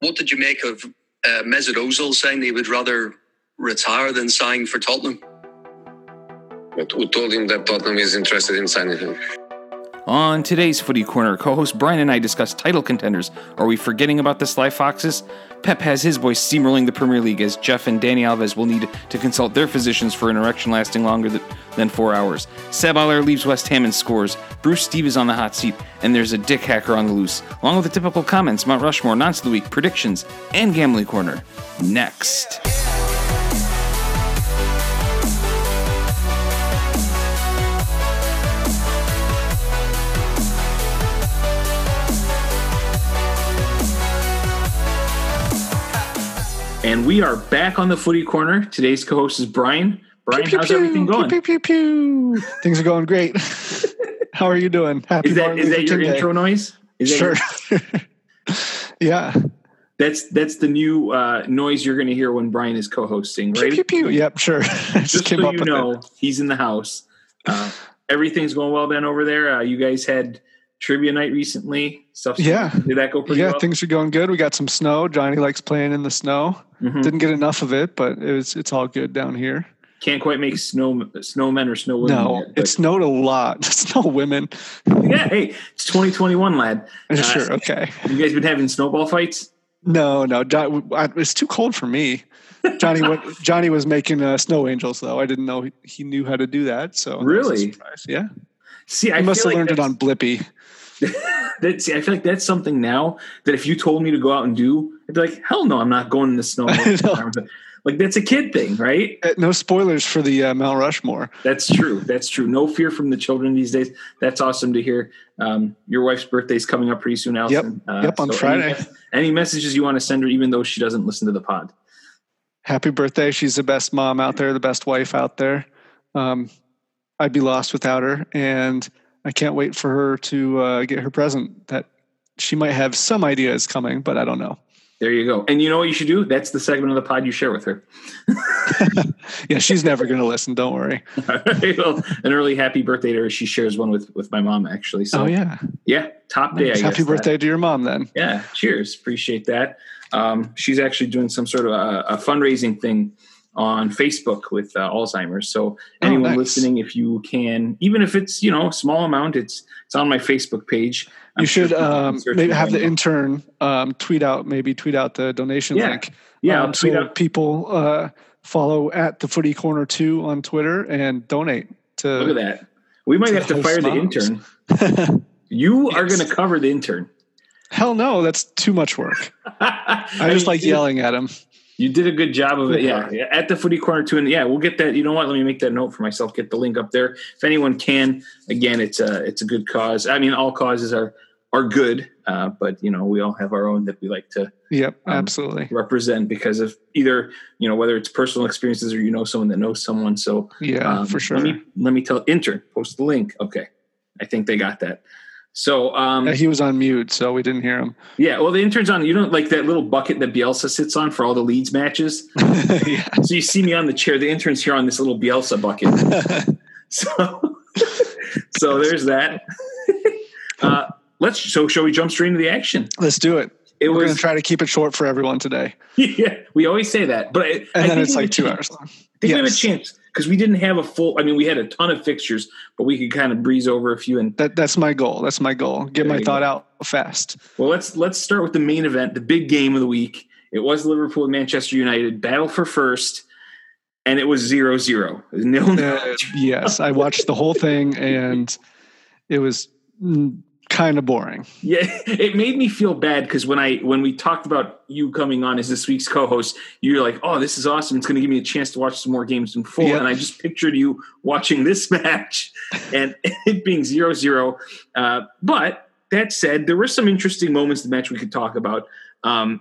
what did you make of uh, Mesut Ozil saying he would rather retire than sign for Tottenham? But who told him that Tottenham is interested in signing him? On today's Footy Corner, co host Brian and I discuss title contenders. Are we forgetting about the Sly Foxes? Pep has his voice steamrolling the Premier League as Jeff and Danny Alves will need to consult their physicians for an erection lasting longer than four hours. Seb Haller leaves West Ham and scores. Bruce Steve is on the hot seat, and there's a dick hacker on the loose. Along with the typical comments, Mount Rushmore, Nonce of the Week, predictions, and Gambling Corner. Next. And we are back on the footy corner. Today's co-host is Brian. Brian, pew, how's pew, everything going? Pew, pew, pew, Things are going great. How are you doing? Happy is that, that your King Day. intro noise? Is Sure. your- yeah. that's that's the new uh, noise you're going to hear when Brian is co-hosting, Pew, right? pew, pew. Yep, sure. Just, Just so up you with know, it. he's in the house. Uh, everything's going well then over there. Uh, you guys had trivia night recently. Stuff. Yeah. Did that go pretty. Yeah, well? things are going good. We got some snow. Johnny likes playing in the snow. Mhm. Didn't get enough of it, but it was it's all good down here. Can't quite make snow snowmen or snow women. no, yet, it snowed a lot. Snow women. yeah. Hey, it's 2021, lad. Uh, sure, okay. You guys been having snowball fights? No, no, John, it's too cold for me. Johnny, Johnny was making uh, snow angels though. I didn't know he, he knew how to do that. So that Really? surprise. yeah. See, I He must feel have like learned it on Blippy. That, see, I feel like that's something now that if you told me to go out and do, I'd be like, hell no, I'm not going in the snow. Like that's a kid thing, right? Uh, No spoilers for the uh, Mount Rushmore. That's true. That's true. No fear from the children these days. That's awesome to hear. Um, your wife's birthday is coming up pretty soon, Allison. Uh, Yep, on any- Friday. Any, messages you want to send her, even though she doesn't listen to the pod? Happy birthday. She's the best mom out there, the best wife out there. Um, I'd be lost without her. And I can't wait for her to uh, get her present that she might have some ideas coming, but I don't know. There you go. And you know what you should do? That's the segment of the pod you share with her. Yeah, she's never going to listen. Don't worry. well, an early happy birthday to her. She shares one with with my mom actually. So oh, yeah. yeah, top day. I Nice. guess, Happy that. birthday to your mom then. Yeah, cheers. Appreciate that. Um, she's actually doing some sort of a, a fundraising thing on Facebook with uh, Alzheimer's. So anyone Oh, nice. listening, if you can, even if it's you know a small amount, it's it's on my Facebook page. I'm You should can um, maybe have the intern um, tweet out, maybe tweet out the donation Yeah. link. yeah, um, tweet so out. people uh, follow at the Footy Corner Two on Twitter and donate to. Look at that. We might have to fire the intern. You are going to cover the intern. Hell no, that's too much work. I, I just like yelling at him. You did a good job of it. Yeah. Yeah. At the footy corner too. And yeah, we'll get that. You know what? Let me make that note for myself. Get the link up there. If anyone can, again, it's a, it's a good cause. I mean, all causes are, are good. Uh, but you know, we all have our own that we like to Yep, Um, absolutely. represent because of either, you know, whether it's personal experiences or, you know, someone that knows someone. So Yeah, um, for sure. Let me, let me tell intern, post the link. Okay. I think they got that. So, um, Yeah, he was on mute, so we didn't hear him. yeah, well, the intern's on, you know, like that little bucket that Bielsa sits on for all the Leeds matches. yeah. So you see me on the chair. The intern's here on this little Bielsa bucket. So, so there's that. Uh, let's. So, shall we jump straight into the action? Let's do it. It We're gonna try to keep it short for everyone today, yeah, we always say that, but I, I and think then it's like two chance. hours long. I think we have a chance because we didn't have a full. I mean, we had a ton of fixtures, but we could kind of breeze over a few. And That that's my goal. That's my goal. Get There my thought go. out fast. well, let's let's start with the main event, the big game of the week. It was Liverpool and Manchester United battle for first, and it was zero zero. Was nil nil. Uh, yes, I watched the whole thing, and it was kind of boring. Yeah, it made me feel bad because when I when we talked about you coming on as this week's co-host, you're like, "Oh, this is awesome! It's going to give me a chance to watch some more games in full." Yep. And I just pictured you watching this match and it being zero zero. Uh, but that said, there were some interesting moments in the match we could talk about. Um,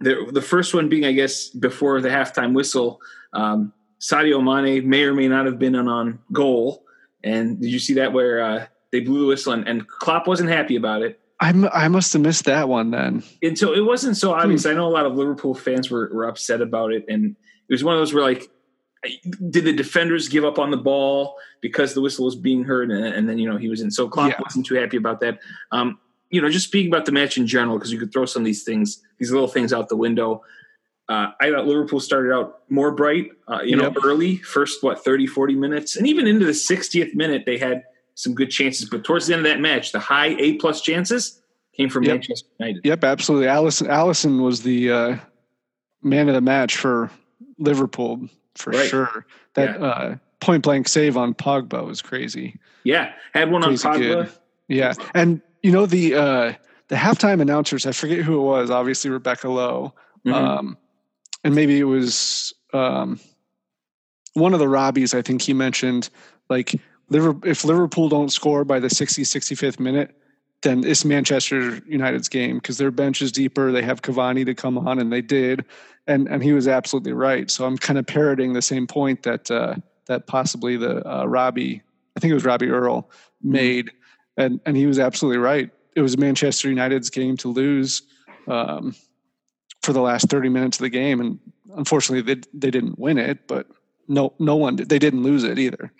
the the first one being, I guess, before the halftime whistle, um, Sadio Mane may or may not have been an on goal. And did you see that where uh, they blew the whistle and, and Klopp wasn't happy about it? I m- I must have missed that one then. and so it wasn't so obvious. I know a lot of Liverpool fans were, were upset about it, and it was one of those where like, did the defenders give up on the ball because the whistle was being heard, and, and then you know he was in. So Klopp Yeah. wasn't too happy about that. Um, you know, just speaking about the match in general, because you could throw some of these things, these little things out the window. Uh, I thought Liverpool started out more bright, uh, you Yep. know, early, first, what, 30, 40 minutes. And even into the 60th minute, they had some good chances. But towards the end of that match, the high A plus chances came from Yep. Manchester United. Yep, absolutely. Alisson Alisson was the uh, man of the match for Liverpool for Right. sure. That Yeah. uh, point blank save on Pogba was crazy. Yeah. Had one on Pogba. good. Yeah, and you know the uh, the halftime announcers. I forget who it was. Obviously Rebecca Lowe, Mhm. um, and maybe it was um, one of the Robbies. I think he mentioned like if Liverpool don't score by the 60, 65th minute, then it's Manchester United's game because their bench is deeper. They have Cavani to come on, and they did, and and he was absolutely right. So I'm kind of parroting the same point that uh, that possibly the uh, Robbie, I think it was Robbie Earle, made, and and he was absolutely right. It was Manchester United's game to lose um, for the last 30 minutes of the game, and unfortunately they they didn't win it, but no no one did. They didn't lose it either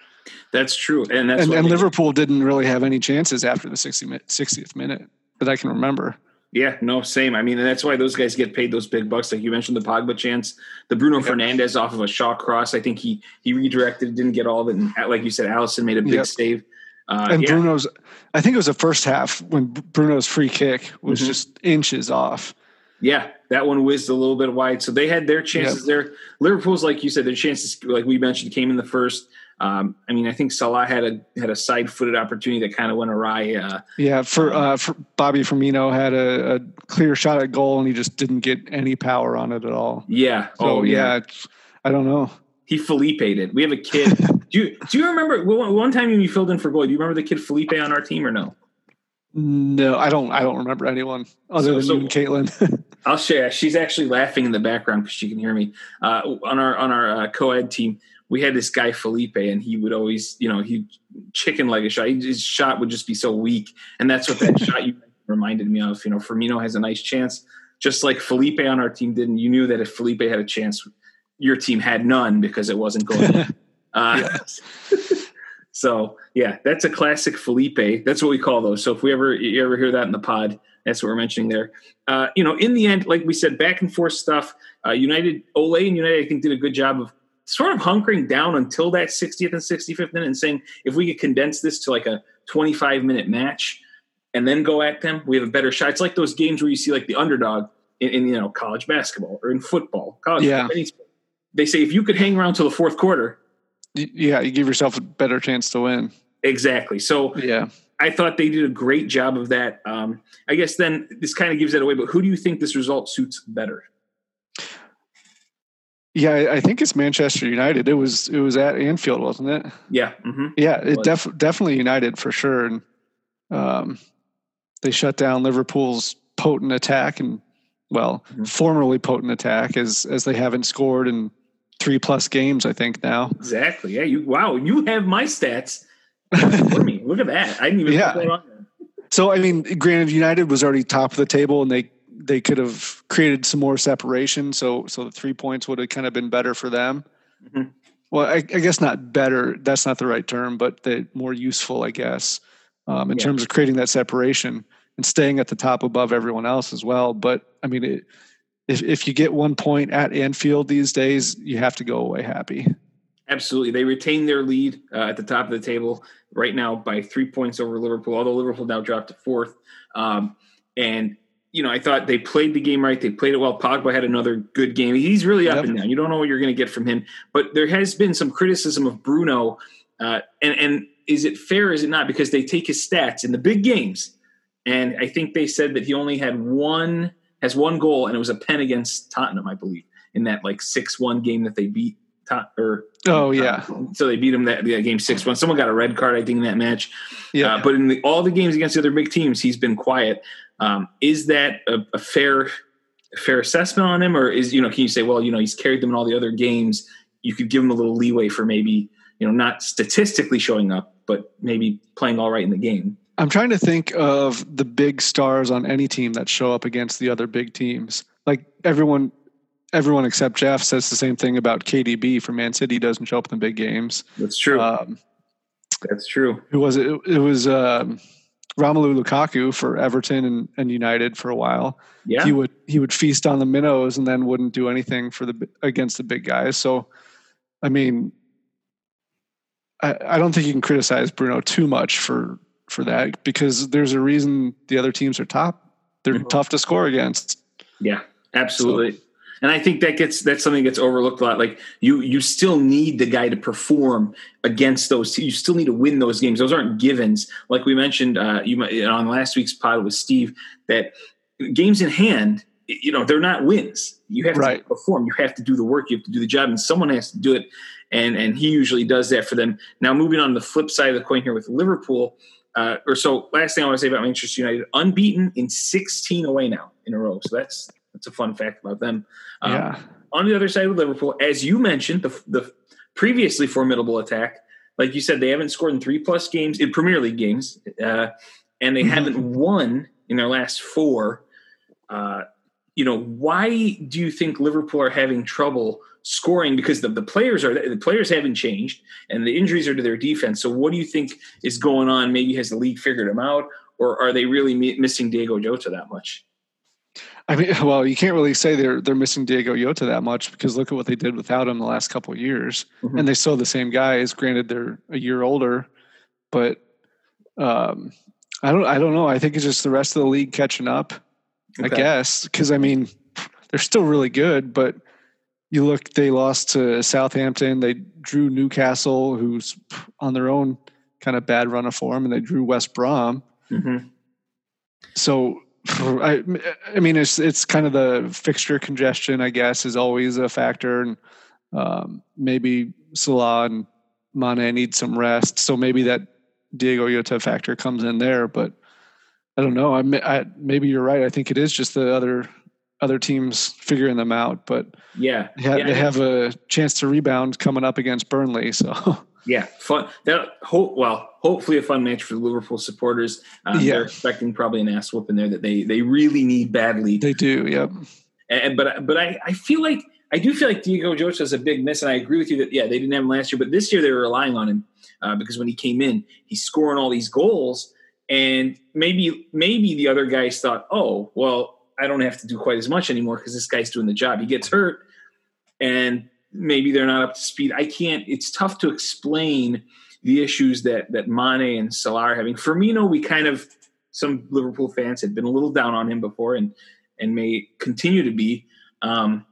That's true. And that's and, and Liverpool didn't really have any chances after the 60 mi- 60th minute that I can remember. Yeah, no, same. I mean, and that's why those guys get paid those big bucks. Like you mentioned, the Pogba chance, the Bruno Fernandes off of a Shaw cross. I think he he redirected, didn't get all of it. And uh, like you said, Alisson made a big Yep. save. Uh, And yeah, Bruno's, I think it was the first half when Bruno's free kick was Mhm. just inches off. yeah, that one whizzed a little bit wide. So they had their chances there. Liverpool's, like you said, their chances, like we mentioned, came in the first. Um, I mean, I think Salah had a had a side footed opportunity that kind of went awry. Uh, Yeah, for, uh, for Bobby Firmino had a, a clear shot at goal and he just didn't get any power on it at all. yeah. So oh yeah, it's, I don't know. He Felipe it. We have a kid. do you do you remember one one time when you filled in for goal? Do you remember the kid Felipe on our team or no? No, I don't. I don't remember anyone other So- than so- you and Caitlin. I'll share. She's actually laughing in the background because she can hear me. Uh, on our on our uh, co-ed team, we had this guy Felipe, and he would always, you know, he chicken leg a shot. His shot would just be so weak, and that's what that shot you reminded me of. You know, Firmino has a nice chance, just like Felipe on our team didn't. You knew that if Felipe had a chance, your team had none because it wasn't going. in. Uh, so yeah, that's a classic Felipe. That's what we call those. So if we ever you ever hear that in the pod, that's what we're mentioning there. Uh, you know, in the end, like we said, back and forth stuff. Uh, United, Ole and United, I think, did a good job of sort of hunkering down until that 60th and 65th minute and saying if we could condense this to like a 25 minute match and then go at them, we have a better shot. It's like those games where you see like the underdog in, in you know college basketball or in football, college. Yeah. football. They say if you could hang around till the fourth quarter, yeah, you give yourself a better chance to win. exactly. So Yeah. I thought they did a great job of that. Um, I guess then this kind of gives that away. But who do you think this result suits better? Yeah, I- think it's Manchester United. It was it was at Anfield, wasn't it? Yeah, hmm Yeah, it def- definitely United for sure. And um, they shut down Liverpool's potent attack and well, Mhm. formerly potent attack as as they haven't scored in three plus games. I think now. exactly. Yeah, you. Wow, you have my stats for me. Look at that. I didn't even Yeah. put that on there. So I mean, granted, United was already top of the table, and they they could have created some more separation. So so the three points would have kind of been better for them. Mhm. Well, I, I guess not better. That's not the right term, but the more useful, I guess, um, in Yeah. terms of creating that separation and staying at the top above everyone else as well. But I mean, it, if if you get one point at Anfield these days, you have to go away happy. Absolutely. They retain their lead uh, at the top of the table right now by three points over Liverpool, although Liverpool now dropped to fourth. Um, and, you know, I thought they played the game right. They played it well. Pogba had another good game. He's really up Yep. and down. You don't know what you're going to get from him. But there has been some criticism of Bruno. Uh, and, and is it fair? Is it not? Because they take his stats in the big games. And I think they said that he only had one, has one goal, and it was a pen against Tottenham, I believe, in that like 6 1 game that they beat. Tot- or Oh yeah, so they beat him that, that game six one. Someone got a red card, I think, in that match. yeah. Uh, but in the, all the games against the other big teams, he's been quiet. Um, is that a, a fair a fair assessment on him, or is you know can you say, well, you know, he's carried them in all the other games. You could give him a little leeway for maybe you know not statistically showing up, but maybe playing all right in the game. I'm trying to think of the big stars on any team that show up against the other big teams. Like everyone, everyone except Jeff says the same thing about KDB from Man City. Doesn't show up in the big games. That's true. Um, That's true. who was it? It, it was um, Romelu Lukaku for Everton and, and United for a while. Yeah. He would he would feast on the minnows and then wouldn't do anything for the against the big guys. So, I mean, I, I don't think you can criticize Bruno too much for for that because there's a reason the other teams are top. They're Mhm. tough to score against. Yeah, absolutely. And I think that gets that's something that gets overlooked a lot. Like you, you still need the guy to perform against those. You still need to win those games. Those aren't givens. Like we mentioned, uh, you might- on last week's pod with Steve, that games in hand, you know, they're not wins. You have Right. to perform. You have to do the work. You have to do the job, and someone has to do it. And and he usually does that for them. Now, moving on to the flip side of the coin here with Liverpool. Uh, or so last thing I want to say about Manchester United, unbeaten in 16 away now in a row. So that's that's a fun fact about them. Um, yeah. On the other side of Liverpool, as you mentioned, the the previously formidable attack, like you said, they haven't scored in three plus games in Premier League games, uh, and they Mhm. haven't won in their last four. Uh, you know, why do you think Liverpool are having trouble scoring? Because the, the players are the players haven't changed, and the injuries are to their defense. So, what do you think is going on? Maybe has the league figured them out, or are they really missing Diego Jota that much? I mean, well, you can't really say they're they're missing Diego Yota that much because look at what they did without him the last couple of years, Mhm. and they still the same guys. Granted, they're a year older, but um, I don't I don't know. I think it's just the rest of the league catching up. I guess because I mean they're still really good, but you look they lost to Southampton. They drew Newcastle, who's on their own kind of bad run of form, and they drew West Brom Mhm. so I, I mean it's it's kind of the fixture congestion i guess is always a factor. And um, maybe salah and Mane need some rest. So maybe that diego yota factor comes in there but i don't know. I, I maybe you're right. I think it is just the other other teams figuring them out but Yeah, they have, yeah, they have a chance to rebound coming up against burnley so. Yeah, fun. That hope. Well, hopefully a fun match for the Liverpool supporters. Um, Yeah. They're expecting probably an ass whooping there that they they really need badly. they do yep And but but I I feel like I do feel like Diego Jota is a big miss, and I agree with you that yeah they didn't have him last year, but this year they were relying on him uh, because when he came in, he's scoring all these goals, and maybe maybe the other guys thought, oh well, I don't have to do quite as much anymore because this guy's doing the job. He gets hurt, and maybe they're not up to speed. I can't. It's tough to explain the issues that that Mane and Salah are having. Firmino, we kind of some Liverpool fans had been a little down on him before, and and may continue to be. Um,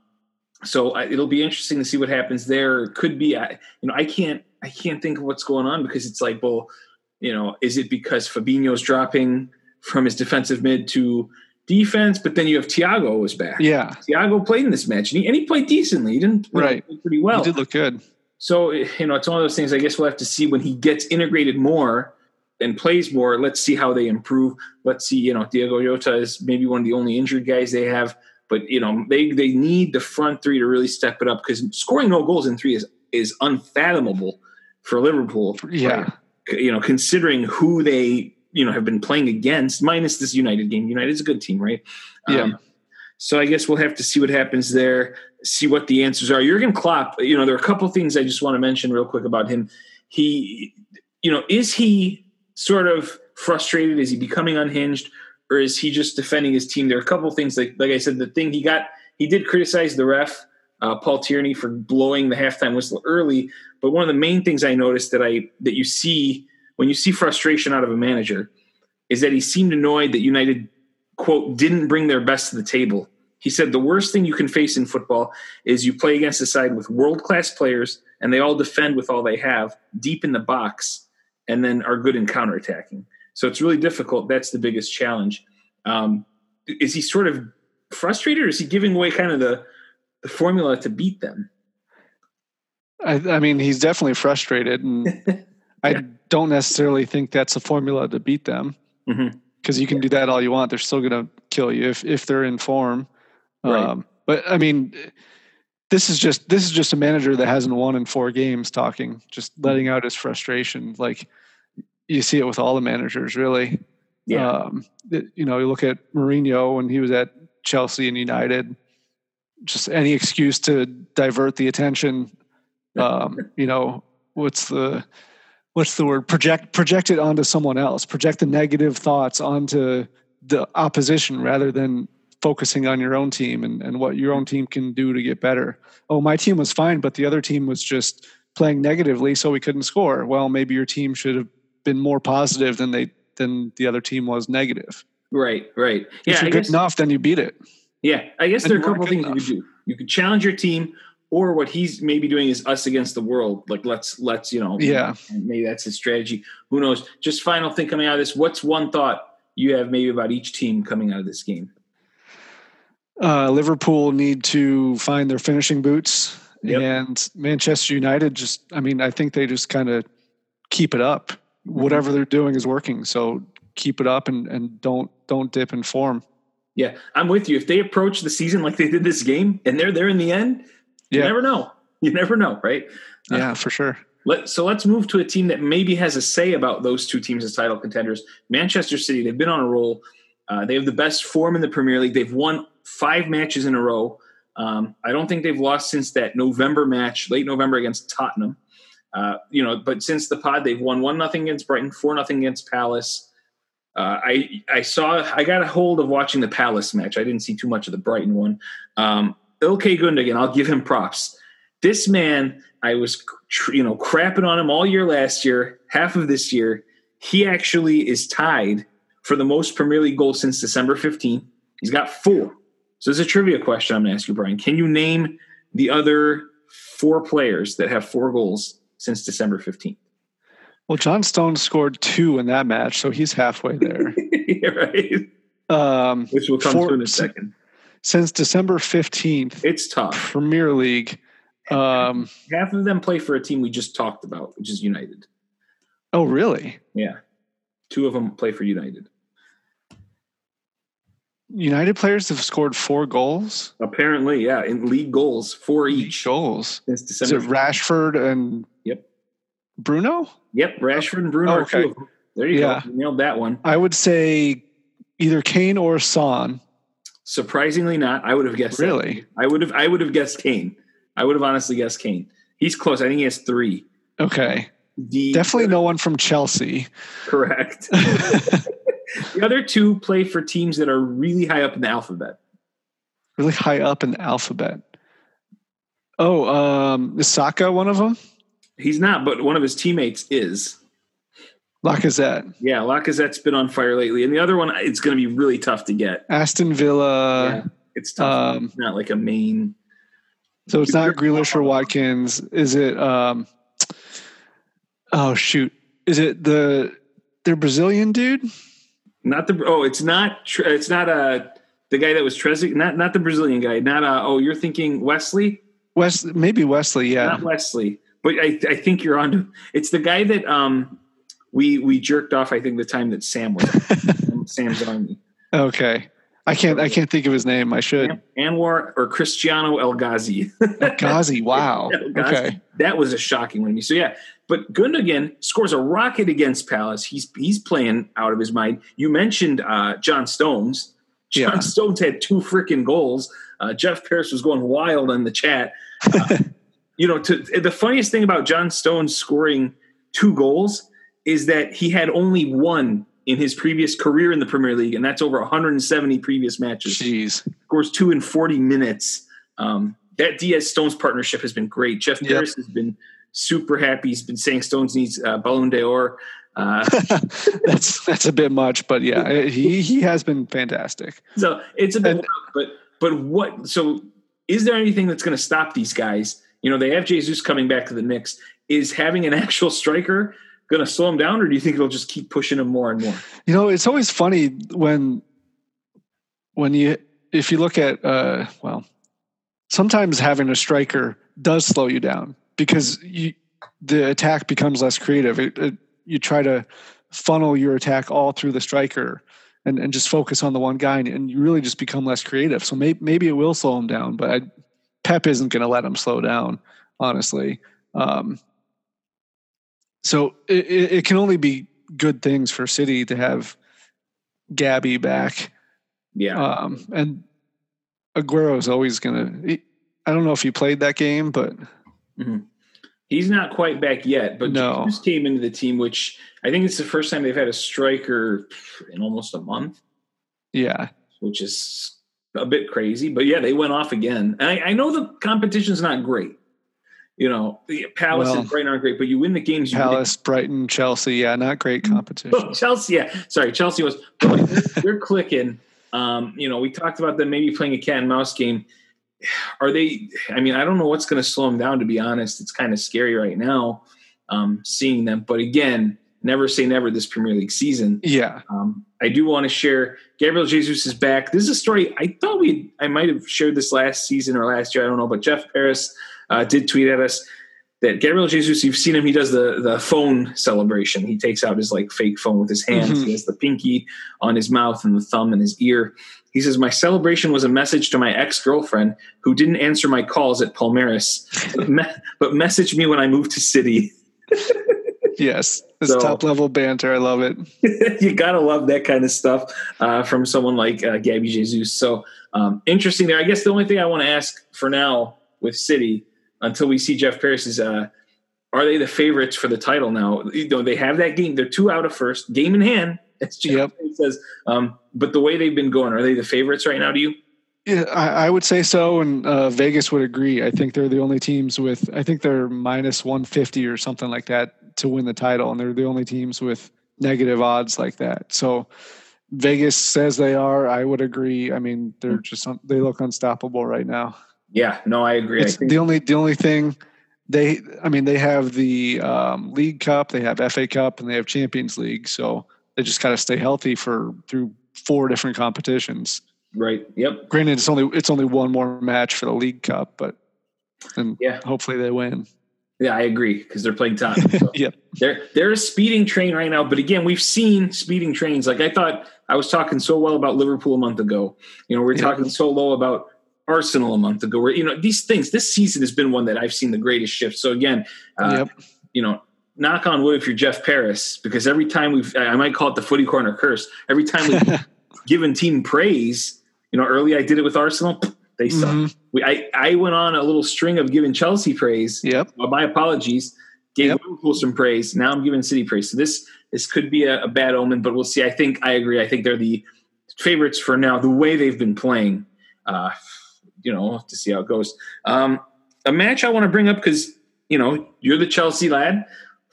so I, it'll be interesting to see what happens there. It could be, I, you know, I can't I can't think of what's going on because it's like, well, you know, is it because Fabinho's dropping from his defensive mid to defense, but then you have Thiago was back. yeah Thiago played in this match and he, and he played decently. He didn't know, Right. play pretty well. he did look good So you know, it's one of those things. I guess we'll have to see when he gets integrated more and plays more. Let's see how they improve. Let's see. You know, Diego Jota is maybe one of the only injured guys they have, but you know, they they need the front three to really step it up because scoring no goals in three is is unfathomable for Liverpool. yeah You know, considering who they you know have been playing against, minus this United game. United is a good team, right? Um, Yeah. so I guess we'll have to see what happens there, see what the answers are. Jurgen Klopp, you know, there are a couple things I just want to mention real quick about him. He, you know, is he sort of frustrated? Is he becoming unhinged? Or is he just defending his team? There are a couple things, like like I said, the thing he got, he did criticize the ref, uh, Paul Tierney, for blowing the halftime whistle early. But one of the main things I noticed that I that you see when you see frustration out of a manager is that he seemed annoyed that United quote didn't bring their best to the table. He said the worst thing you can face in football is you play against a side with world class players and they all defend with all they have deep in the box and then are good in counterattacking. So it's really difficult. That's the biggest challenge. Um, is he sort of frustrated or is he giving away kind of the, the formula to beat them? I, I mean, he's definitely frustrated, and I don't necessarily think that's a formula to beat them Mhm. because you can do that all you want; they're still going to kill you if if they're in form. Right. Um, but I mean, this is just this is just a manager that hasn't won in four games, talking, just letting out his frustration. Like you see it with all the managers, really. Yeah. Um, it- you know, you look at Mourinho when he was at Chelsea and United. Just any excuse to divert the attention. Um, you know, what's the what's the word project project it onto someone else project the negative thoughts onto the opposition rather than focusing on your own team and, and what your own team can do to get better oh my team was fine but the other team was just playing negatively so we couldn't score well maybe your team should have been more positive than they than the other team was negative Right, right. if Yeah, I you're good guess, enough then you beat it yeah, I guess And there are a couple things you enough. could do. You could challenge your team, or what he's maybe doing is us against the world. Like let's let's you know, Yeah. maybe that's his strategy. Who knows? Just final thing coming out of this. What's one thought you have maybe about each team coming out of this game? Uh, Liverpool need to find their finishing boots, Yep. and Manchester United just, I mean, I think they just kind of keep it up. Mm-hmm. Whatever they're doing is working, so keep it up and, and don't don't dip in form. Yeah, I'm with you. If they approach the season like they did this game, and they're there in the end, you Yeah. never know. You never know, right? Yeah, for sure. Let, so let's move to a team that maybe has a say about those two teams as title contenders. Manchester City, they've been on a roll. Uh, they have the best form in the Premier League. They've won five matches in a row. Um, I don't think they've lost since that November match, late November against Tottenham. Uh, you know, but since the pod, they've won one nothing against Brighton, four nothing against Palace. Uh, I I saw I got a hold of watching the Palace match. I didn't see too much of the Brighton one. Um, Ilkay Gundogan, I'll give him props. This man, I was you know crapping on him all year last year, half of this year. He actually is tied for the most Premier League goals since December 15th. He's got four. So there's a trivia question I'm going to ask you, Brian. Can you name the other four players that have four goals since December 15th? Well, John Stones scored two in that match, so he's halfway there. yeah, right. Um, Which we'll come Four- to in a second. since December fifteenth, It's tough. Premier League. Um, Half of them play for a team we just talked about, which is United. oh, really? Yeah. Two of them play for United. United players have scored four goals. Apparently, yeah, in league goals, four each Goals. since Is December. it Rashford and Yep. Bruno? Yep, Rashford and Bruno Oh, are okay. two. There you Yeah. go. You nailed that one. I would say either Kane or Son. Surprisingly not. I would have guessed that. Really? I would have I would have guessed Kane. I would have honestly guessed Kane. He's close. I think he has three. Okay. The Definitely no one from Chelsea. correct. the other two play for teams that are really high up in the alphabet. really high up in the alphabet. Oh, um, is Saka one of them? He's not, but one of his teammates is. Lacazette, Yeah, Lacazette's been on fire lately, and the other one it's going to be really tough to get. Aston Villa. yeah, it's tough. um, it's not like a main. So it's not Grealish or Watkins. Is it? Um, oh shoot! Is it the their Brazilian dude? Not the oh, it's not it's not uh the guy that was Trezeguet, not not the Brazilian guy, not uh oh you're thinking Wesley, West, maybe Wesley. Yeah. not Wesley, but I I think you're on to it's the guy that um we we jerked off I think the time that Sam was Sam's army Okay. I can't. I can't think of his name. I should. Anwar or Cristiano El Ghazi. Ghazi. Wow. El Ghazi. Okay. That was a shocking one to me. So yeah, but Gundogan scores a rocket against Palace. He's he's playing out of his mind. You mentioned uh, John Stones. John Yeah. Stones had two freaking goals. Uh, Jeff Pierce was going wild on the chat. Uh, you know, to, the funniest thing about John Stones scoring two goals is that he had only one in his previous career in the Premier League, and that's over 170 previous matches Jeez. scores two in 40 minutes. Um, that Dias Stones partnership has been great. Jeff Yep. Pierce has been super happy. He's been saying Stones needs uh, Ballon d'Or. Uh, that's that's a bit much, but yeah, he he has been fantastic. so it's a bit, And- but but what? So is there anything that's going to stop these guys? You know, they have Jesus coming back to the Knicks. Is having an actual striker going to slow them down, or do you think it'll just keep pushing them more and more? You know, it's always funny when when you if you look at uh well, sometimes having a striker does slow you down because you the attack becomes less creative. It, it, you try to funnel your attack all through the striker and, and just focus on the one guy and, and you really just become less creative. So maybe maybe it will slow him down, but I, Pep isn't going to let him slow down, honestly. Um, so it, it, can only be good things for City to have Gabby back, Yeah, um, and Aguero is always gonna. I don't know if he played that game, but Mhm. He's not quite back yet, but No. Jesus came into the team, which I think it's the first time they've had a striker in almost a month, Yeah. which is a bit crazy. But yeah, they went off again. And I, I know the competition's not great. You know, the Palace Well- and Brighton aren't great, but you win the games. You win. Palace, Brighton, Chelsea. Yeah, not great Oh, competition. Chelsea, yeah, sorry, Chelsea was. They're, they're clicking. Um, you know, we talked about them maybe playing a cat and mouse game. Are they? I mean, I don't know what's going to slow them down. To be honest, it's kind of scary right now um, seeing them. But again, never say never this Premier League season. Yeah. Um, I do want to share Gabriel Jesus is back. This is a story I thought we I might have shared this last season or last year. I don't know, but Jeff Paris uh, did tweet at us that Gabriel Jesus. You've seen him. He does the the phone celebration. He takes out his like fake phone with his hands. Mhm. He has the pinky on his mouth and the thumb in his ear. He says, "My celebration was a message to my ex girlfriend who didn't answer my calls at Palmeiras, but, me- but messaged me when I moved to City." Yes. It's So- top level banter. I love it. you gotta love that kind of stuff uh, from someone like uh, Gabby Jesus. So um, interesting there. I guess the only thing I want to ask for now with City until we see Jeff Paris is, uh, are they the favorites for the title now? You know, they have that game. They're two out of first, game in hand. As Yep. Says. Um, but the way they've been going, are they the favorites right now? To you? Yeah, I, I would say so, and uh, Vegas would agree. I think they're the only teams with. I think they're minus one fifty or something like that to win the title, and they're the only teams with negative odds like that. So Vegas says they are. I would agree. I mean, they're just they look unstoppable right now. Yeah, no, I agree. I It's think the only the only thing they. I mean, they have the um, League Cup, they have FA Cup, and they have Champions League. So they just got to stay healthy for through four different competitions. right. Yep. Granted, it's only it's only one more match for the League Cup, but and Yeah. hopefully they win. Yeah, I agree because they're playing Tottenham. So. Yep. They're they're a speeding train right now, but again, we've seen speeding trains. Like I thought I was talking so well about Liverpool a month ago. You know, we're Yeah. talking so low about Arsenal a month ago. Where you know these things. This season has been one that I've seen the greatest shift. So again, uh, Yep. you know, knock on wood if you're Jeff Paris, because every time we've I might call it the footy corner curse. Every time we've given team praise, you know, early I did it with Arsenal. They suck. Mhm. We, I, I went on a little string of giving Chelsea praise. Yep. Well, my apologies. Gave Yep. Liverpool some praise. Now I'm giving City praise. So this this could be a, a bad omen, but we'll see. I think I agree. I think they're the favorites for now. The way they've been playing, uh, you know, we'll have to see how it goes. Um, a match I want to bring up because you know you're the Chelsea lad.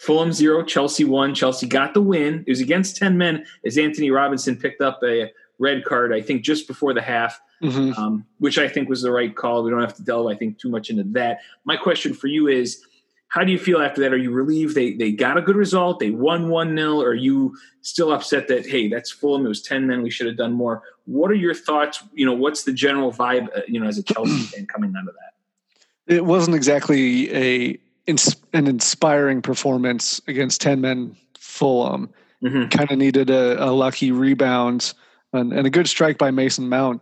Fulham zero, Chelsea one. Chelsea got the win. It was against ten men as Antonee Robinson picked up a red card. I think just before the half Mhm. um, which I think was the right call. We don't have to delve, I think, too much into that. My question for you is, how do you feel after that? Are you relieved they they got a good result? They won one 0 Are you still upset that hey, that's Fulham? It was ten men. We should have done more. What are your thoughts? You know, what's the general vibe? Uh, you know, as a Chelsea fan coming out of that. It wasn't exactly a ins- an inspiring performance against ten men Fulham. Mhm. Kind of needed a, a lucky rebound and, and a good strike by Mason Mount,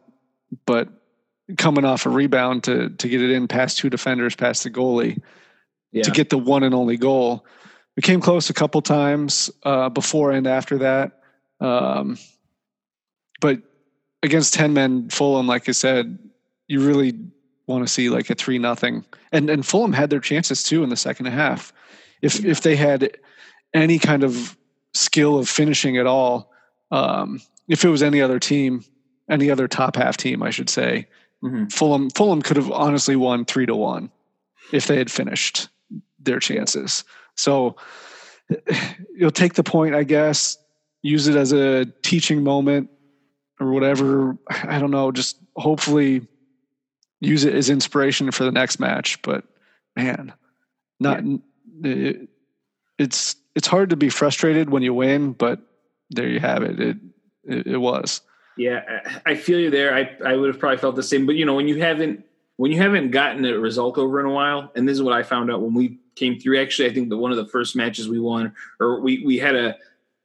but coming off a rebound to to get it in past two defenders, past the goalie. Yeah, to get the one and only goal. We came close a couple times uh, before and after that, um, but against ten men Fulham, like I said, you really want to see like a three nothing. And and Fulham had their chances too in the second half. If if they had any kind of skill of finishing at all, um, if it was any other team, any other top half team, I should say, Mhm. Fulham Fulham could have honestly won three to one if they had finished their chances. So you'll take the point, I guess, use it as a teaching moment or whatever. I don't know. Just hopefully use it as inspiration for the next match. But man, not it, it's it's hard to be frustrated when you win, but there you have it. It it, it was. Yeah, I I feel you there. I, I would have probably felt the same. But you know, when you haven't when you haven't gotten a result over in a while, and this is what I found out when we came through. Actually, I think that one of the first matches we won, or we we had a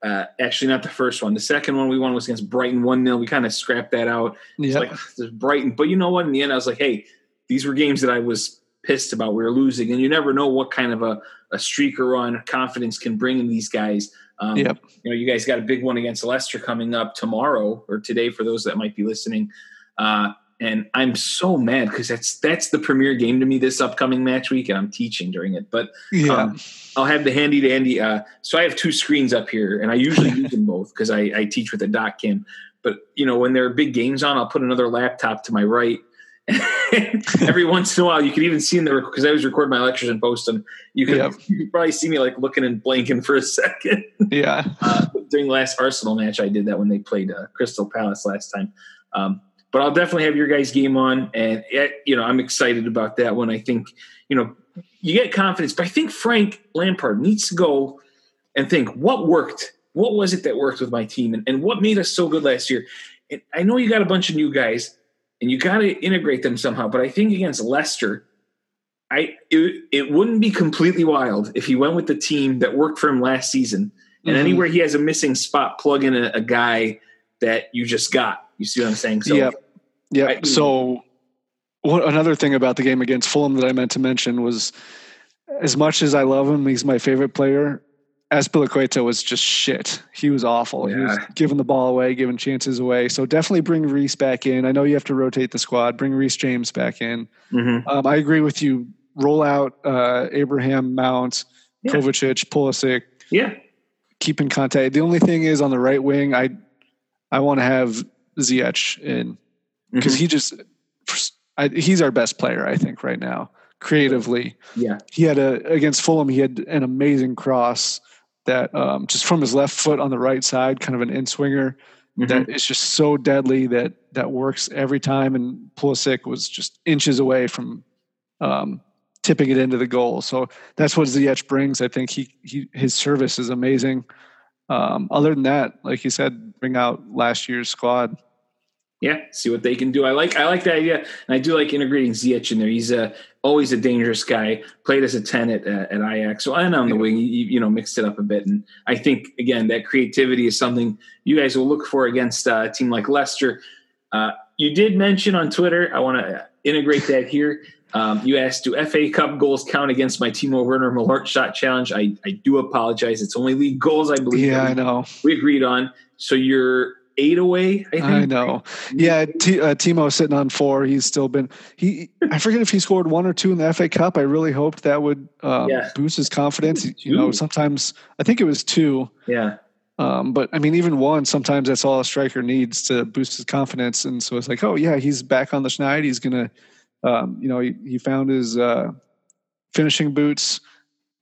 uh, actually not the first one. The second one we won was against Brighton one 0 We kind of scrapped that out. It's Yeah. like there's Brighton, but you know what? In the end, I was like, hey, these were games that I was pissed about. We were losing, and you never know what kind of a a streaker run confidence can bring in these guys. Um, Yep. You know, you guys got a big one against Leicester coming up tomorrow or today for those that might be listening. Uh, and I'm so mad because that's that's the premier game to me this upcoming match week, and I'm teaching during it. But Yeah. um, I'll have the handy dandy. Uh, so I have two screens up here, and I usually use them both because I, I teach with a dot cam. But you know, when there are big games on, I'll put another laptop to my right. Every once in a while, you can even see in the because I always record my lectures and post them. You can Yep. you can probably see me like looking and blanking for a second. yeah. uh, during the last Arsenal match, I did that when they played uh, Crystal Palace last time. Um, but I'll definitely have your guys' game on, and you know I'm excited about that one. I think you know you get confidence, but I think Frank Lampard needs to go and think what worked, what was it that worked with my team, and, and what made us so good last year. And I know you got a bunch of new guys, and you got to integrate them somehow. But I think against Leicester, I it, it wouldn't be completely wild if he went with the team that worked for him last season. And Mhm. anywhere he has a missing spot, plug in a, a guy that you just got. You see what I'm saying? So Yep. Yeah. I- so, what another thing about the game against Fulham that I meant to mention was, as much as I love him, he's my favorite player. Azpilicueta was just shit. He was awful. He was giving the ball away, giving chances away. So definitely bring Reece back in. I know you have to rotate the squad. Bring Reece James back in. mhm. Um, I agree with you. Roll out uh, Abraham, Mount, Yeah. Kovacic, Pulisic. yeah, Keep in contact. The only thing is on the right wing, I I want to have Ziyech in because Mhm. he just I, he's our best player I think right now creatively. yeah, He had a against Fulham. He had an amazing cross that um, just from his left foot on the right side, kind of an in swinger Mhm. that is just so deadly that that works every time. And Pulisic was just inches away from um, tipping it into the goal. So that's what Ziyech brings. I think he, he his service is amazing. Um, other than that, like you said, bring out last year's squad. Yeah. See what they can do. I like I like that idea, and I do like integrating Ziyech in there. He's a always a dangerous guy. Played as a ten at, uh, at Ajax, so and on the wing, you, you know, mixed it up a bit. And I think again that creativity is something you guys will look for against uh, a team like Leicester. Uh, you did mention on Twitter. I want to integrate that here. Um, you asked, do FA Cup goals count against my Timo Werner Malort shot challenge? I, I do apologize. It's only league goals, I believe. Yeah, I know. We agreed on. So you're eight away, I think. I know. Yeah, T, uh, Timo sitting on four. He's still been he. I forget if he scored one or two in the FA Cup. I really hoped that would um, Yeah. boost his confidence. You know, sometimes I think it was two. Yeah. Um, but I mean, even one, sometimes that's all a striker needs to boost his confidence. And so it's like, oh yeah, he's back on the schneid. He's gonna, um, you know, he, he found his uh, finishing boots.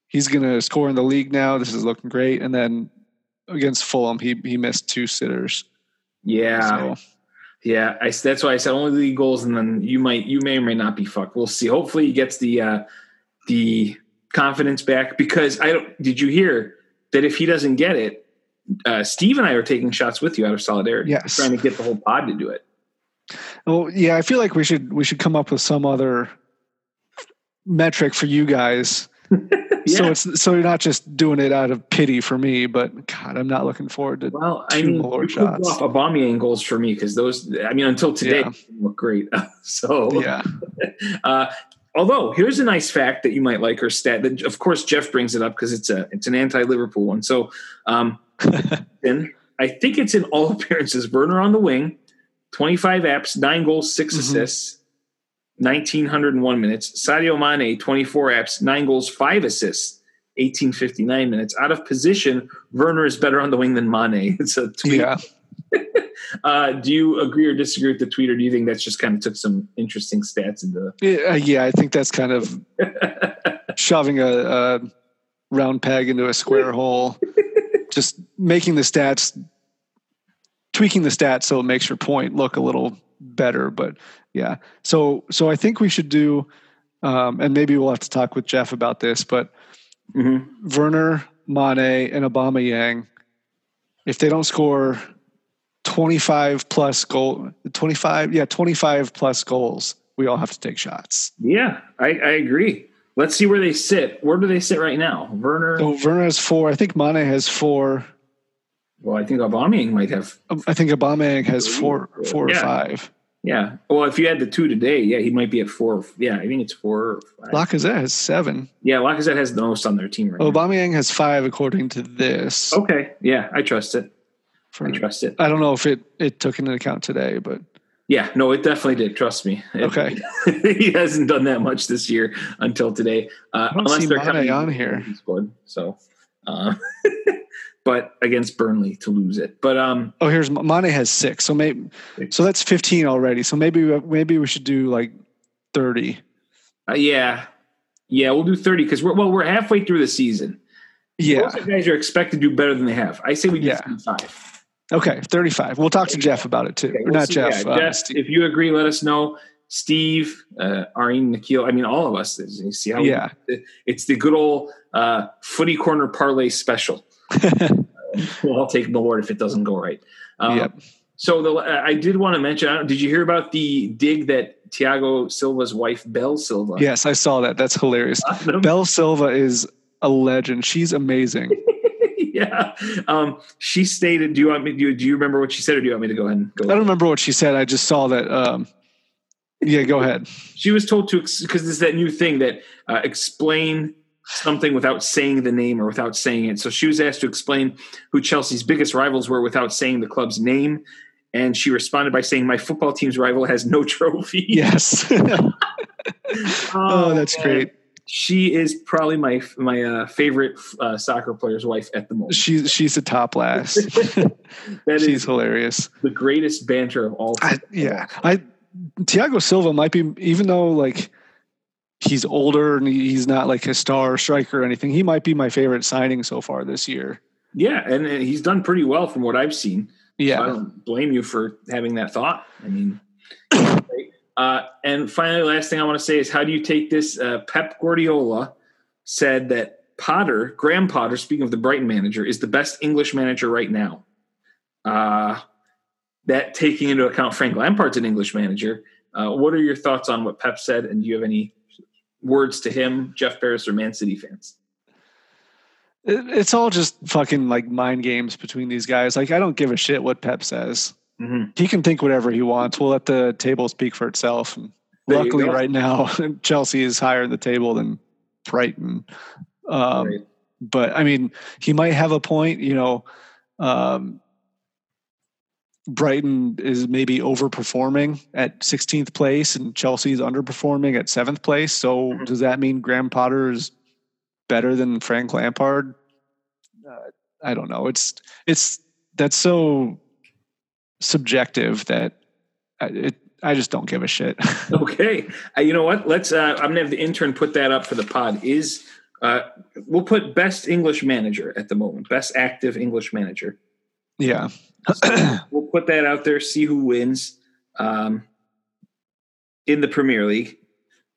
He's gonna score in the league now. This is looking great. And then against Fulham, he he missed two sitters. Yeah. So Yeah. I, that's why I said only league goals, and then you might, you may or may not be fucked. We'll see. Hopefully, he gets the uh, the confidence back because I don't. Did you hear that if he doesn't get it, uh, Steve and I are taking shots with you out of solidarity. Yes. trying to get the whole pod to do it. Well, yeah, I feel like we should we should come up with some other metric for you guys. So it's so you're not just doing it out of pity for me, but God, I'm not looking forward to. Well, I mean, more shots. off Aubameyang goals for me because those. I mean, until today, Yeah. look great. so Yeah, Uh, although here's a nice fact that you might like or stat that of course Jeff brings it up because it's a it's an anti-Liverpool one. So um then I think it's in all appearances. Werner on the wing, 25 apps, nine goals, 6 Mhm. assists, 1901 minutes. Sadio Mane, 24 apps, nine goals, five assists. 1859 minutes out of position. Werner is better on the wing than Mane. It's a tweet. yeah. Uh, do you agree or disagree with the tweet, or do you think that's just kind of took some interesting stats into Yeah, uh, yeah, I think that's kind of shoving a, a round peg into a square hole. Just making the stats, tweaking the stats so it makes your point look a little better. But yeah, so so I think we should do, um, and maybe we'll have to talk with Jeff about this. But Mhm. Werner, Mane, and Aubameyang, if they don't score 25 plus goal, 25, yeah, 25 plus goals, we all have to take shots. Yeah, I, I agree. Let's see where they sit. Where do they sit right now? Werner. So Werner has four. I think Mane has four. Well, I think Aubameyang might have. Um, I think Obama Yang has four, four Yeah. or five. Yeah. Well, if you had the two today, yeah, he might be at four. Yeah, I think it's four. Or five. Lacazette has seven. yeah, Lacazette has the most on their team right now. Aubameyang has five, according to this. Okay. Yeah, I trust it. For- I trust it. I don't know if it it took into account today, but Yeah, no, it definitely did. Trust me. Okay. he hasn't done that much this year until today. Uh, don't see they're counting on here. he scored. So, uh, but against Burnley to lose it. But um, Oh, here's Mane has six, so maybe so that's fifteen already. So maybe maybe we should do like thirty. uh, yeah, yeah, we'll do thirty because we're well, we're halfway through the season. Yeah. The guys are expected to do better than they have. I say we do Yeah. thirty-five. Okay, thirty-five. We'll talk to Jeff about it too. Okay, we'll not see. Jeff. Yeah, uh, Jeff, if you agree, let us know. Steve, uh, Areen, Nikhil, I mean, all of us. You see how we- Yeah. it's the good old uh, footy corner parlay special. well, I'll take Millward if it doesn't go right. Um, Yep. So the, I did want to mention. I don't- Did you hear about the dig that Thiago Silva's wife, Belle Silva? Yes, I saw that. That's hilarious. Bell. Belle Silva is a legend. She's amazing. yeah. Um, she stated. Do you want me? Do you, do you remember what she said, or do you want me to go ahead and go? I don't remember what she said. I just saw that. Um, yeah, go ahead. She was told to because there's that new thing that uh, explain something without saying the name or without saying it. So she was asked to explain who Chelsea's biggest rivals were without saying the club's name, and she responded by saying, "My football team's rival has no trophy." Yes. oh, that's great. She is probably my my uh, favorite uh, soccer player's wife at the moment. She's she's a top last. That she's is hilarious. the greatest banter of all I, time. yeah, I Thiago Silva might be even though like he's older and he's not like a star striker or anything. He might be my favorite signing so far this year. Yeah, and, and he's done pretty well from what I've seen. Yeah. I don't blame you for having that thought. I mean, uh, and finally, last thing I want to say is how do you take this? Uh, Pep Guardiola said that Potter, Graham Potter, speaking of the Brighton manager, is the best English manager right now. Uh, that taking into account Frank Lampard's an English manager. Uh, what are your thoughts on what Pep said? And do you have any words to him, Jeff Paris, or Man City fans? It- it's all just fucking like mind games between these guys. Like I don't give a shit what Pep says. Mm-hmm. He can think whatever he wants. We'll let the table speak for itself. And luckily, right now, Chelsea is higher in the table than Brighton. Um, Right. But I mean, he might have a point. You know, um, Brighton is maybe overperforming at 16th place, and Chelsea's underperforming at seventh place. So Mhm. does that mean Graham Potter is better than Frank Lampard? Uh, I don't know. It's it's that's so subjective that I, it, I just don't give a shit. Okay. Uh, you know what? Let's. Uh, I'm gonna have the intern put that up for the pod. Is uh, we'll put best English manager at the moment, best active English manager. yeah. We'll put that out there. See who wins um, in the Premier League,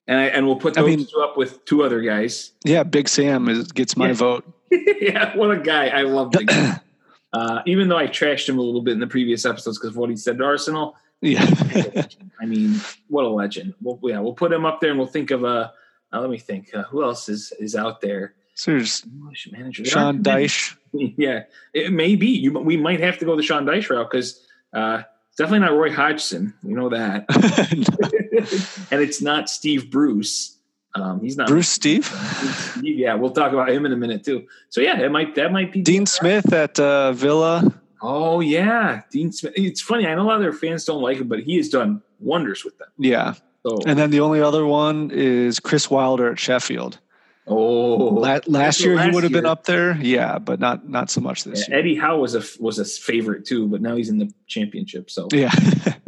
and I, and we'll put I mean- two up with two other guys. Yeah, Big Sam is gets my Yeah. vote. yeah, what a guy! I love Big. Sam. uh, even though I trashed him a little bit in the previous episodes because of what he said to Arsenal. Yeah. I mean, what a legend. We'll, yeah, we'll put him up there, and we'll think of a. uh let me think. Uh, who else is is out there? so there's English manager. Sean. Dyche. Yeah, it may be. You, we might have to go the Sean Dyche route because uh, it's definitely not Roy Hodgson. You know that, and it's not Steve Bruce. Um, he's not Bruce Steve. Steve, yeah, we'll talk about him in a minute too. So yeah, it might that might be Dean Smith at uh, Villa. Oh yeah, Dean Smith. It's funny. I know a lot of their fans don't like him, but he has done wonders with them. Yeah. So And then the only other one is Chris Wilder at Sheffield. Oh, La- last the year he would have been up there. Yeah, but not not so much this Yeah, year. Eddie Howe was a was a favorite too, but now he's in the championship. So Yeah.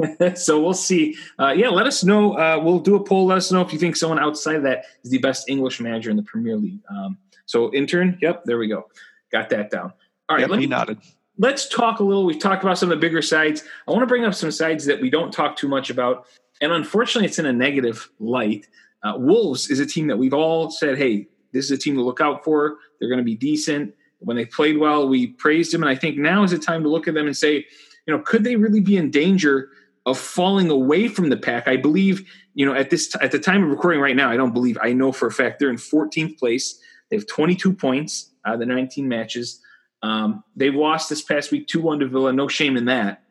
so we'll see. Uh, yeah, let us know. Uh, we'll do a poll. Let us know if you think someone outside of that is the best English manager in the Premier League. Um, so intern, yep, there we go. Got that down. All right, Yep, let he me, nodded. let's talk a little. We've talked about some of the bigger sides. I want to bring up some sides that we don't talk too much about, and unfortunately, it's in a negative light. Uh, Wolves is a team that we've all said, "Hey, this is a team to look out for. They're going to be decent." When they played well, we praised them, and I think now is the time to look at them and say, you know, could they really be in danger of falling away from the pack? I believe, you know, at this at the time of recording right now, I don't believe. I know for a fact they're in 14th place. They have 22 points out of the 19 matches. Um, they lost this past week 2 1 to Villa. No shame in that.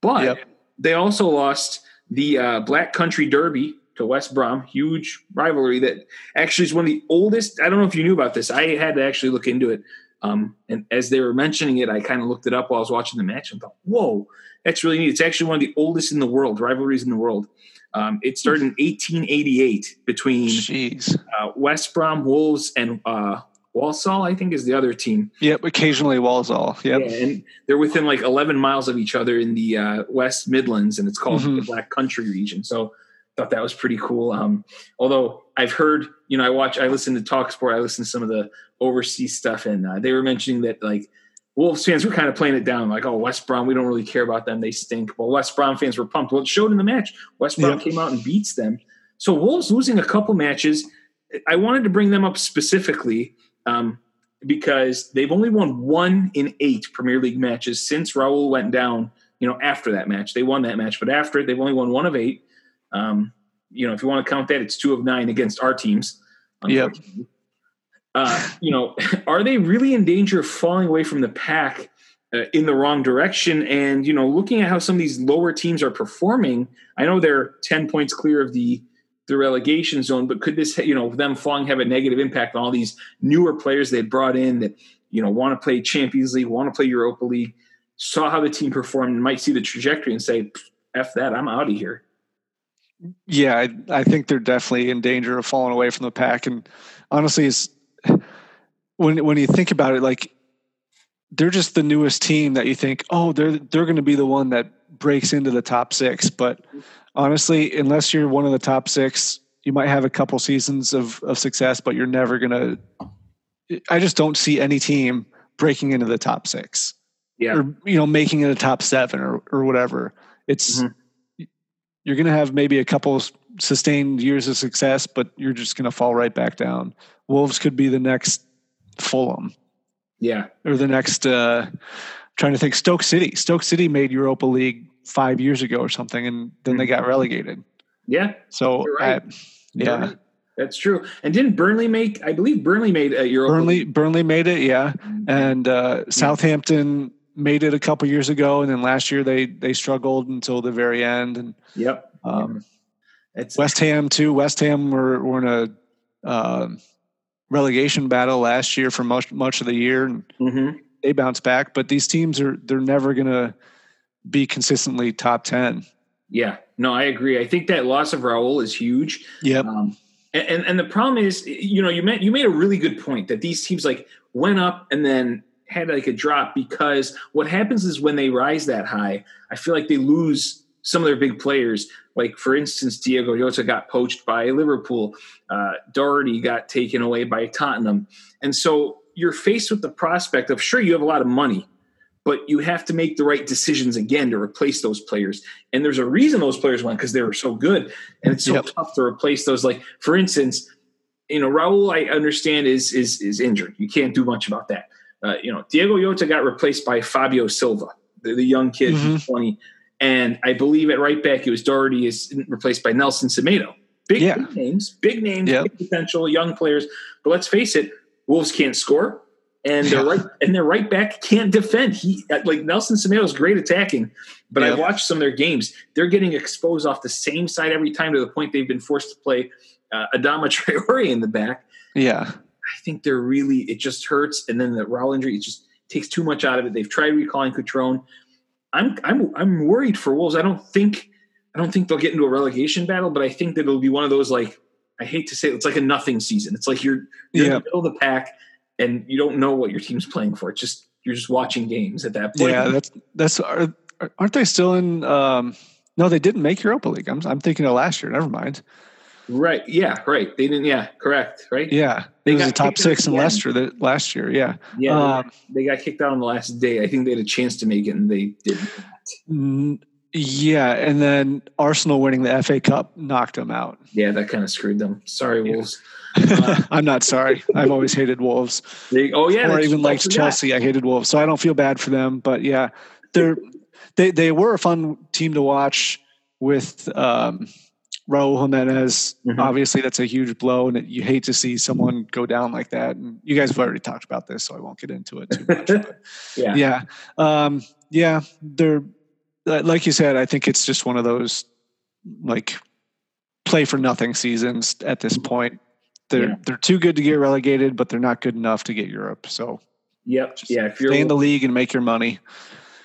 But Yep. they also lost the uh, Black Country Derby to West Brom. Huge rivalry that actually is one of the oldest. I don't know if you knew about this. I had to actually look into it. Um, and as they were mentioning it, I kind of looked it up while I was watching the match and thought, whoa, that's really neat. It's actually one of the oldest in the world, rivalries in the world. Um, it started in 1888 between Jeez. uh, West Brom Wolves and uh, Walsall, I think, is the other team. Yep. Occasionally Walsall. Yep. Yeah, and they're within like 11 miles of each other in the uh, West Midlands, and it's called Mhm. the Black Country region. So thought that was pretty cool. Um, although I've heard, you know, I watch, I listen to Talk Sport, I listen to some of the overseas stuff, and uh, they were mentioning that like Wolves fans were kind of playing it down, like, oh, West Brom, we don't really care about them, they stink. Well, West Brom fans were pumped. Well, it showed in the match. West Brom came out and beats them. So Wolves losing a couple matches. I wanted to bring them up specifically um, because they've only won one in eight Premier League matches since Raul went down. You know, after that match, they won that match, but after it, they've only won one of eight. Um, you know, if you want to count that, it's two of nine against our teams. Yep. Uh, you know, are they really in danger of falling away from the pack uh, in the wrong direction? And you know, looking at how some of these lower teams are performing, I know they're ten points clear of the the relegation zone, but could this, you know, them falling have a negative impact on all these newer players they brought in that you know want to play Champions League, want to play Europa League, saw how the team performed, and might see the trajectory and say, "F that, I'm out of here." Yeah, I, I think they're definitely in danger of falling away from the pack. And honestly, it's when when you think about it, like they're just the newest team that you think, oh, they're they're going to be the one that breaks into the top six. But honestly, unless you're one of the top six, you might have a couple seasons of of success, but you're never going to. I just don't see any team breaking into the top six Yeah, or you know making it a top seven or or whatever. It's Mhm. You're going to have maybe a couple sustained years of success, but you're just going to fall right back down. Wolves could be the next Fulham yeah, or the next. Uh, trying to think, Stoke City. Stoke City made Europa League five years ago or something, and then they got relegated. yeah. So right. I- yeah, Right. That's true. And didn't Burnley make? I believe Burnley made a Europa. Burnley Burnley made it. Yeah, and uh, Southampton made it a couple years ago, and then last year they they struggled until the very end. And Yep. um, It's West Ham too. West Ham were, were in a um relegation battle last year for much much of the year, and mhm. they bounced back. But these teams are they're never going to be consistently top ten. Yeah. No, I agree. I think that loss of Raul is huge. Yeah. Um, and, and and the problem is, you know, you meant you made a really good point that these teams like went up and then had like a drop because what happens is when they rise that high, I feel like they lose some of their big players. Like for instance, Diego Jota got poached by Liverpool, uh, Doherty got taken away by Tottenham, and so you're faced with the prospect of sure you have a lot of money, but you have to make the right decisions again to replace those players. And there's a reason those players went because they were so good, and it's so Yep. tough to replace those. Like for instance, you know Raul, I understand is is is injured. You can't do much about that. Uh, you know Diego Yota got replaced by Fabio Silva, the, the young kid who's 20, and I believe at right back it was Doherty is replaced by Nelson Semedo. Big, Yeah. big names, big names, Yep. big potential, young players. But let's face it, Wolves can't score, and their Yeah. right and their right back can't defend. He like Nelson Semedo is great attacking, but Yep. I've watched some of their games. They're getting exposed off the same side every time to the point they've been forced to play uh, Adama Traore in the back. Yeah. I think they're really it just hurts, and then the Raul injury it just takes too much out of it. They've tried recalling Cutrone. I'm I'm I'm worried for Wolves. I don't think I don't think they'll get into a relegation battle, but I think that it'll be one of those like I hate to say it, it's like a nothing season. It's like you're you're in the middle of the pack and you don't know what your team's playing for. It's just you're just watching games at that point. Yeah. That's that's are, aren't they still in? Um, no, they didn't make Europa League. I'm I'm thinking of last year. Never mind. Right. Yeah. Right. They didn't. Yeah. Correct. Right. Yeah, They it was got the top six in. Leicester that last year. Yeah. Yeah. Um, they got kicked out on the last day. I think they had a chance to make it and they didn't. Yeah, and then Arsenal winning the FA Cup knocked them out. Yeah, that kind of screwed them. Sorry, Yeah. Wolves. I'm not sorry. I've always hated Wolves, They, oh yeah, or even liked. Chelsea. I hated Wolves, so I don't feel bad for them. But yeah, they're they they were a fun team to watch with um, Raul Jimenez. Mhm. Obviously, that's a huge blow, and it, you hate to see someone go down like that. And you guys have already talked about this, so I won't get into it too much. But Yeah. yeah um yeah they're like you said i think it's just one of those like play for nothing seasons at this point they're Yeah. they're too good to get relegated but they're not good enough to get europe so Yep. Yeah. If you're Stay in the league and make your money.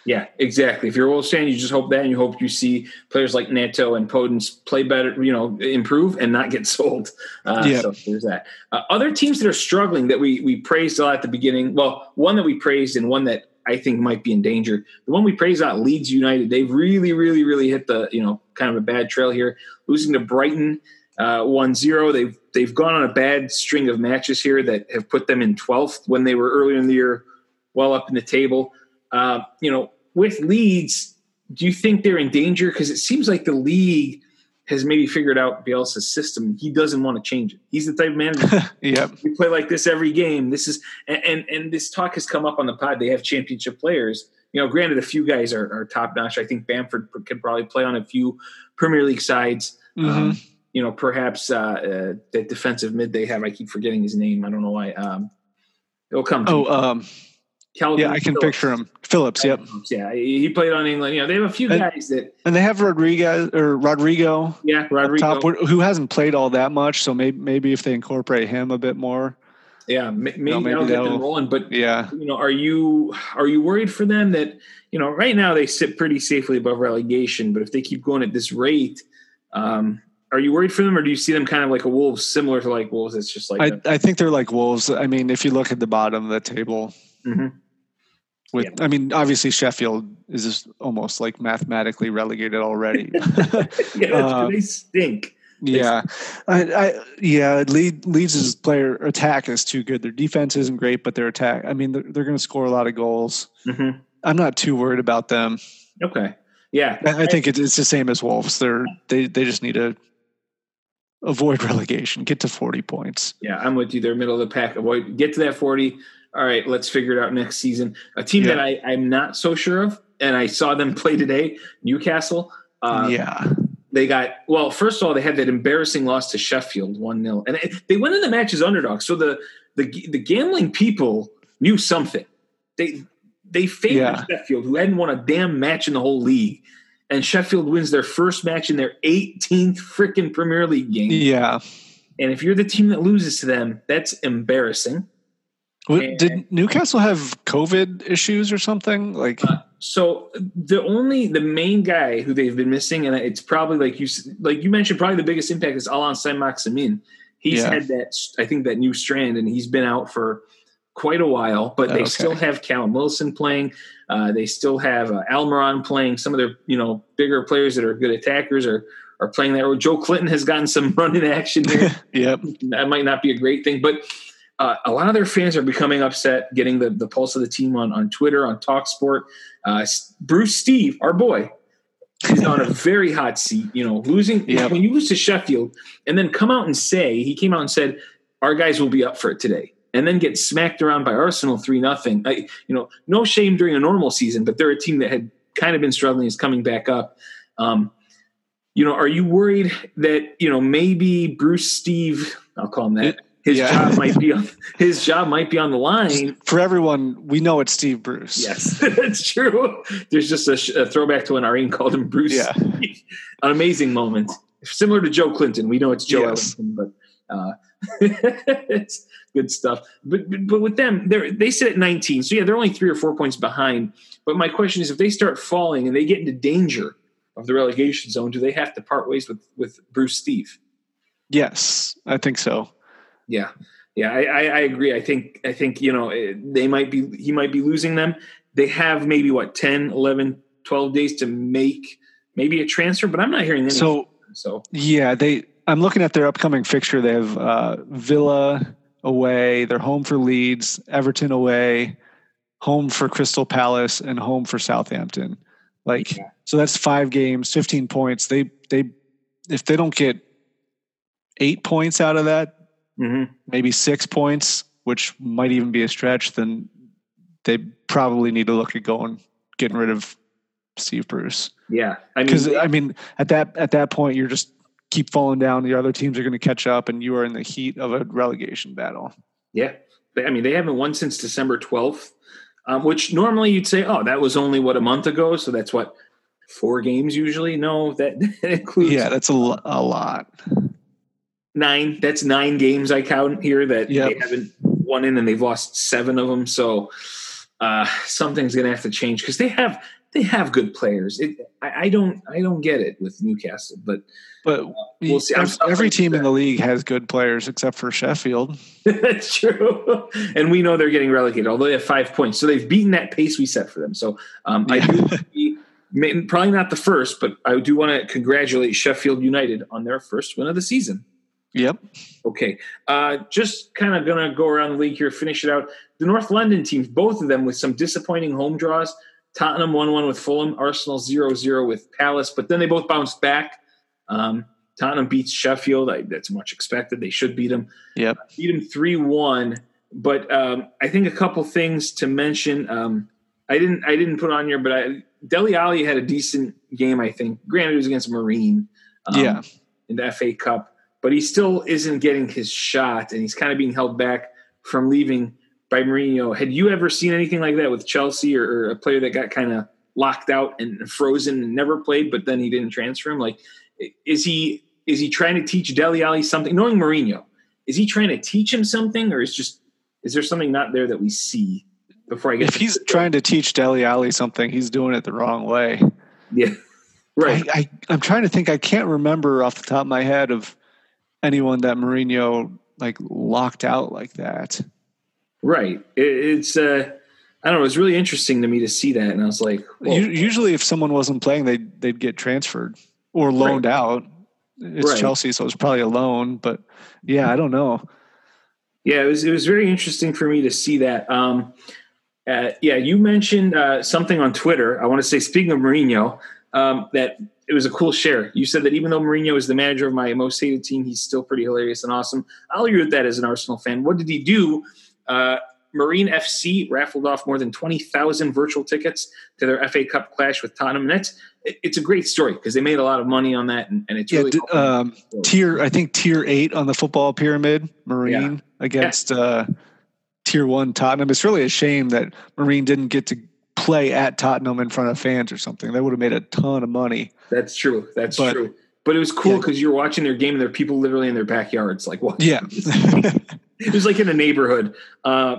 Yeah, exactly. If you're a Wolves fan, you just hope that, and you hope you see players like Neto and Podence play better, you know, improve and not get sold. Uh, Yeah. So there's that. Uh, other teams that are struggling that we we praised a lot at the beginning. Well, one that we praised and one that I think might be in danger. The one we praised out Leeds United. They've really, really, really hit the you know kind of a bad trail here, losing to Brighton uh, 1-0. They've they've gone on a bad string of matches here that have put them in 12th when they were earlier in the year, well up in the table. Uh, you know, with Leeds, do you think they're in danger? Because it seems like the league has maybe figured out Bielsa's system. He doesn't want to change it. He's the type of manager Yep. we play like this every game. This is and, and and this talk has come up on the pod. They have championship players. You know, granted, a few guys are, are top notch. I think Bamford could probably play on a few Premier League sides. Mhm. Um, you know, perhaps uh, uh, that defensive mid they have. I keep forgetting his name. I don't know why. Um, it'll come. To oh, um, Calvin yeah, I can Phillips. picture him. Phillips. Yep. Yeah, he played on England. You know, they have a few And- guys that. And they have Rodriguez or Rodrigo Yeah, Rodrigo. top, who hasn't played all that much. So maybe maybe if they incorporate him a bit more. yeah, ma- maybe, maybe that'll get them rolling. But Yeah. you know, are you are you worried for them that you know right now they sit pretty safely above relegation, but if they keep going at this rate, um, are you worried for them, or do you see them kind of like a Wolves, similar to like Wolves? It's just like I, think they're like wolves. I mean, if you look at the bottom of the table, Mhm. With Yeah. I mean, obviously Sheffield is just almost like mathematically relegated already. yeah, Um, they stink. yeah, I, I yeah, Lead, Leeds' player attack is too good. Their defense isn't great, but their attack. I mean, they're, they're going to score a lot of goals. Mhm. I'm not too worried about them. Okay, yeah, I, I think it, it's the same as Wolves. They're they they just need to avoid relegation, get to 40 points. Yeah, I'm with you. They're middle of the pack. Avoid get to that 40. All right, let's figure it out next season. A team Yeah. that I, I'm not so sure of, and I saw them play today, Newcastle. Uh, yeah, They got well. First of all, they had that embarrassing loss to Sheffield, one 0 and it- they went in the match as underdogs. So the the the gambling people knew something. They they favored Yeah. Sheffield, who hadn't won a damn match in the whole league, and Sheffield wins their first match in their 18th freaking Premier League game. yeah. And if you're the team that loses to them, that's embarrassing. And- did Newcastle have COVID issues or something? Like, So the only the main guy who they've been missing, and it's probably like you like you mentioned, probably the biggest impact is Allan Saint Maximin. He's Yeah. had that I think that new strand, and he's been out for quite a while. But they Okay. still have Callum Wilson playing. Uh, they still have uh, Almiron playing. Some of their you know bigger players that are good attackers are are playing there. Joe Clinton has gotten some running action here. yep. that might not be a great thing, but uh, a lot of their fans are becoming upset, getting the, the pulse of the team on, on Twitter, on TalkSport. Uh, Bruce Steve, our boy, is on a very hot seat. You know, losing Yep. when you lose to Sheffield, and then come out and say he came out and said our guys will be up for it today, and then get smacked around by Arsenal three nothing. You know, no shame during a normal season, but they're a team that had kind of been struggling, is coming back up. Um, you know, are you worried that you know maybe Bruce Steve, I'll call him that, his Yeah. job might be on his job might be on the line. For everyone, we know it's Steve Bruce. Yes, that's true. There's just a, sh- a throwback to when Irene called him Bruce. Yeah. An amazing moment, similar to Joe Clinton. We know it's Joe Yes. Ellington, but uh, it's good stuff. But, but but with them, they they sit at 19, so yeah, they're only three or four points behind. But my question is, if they start falling and they get into danger of the relegation zone, do they have to part ways with with Bruce Steve? Yes, I think so. Yeah, yeah, I, I, I agree. I think I think you know eh, they might be he might be losing them. They have maybe what 10, 11, 12 days to make maybe a transfer, but I'm not hearing anything. So so yeah, they. I'm looking at their upcoming fixture. They have uh, Villa away. They're home for Leeds, Everton away, home for Crystal Palace, and home for Southampton. Like Yeah. so, that's five games, 15 points. They they if they don't get eight points out of that, mhm. maybe six points, which might even be a stretch, then they probably need to look at going getting rid of Steve Bruce. yeah, I mean, Because I mean, at that at that point, you're just keep falling down. The other teams are going to catch up, and you are in the heat of a relegation battle. yeah, I mean they haven't won since December 12th, um, which normally you'd say, oh, that was only what a month ago, so that's what four games usually. No, that, that includes Yeah, that's a, lo- a lot. Nine. That's nine games I count here that Yep. they haven't won in and they've lost seven of them. So uh, something's going to have to change because they have they have good players. It, I, I, don't I don't get it with Newcastle, but but uh, we'll see. Every, every team in the league has good players except for Sheffield. That's true, and we know they're getting relegated. Although they have five points, so they've beaten that pace we set for them. So um, yeah. I do. Probably not the first, but I do want to congratulate Sheffield United on their first win of the season. Yep. Okay. Uh, just kind of going to go around the league here, finish it out. The North London teams, both of them with some disappointing home draws. Tottenham 1 1 with Fulham, Arsenal 0 0 with Palace, but then they both bounced back. Um, Tottenham beats Sheffield. I, that's much expected. They should beat them. Yep. beat them 3 1. But um, I think a couple things to mention. Um, I didn't I didn't put on here, but I, Dele Alli had a decent game, I think. Granted, it was against Marine um, yeah. in the FA Cup, but he still isn't getting his shot, and he's kind of being held back from leaving by Mourinho. Had you ever seen anything like that with Chelsea or, or a player that got kind of locked out and frozen and never played, but then he didn't transfer him? Like, is he is he trying to teach Dele Alli something? Knowing Mourinho, is he trying to teach him something, or is just is there something not there that we see before I get? If he's trying to teach Dele Alli something, he's doing it the wrong way. Yeah, right. I, I, I'm trying to think. I can't remember off the top of my head of anyone that Mourinho like locked out like that. Right. It, it's uh, I don't know. It was really interesting to me to see that, and I was like, usually if someone wasn't playing, they they'd get transferred or loaned right. out. It's right. Chelsea, so it's probably a loan. But yeah, I don't know. Yeah, it was it was very interesting for me to see that. Um, uh, yeah, you mentioned uh, something on Twitter. I want to say, speaking of Mourinho, um, that it was a cool share. You said that even though Mourinho is the manager of my most hated team, he's still pretty hilarious and awesome. I'll agree with that as an Arsenal fan. What did he do? Uh, Marine FC raffled off more than 20,000 virtual tickets to their FA Cup clash with Tottenham. And that's, it's a great story because they made a lot of money on that. And, and it's yeah, really um, tier, I think tier eight on the football pyramid, Marine yeah. against yeah. Uh, tier one Tottenham. It's really a shame that Marine didn't get to play at Tottenham in front of fans or something. They would have made a ton of money. That's true. That's but, true. But it was cool because yeah. you're watching their game and there are people literally in their backyards, like what? Yeah. it was like in a neighborhood. Uh,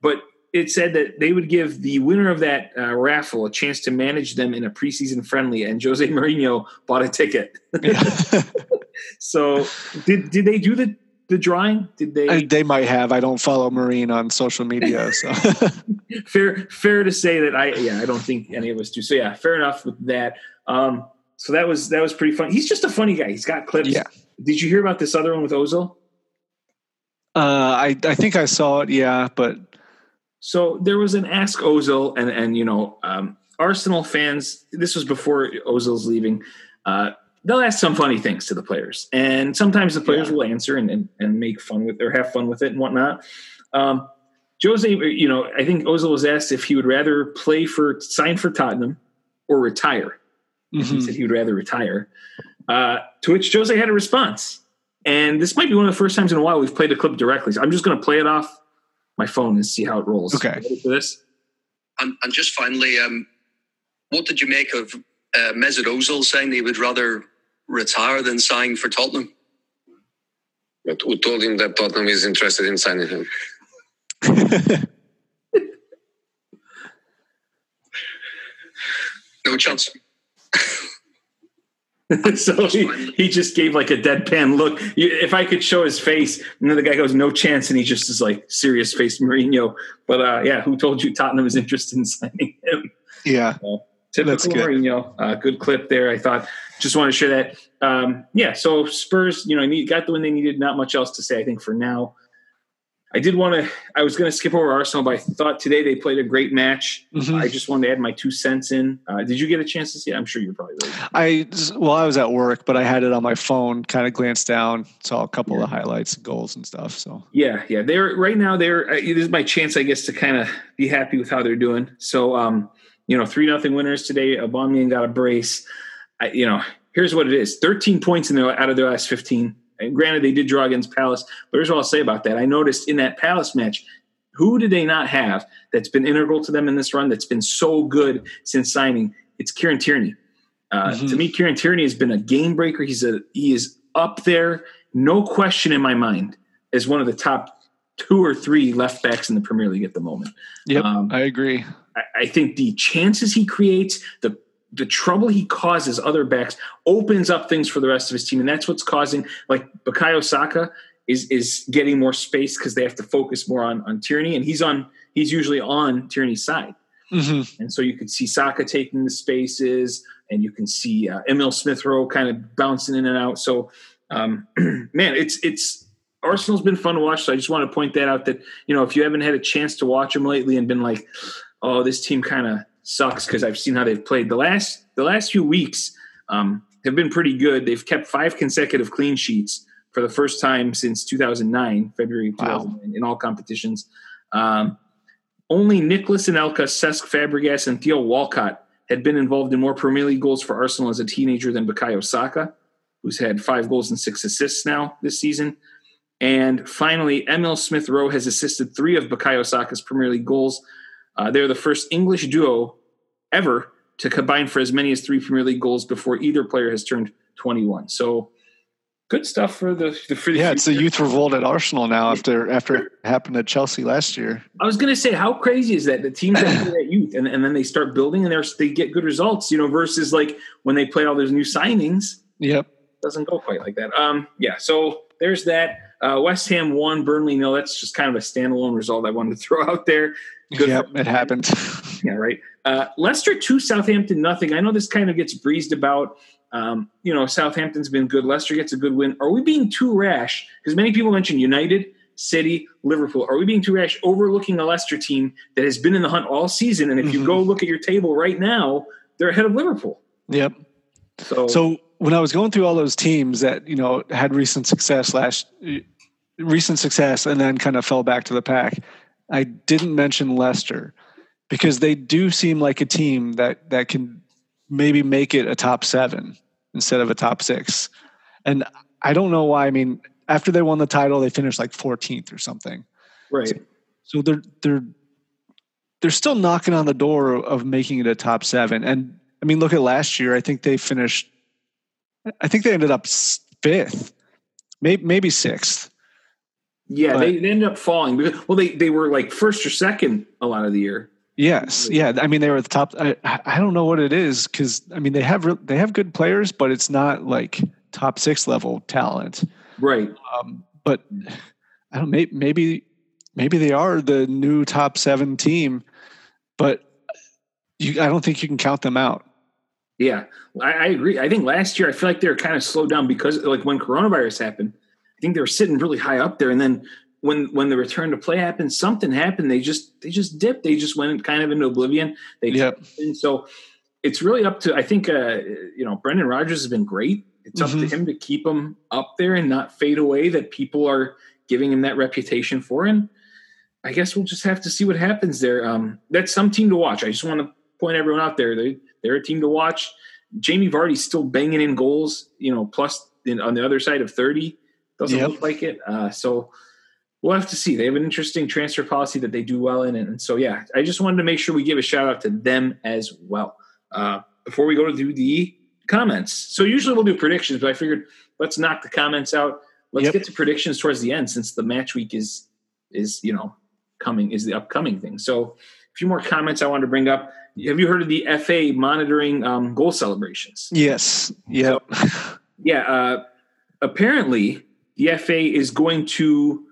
but it said that they would give the winner of that uh, raffle a chance to manage them in a preseason friendly, and Jose Mourinho bought a ticket. so, did did they do the the drawing? Did they? I, they might have. I don't follow Marine on social media, so fair fair to say that I yeah I don't think any of us do. So yeah, fair enough with that. Um, so that was that was pretty fun. He's just a funny guy. He's got clips. Yeah. Did you hear about this other one with Ozil? Uh, I I think I saw it. Yeah, but so there was an Ask Ozil, and and you know um, Arsenal fans. This was before Ozil's leaving. Uh, they'll ask some funny things to the players, and sometimes the players yeah. will answer and, and, and make fun with or have fun with it and whatnot. Um, Jose, you know, I think Ozil was asked if he would rather play for sign for Tottenham or retire. Mm-hmm. He said he would rather retire. Uh, to which Jose had a response, and this might be one of the first times in a while we've played a clip directly. So I'm just going to play it off my phone and see how it rolls. Okay. For this. And, and just finally, um, what did you make of uh, Mesut Ozil saying he would rather retire than sign for Tottenham? But who told him that Tottenham is interested in signing him? no chance. so he, he just gave like a deadpan look. If I could show his face, and then the guy goes, "No chance," and he just is like serious face Mourinho. But uh, yeah, who told you Tottenham is interested in signing him? Yeah, uh, typical good. Mourinho. Uh, good clip there. I thought. Just want to share that. Um, yeah, so Spurs, you know, I need, got the win they needed. Not much else to say. I think for now. I did want to. I was going to skip over Arsenal, but I thought today they played a great match. Mm-hmm. I just wanted to add my two cents in. Uh, did you get a chance to see? it? I'm sure you're probably. Really I well, I was at work, but I had it on my phone. Kind of glanced down, saw a couple yeah. of highlights, goals, and stuff. So yeah, yeah. They're right now. They're uh, this is my chance, I guess, to kind of be happy with how they're doing. So, um, you know, three nothing winners today. Aubameyang got a brace. I, you know, here's what it is: 13 points in their out of their last 15. And granted, they did draw against Palace, but here's what I'll say about that. I noticed in that Palace match, who did they not have that's been integral to them in this run that's been so good since signing? It's Kieran Tierney. Uh, mm-hmm. To me, Kieran Tierney has been a game breaker. He's a he is up there, no question in my mind, as one of the top two or three left backs in the Premier League at the moment. Yep, Um, I agree. I, I think the chances he creates, the the trouble he causes other backs, opens up things for the rest of his team, and that's what's causing like Bukayo Saka is is getting more space because they have to focus more on on Tierney, and he's on he's usually on Tierney's side, hmm and so you can see Saka taking the spaces, and you can see uh, Emile Smith Rowe kind of bouncing in and out. So, um, man, it's it's. Arsenal's been fun to watch, so I just want to point that out. That you know, if you haven't had a chance to watch them lately and been like, "Oh, this team kind of sucks," because I've seen how they've played the last the last few weeks um, have been pretty good. They've kept five consecutive clean sheets for the first time since 2009, February Wow. in all competitions. Um, only Nicolas Anelka, Cesc Fabregas, and Theo Walcott had been involved in more Premier League goals for Arsenal as a teenager than Bukayo Saka, who's had five goals and six assists now this season. And finally, Emile Smith Rowe has assisted three of Bukayo Saka's Premier League goals. Uh, they're the first English duo ever to combine for as many as three Premier League goals before either player has turned 21. So good stuff for the for the Yeah, it's a youth revolt at Arsenal now after after it happened at Chelsea last year. I was going to say, how crazy is that? The teams that play that youth and, and then they start building and they're, they get good results, you know, versus like when they play all those new signings, Yep. doesn't go quite like that. Um, yeah, so there's that. Uh, West Ham won, Burnley no. That's just kind of a standalone result I wanted to throw out there. Good yep, it happened. Yeah, right. Uh, Leicester two, Southampton nothing. I know this kind of gets breezed about. Um, you know, Southampton's been good. Leicester gets a good win. Are we being too rash? Because many people mention United, City, Liverpool. Are we being too rash, overlooking a Leicester team that has been in the hunt all season? And if you Mhm. go look at your table right now, they're ahead of Liverpool. yep. So, So when I was going through all those teams that you know had recent success last recent success and then kind of fell back to the pack, I didn't mention Leicester because they do seem like a team that that can maybe make it a top seven instead of a top six. And I don't know why. I mean, after they won the title, they finished like 14th or something. right. So they're they're they're still knocking on the door of making it a top seven. And I mean, look at last year. I think they finished. I think they ended up fifth, maybe maybe sixth. Yeah, But- they, they ended up falling. because- Well, they, they were like first or second a lot of the year. Yes, yeah. I mean, they were at the top. I I don't know what it is because I mean they have they have good players, but it's not like top six level talent. Right. Um, but I don't. Maybe maybe maybe they are the new top seven team, but you. I don't think you can count them out. Yeah, I, I agree. I think last year I feel like they were kind of slowed down because like when coronavirus happened, I think they were sitting really high up there, and then when when the return to play happened, something happened. They just they just dipped. They just went kind of into oblivion. They Yep. and so it's really up to I think uh, you know Brendan Rodgers has been great. It's up to Mhm. him to keep him up there and not fade away. That people are giving him that reputation for, and I guess we'll just have to see what happens there. Um, that's some team to watch. I just want to point everyone out there. They they're a team to watch. Jamie Vardy's still banging in goals, you know, plus in, on the other side of 30. Doesn't Yep. look like it. Uh, so we'll have to see. They have an interesting transfer policy that they do well in. And so, yeah, I just wanted to make sure we give a shout out to them as well. Uh, before we go to do the comments. So usually we'll do predictions, but I figured let's knock the comments out. Let's Yep. get to predictions towards the end since the match week is, is, you know, coming, is the upcoming thing. So a few more comments I wanted to bring up. Have you heard of the FA monitoring um, goal celebrations? Yes. Yep. Yeah. Uh, apparently, the FA is going to,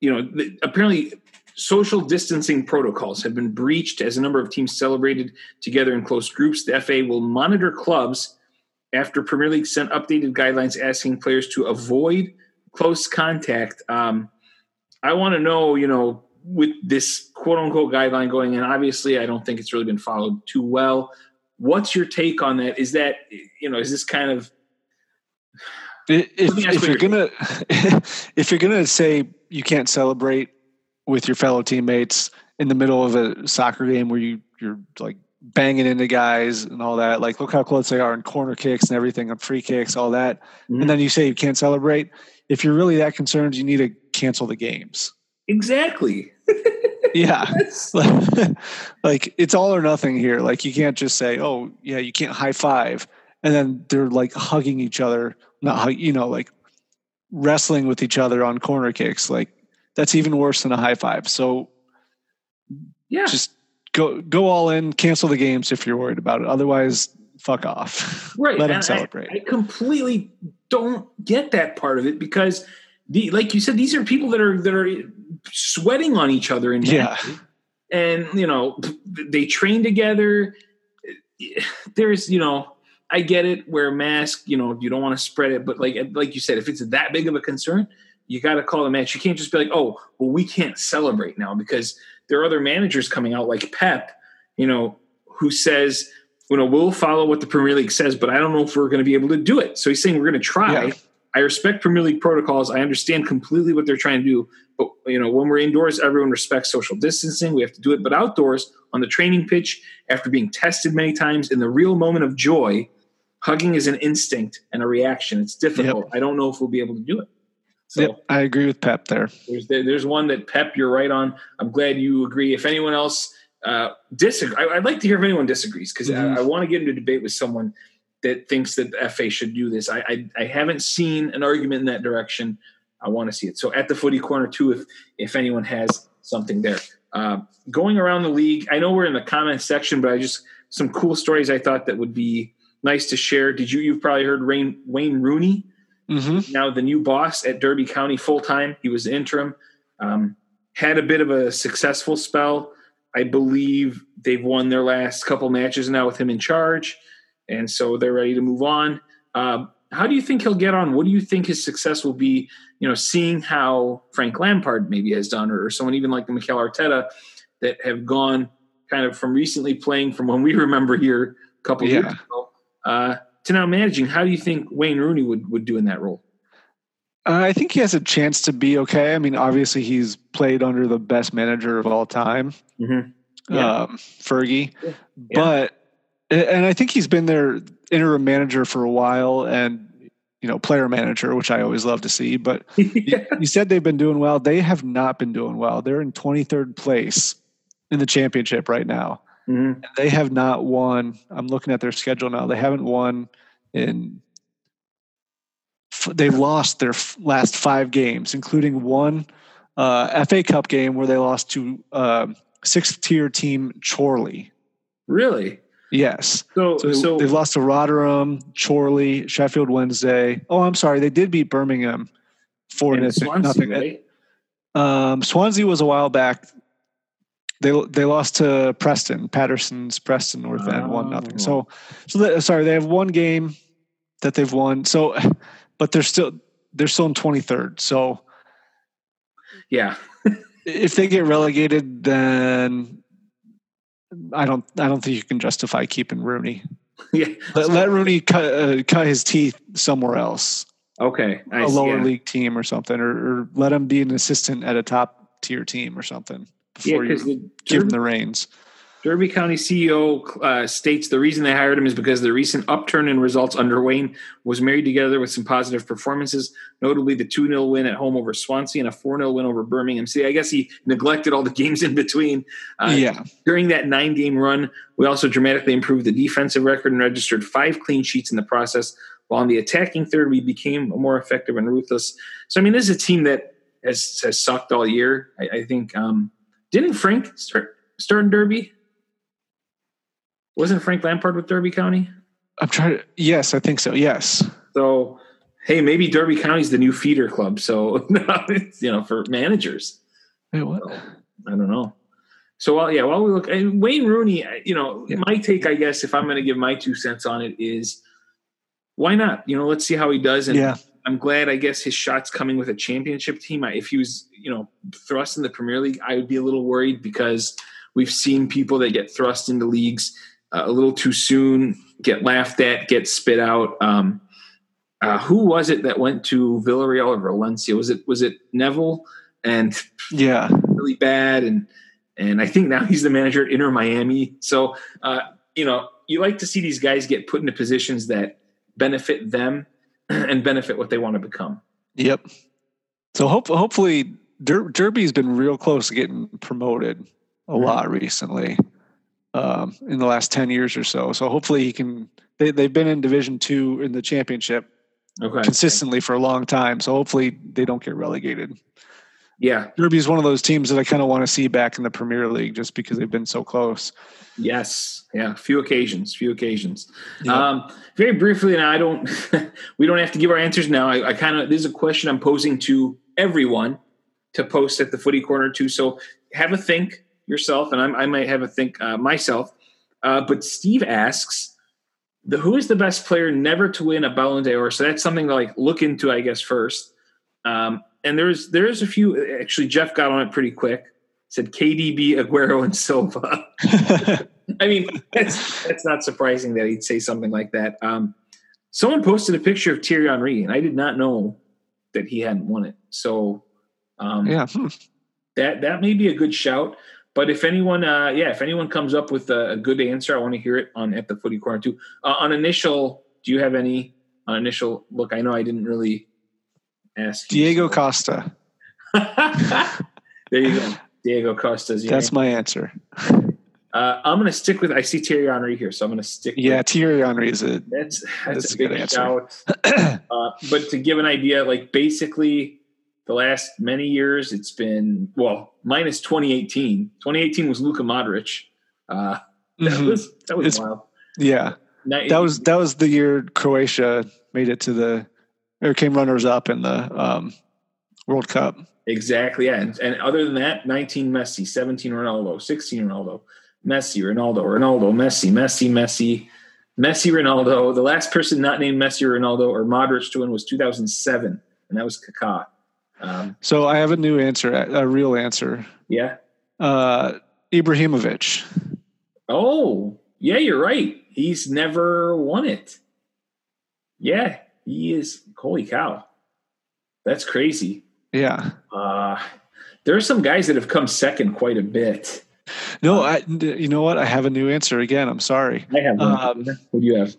you know, th- apparently social distancing protocols have been breached as a number of teams celebrated together in close groups. The FA will monitor clubs after Premier League sent updated guidelines asking players to avoid close contact. Um, I want to know, you know, with this quote unquote guideline going in, obviously, I don't think it's really been followed too well. What's your take on that? Is that, you know, is this kind of If, if you're gonna if you're gonna say you can't celebrate with your fellow teammates in the middle of a soccer game where you you're like banging into guys and all that, like look how close they are in corner kicks and everything on free kicks, all that, Mhm. and then you say you can't celebrate. If you're really that concerned, you need to cancel the games. exactly? Yeah, like it's all or nothing here. Like you can't just say, "Oh, yeah, you can't high five. and then they're like hugging each other, not hug, you know, like wrestling with each other on corner kicks. Like that's even worse than a high five. So Yeah. just go go all in, cancel the games if you're worried about it. Otherwise, fuck off. right. Let them and I- celebrate. I, completely don't get that part of it because the like you said, these are people that are that are sweating on each other in Yeah. and you know they train together. There's you know i get it wear a mask you know you don't want to spread it but like like you said if it's that big of a concern you got to call the match you can't just be like oh well we can't celebrate now because there are other managers coming out like pep you know who says you know we'll follow what the premier league says but i don't know if we're going to be able to do it. So he's saying we're going to try. Yeah. I respect premier league protocols. I understand completely what they're trying to do but you know when we're indoors everyone respects social distancing. We have to do it but outdoors on the training pitch after being tested many times in the real moment of joy hugging is an instinct and a reaction. It's difficult. I don't know if we'll be able to do it. So Yep, I agree with Pep there. there's there's one that pep you're right on. I'm glad you agree. If anyone else uh disagree I, i'd like to hear if anyone disagrees because Mhm. I, I want to get into debate with someone that thinks that the fa should do this. I, I i haven't seen an argument in that direction. I want to see it. So at the footy corner too if if anyone has something there. Uh, going around the league i know we're in the comments section but i just some cool stories i thought that would be nice to share. Did you you've probably heard Wayne, wayne rooney hmm now the new boss at Derby County full time. He was interim. Um, had a bit of a successful spell. I believe they've won their last couple matches now with him in charge, and so they're ready to move on. Um, how do you think he'll get on? What do you think his success will be? You know, seeing how Frank Lampard maybe has done, or, or someone even like the Mikel Arteta that have gone kind of from recently playing from when we remember here a couple years Yeah. ago uh, to now managing. How do you think Wayne Rooney would would do in that role? Uh, I think he has a chance to be okay. I mean, obviously, he's played under the best manager of all time, Mm-hmm. Yeah. um, Fergie. Yeah. But and I think he's been their interim manager for a while, and you know, player manager, which I always love to see. But you, you said they've been doing well. They have not been doing well. They're in 23rd place in the championship right now. Mhm. They have not won. I'm looking at their schedule now. They haven't won in. They've lost their f- last five games, including one uh, FA Cup game where they lost to uh, sixth tier team Chorley. Really? Yes. So, So, so, they've lost to Rotherham, Chorley, Sheffield Wednesday. Oh, I'm sorry. They did beat Birmingham four nothing. Swansea, nothing. right? Um, Swansea was a while back. They they lost to Preston, Patterson's Preston North End, one nothing. So, so they, sorry, they have one game that they've won. So, but they're still they're still in 23rd. So, Yeah. if they get relegated, then I don't I don't think you can justify keeping Rooney. Yeah. Let, let Rooney cut uh, cut his teeth somewhere else, Okay. A lower yeah. league team or something, or, or let him be an assistant at a top tier team or something Yeah, before because you give him the reins. Derby County CEO uh, states the reason they hired him is because the recent upturn in results under Wayne was married together with some positive performances, notably the 2 0 win at home over Swansea and a 4 0 win over Birmingham. See, I guess he neglected all the games in between. Uh, yeah, During that nine game run, we also dramatically improved the defensive record and registered five clean sheets in the process. While on the attacking third, we became more effective and ruthless. So, I mean, this is a team that has, has sucked all year. I, I think, um, didn't Frank start, start in Derby? Wasn't Frank Lampard with Derby County? I'm trying to. Yes, I think so. Yes. So, hey, maybe Derby County's the new feeder club. So, you know, for managers. Wait, what? I don't know. So, well, yeah, while we look, and Wayne Rooney, you know, Yeah. my take, I guess, if I'm going to give my two cents on it, is why not? You know, let's see how he does. And Yeah. I'm glad, I guess, his shot's coming with a championship team. I, if he was, you know, thrust in the Premier League, I would be a little worried because we've seen people that get thrust into leagues a little too soon, get laughed at, get spit out. Um, uh, who was it that went to Villarreal or Valencia? Was it was it Neville? And Yeah. really bad and and I think now he's the manager at Inter Miami. So uh, you know, you like to see these guys get put into positions that benefit them and benefit what they want to become. Yep. So hope, hopefully Der- Derby's been real close to getting promoted a Mhm. lot recently um, in the last 10 years or so. So hopefully he can, they, they've been in division two in the championship Okay. consistently for a long time. So hopefully they don't get relegated. Yeah. Derby is one of those teams that I kind of want to see back in the Premier League just because they've been so close. Yes. Yeah. Few occasions. Few occasions. Yeah. Um, very briefly, and I don't. we don't have to give our answers now. I, I kind of. This is a question I'm posing to everyone to post at the Footy Corner too. So have a think yourself, and I'm, I might have a think uh, myself. Uh, but Steve asks, the who is the best player never to win a Ballon d'Or? So that's something to like look into, I guess, first. Um, and there's there's a few. Actually, Jeff got on it pretty quick. Said KDB, Aguero, and Silva. I mean, that's that's not surprising that he'd say something like that. Um, someone posted a picture of Thierry Henry, and I did not know that he hadn't won it. So, um, yeah. Hmm. that that may be a good shout. But if anyone, uh, yeah, if anyone comes up with a, a good answer, I want to hear it on at the Footy Corner too. Uh, on initial, do you have any on initial look? I know I didn't really ask. Diego so- Costa. there you go, Diego Costa's. That's name. my answer. Uh, I'm going to stick with. I see Thierry Henry here, so I'm going to stick. Yeah, with, Thierry Henry is a that's that's, That's a a good answer. uh, but to give an idea, like basically the last many years, it's been well minus 2018. 2018 was Luka Modric. Uh, that Mhm. was that was It's- wild. yeah. Ni- That was that was the year Croatia made it to the or came runners up in the um, World Cup. exactly yeah. And, and other than that, 19 Messi, 17 Ronaldo, 16 Ronaldo, Messi, Ronaldo, Ronaldo, Messi, Messi, Messi, Messi, Ronaldo. The last person not named Messi or Ronaldo or Modric to win was 2007, and that was Kaká. Um, So I have a new answer, a real answer. yeah. Uh, Ibrahimovic. Oh, yeah, you're right. He's never won it. Yeah, he is. Holy cow. That's crazy. Yeah. Uh, there are some guys that have come second quite a bit. No, I. You know what? I have a new answer again. I'm sorry. I have one. Um, what do you have?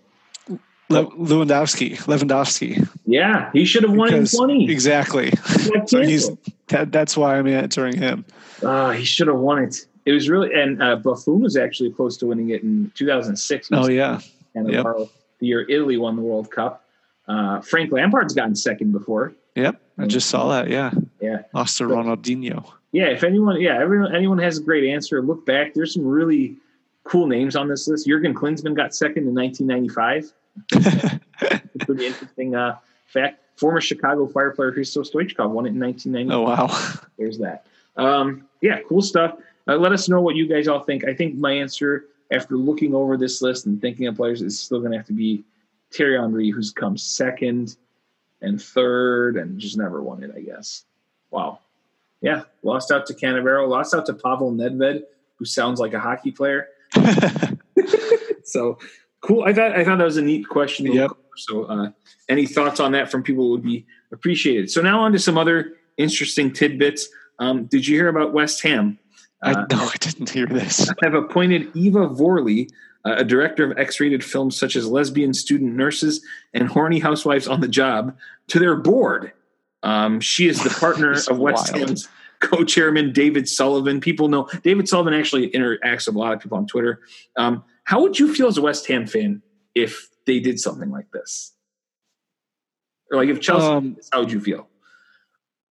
Le- Lewandowski. Lewandowski. Yeah, he should have won it in 20. Exactly. So he's that, that's why I'm answering him. Ah, he should have won it. It was really, and uh, Buffon was actually close to winning it in 2006. Oh yeah. Cannavaro, the year Italy won the World Cup. Uh, Frank Lampard's gotten second before. Yep. I just saw that. Yeah. Yeah. Lost to Ronaldinho. Yeah, if anyone, yeah, everyone, anyone has a great answer, look back. There's some really cool names on this list. Jurgen Klinsmann got second in 1995. Pretty interesting uh, fact. Former Chicago Fire player Hristo Stoichkov won it in 1990. Oh wow. There's that. Um, yeah, cool stuff. Uh, let us know what you guys all think. I think my answer, after looking over this list and thinking of players, is still going to have to be Thierry Henry, who's come second and third and just never won it, I guess. Wow. Yeah, lost out to Cannavaro, lost out to Pavel Nedved, who sounds like a hockey player. So cool. I thought I thought that was a neat question. Yep. So uh, any thoughts on that from people would be appreciated. So now on to some other interesting tidbits. Um, did you hear about West Ham? I Uh, no, I didn't hear this. have appointed Eva Vorley, uh, a director of X-rated films such as Lesbian Student Nurses and Horny Housewives on the Job, to their board. Um, she is the partner of West wild. Ham's co-chairman David Sullivan. People know David Sullivan actually interacts with a lot of people on Twitter. Um, how would you feel as a West Ham fan if they did something like this? Or like if Chelsea, Um, this, how would you feel?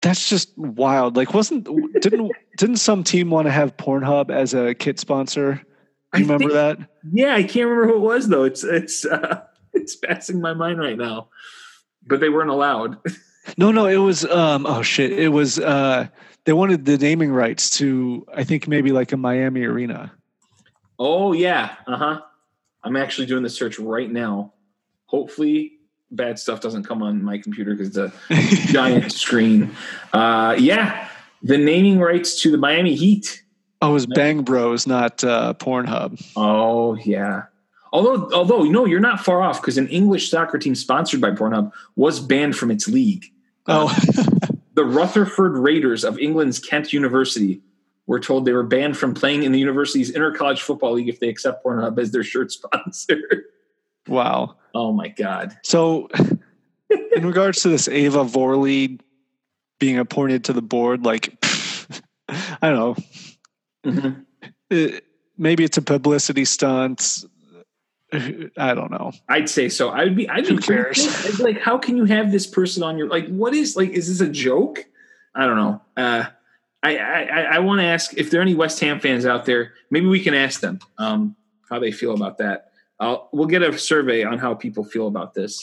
That's just wild. Like, wasn't didn't didn't some team want to have Pornhub as a kit sponsor? I You remember think- that? Yeah, I can't remember who it was though. It's it's uh, it's passing my mind right now, but they weren't allowed. No, no, it was um oh shit. It was uh they wanted the naming rights to I think maybe like a Miami arena. Oh yeah, uh huh. I'm actually doing the search right now. Hopefully, bad stuff doesn't come on my computer because it's a giant screen. Uh, yeah, the naming rights to the Miami Heat. oh, it was Bang Bros, not uh Pornhub. Oh yeah. Although, although no, you're not far off because an English soccer team sponsored by Pornhub was banned from its league. Oh, The Rutherford Raiders of England's Kent University were told they were banned from playing in the university's intercollege football league if they accept Pornhub as their shirt sponsor. wow. oh my god. So in regards to this Ava Vorley being appointed to the board, like I don't know. Mhm. It, maybe it's a publicity stunt. I don't know. I'd say so. I'd be. I'd Who be cares? Like, how can you have this person on your like? What is like? Is this a joke? I don't know. Uh, I I, I want to ask if there are any West Ham fans out there. Maybe we can ask them um, how they feel about that. I'll, we'll get a survey on how people feel about this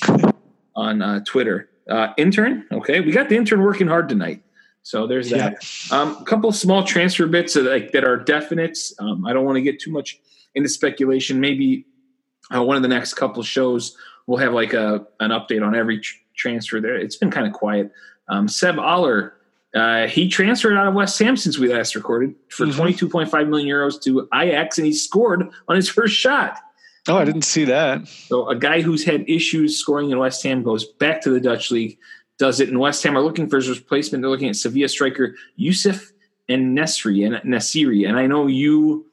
on uh, Twitter. Uh, intern, okay, we got the intern working hard tonight. So there's that. Um, a couple small transfer bits that, like, that are definites. Um, I don't want to get too much into speculation. Maybe uh, one of the next couple shows we'll have like a an update on every tr- transfer there. It's been kind of quiet. Um, Seb Haller, uh, he transferred out of West Ham since we last recorded for Mhm. 22.5 million euros to Ajax, and he scored on his first shot. Oh, I didn't see that. So a guy who's had issues scoring in West Ham goes back to the Dutch league, does it, and West Ham are looking for his replacement. They're looking at Sevilla striker Yusuf and Nesri and Nasiri. And I know you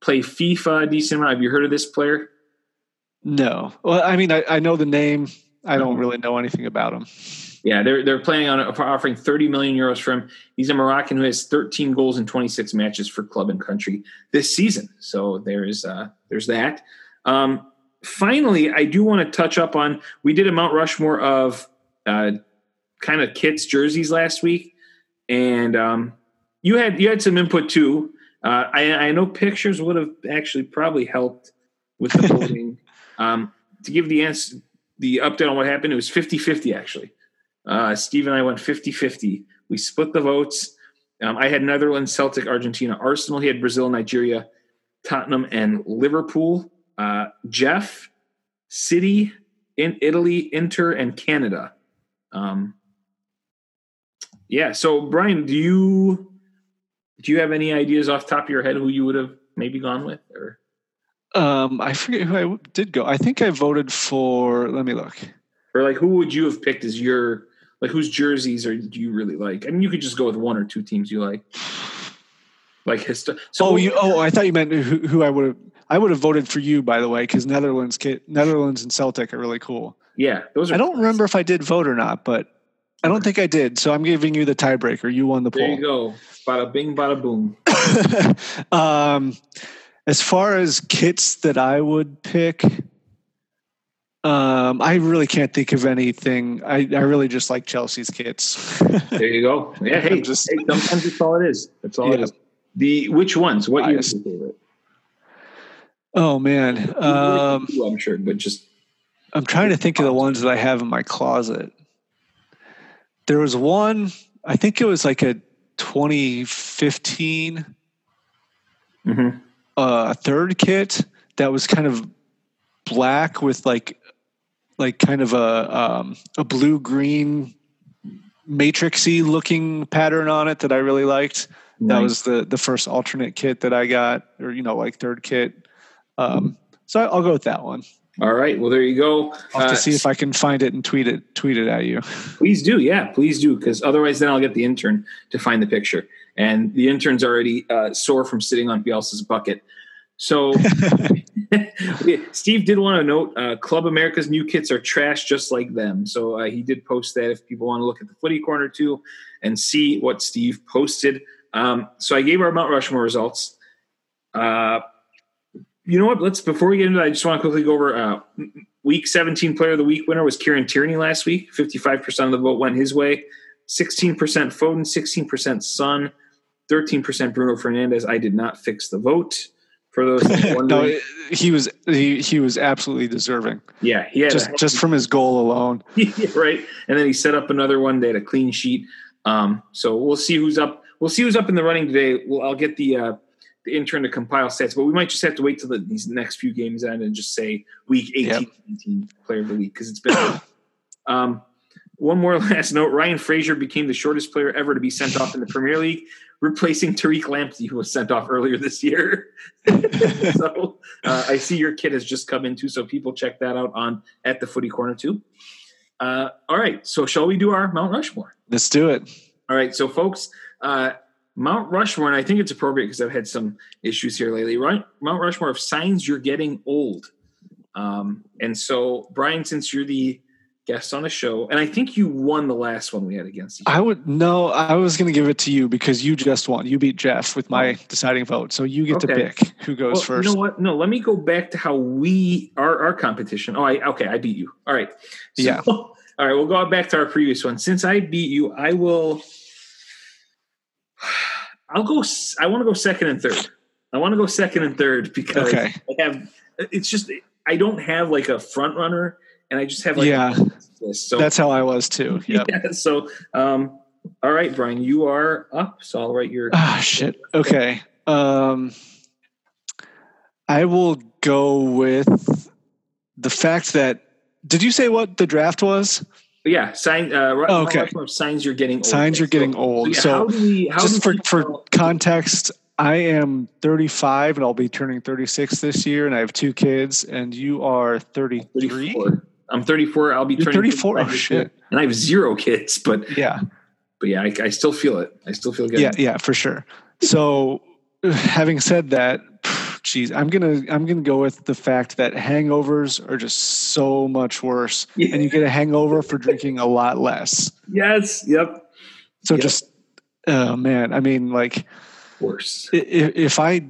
play FIFA a decent amount. Have you heard of this player? No. Well, I mean, I, I know the name. I don't really know anything about him. Yeah, they're they're planning on offering 30 million euros for him. He's a Moroccan who has 13 goals in 26 matches for club and country this season. So there's uh, there's that. Um, finally, I do want to touch up on we did a Mount Rushmore of uh, kind of kits jerseys last week, and um, you had you had some input too. Uh, I, I know pictures would have actually probably helped with the voting. um, to give the answer, the update on what happened, it was 50-50 actually. Uh, Steve and I went 50-50. We split the votes. Um, I had Netherlands, Celtic, Argentina, Arsenal. He had Brazil, Nigeria, Tottenham, and Liverpool. Uh, Jeff, City, in Italy, Inter, and Canada. Um, yeah. So, Brian, do you do you have any ideas off the top of your head who you would have maybe gone with, or Um, I forget who I did go. I think I voted for. Let me look. or like who would you have picked as your like whose jerseys are do you really like? I mean, you could just go with one or two teams you like. Like his. So oh, you. Oh, I thought you meant who, who I would have. I would have voted for you, by the way, because Netherlands, kid, Netherlands and Celtic are really cool. yeah, those are. I don't remember if I did vote or not, but I don't think I did. So I'm giving you the tiebreaker. You won the poll. There you go. Bada bing, bada boom. um, as far as kits that I would pick, um, I really can't think of anything. I, I really just like Chelsea's kits. There you go. Yeah, hey, just- hey, sometimes it's all it is. That's all it Yeah. is. The which ones? What year Biased. is your favorite? oh man, um, I'm sure, but just I'm trying to think of the ones that I have in my closet. There was one. I think it was like a 2015 Mhm. uh, third kit that was kind of black with like like kind of a um, a blue green matrixy looking pattern on it that I really liked. That was the the first alternate kit that I got, or you know, like third kit. Um, so I'll go with that one. all right. Well, there you go. I'll have Uh, to see if I can find it and tweet it tweet it at you. Please do, yeah, please do, because otherwise, then I'll get the intern to find the picture, and the intern's already uh, sore from sitting on Bielsa's bucket. So, Steve did want to note, uh, Club America's new kits are trash, just like them. So uh, he did post that. If people want to look at the Footy Corner too and see what Steve posted, um, so I gave our Mount Rushmore results. Uh, you know what? Let's before we get into that, I just want to quickly go over uh, week 17 player of the week winner was Kieran Tierney last week. 55% of the vote went his way. 16% Foden, 16% Son, 13% Bruno Fernandes. I did not fix the vote for those no, it- he was he, he was absolutely deserving yeah, he just just from his goal alone. Right. And then he set up another one. They had a clean sheet. Um, so we'll see who's up. We'll see who's up in the running today. Well, I'll get the uh, the intern to compile stats, but we might just have to wait till the, these next few games end and just say week 18, Yep. 19 player of the week because it's been. um, one more last note: Ryan Fraser became the shortest player ever to be sent off in the Premier League, replacing Tariq Lamptey, who was sent off earlier this year. so uh, I see your kid has just come in too, so people check that out on at the Footy Corner too. Uh, all right, so shall we do our Mount Rushmore? Let's do it. All right, so folks, uh, Mount Rushmore, and I think it's appropriate because I've had some issues here lately. Right, Mount Rushmore of signs you're getting old. Um, and so, Brian, since you're the guest on a show, and I think you won the last one we had against each I would no, I was going to give it to you because you just won. You beat Jeff with my oh. deciding vote, so you get to pick who goes well, first. You know what? No, let me go back to how we our our competition. Oh, I okay, I beat you. All right. So- Yeah. All right, we'll go back to our previous one. Since I beat you, I will I'll go. I want to go second and third. I want to go second and third because Okay. I have. It's just I don't have like a front runner, and I just have like Yeah. So That's how I was too. Yep. yeah. So um, all right, Brian, you are up. So I'll write your. Ah, shit. Okay. Um, I will go with the fact that. Did you say what the draft was? yeah, sign. Uh, Oh, okay. signs you're getting. Old. Signs you're getting old. yeah, So, how do we? How Just for for context, I am 35 and I'll be turning 36 this year, and I have two kids, and you are 33. 34. I'm 34. I'll be You're turning 34? Oh, shit. And I have zero kids, but Yeah. but yeah, I, I still feel it. I still feel good. Yeah, yeah, for sure. So, having said that, geez, I'm gonna I'm gonna go with the fact that hangovers are just so much worse, Yeah. and you get a hangover for drinking a lot less. Yes. Yep. So Yep. just, oh man, I mean, like Worse. i- i- if I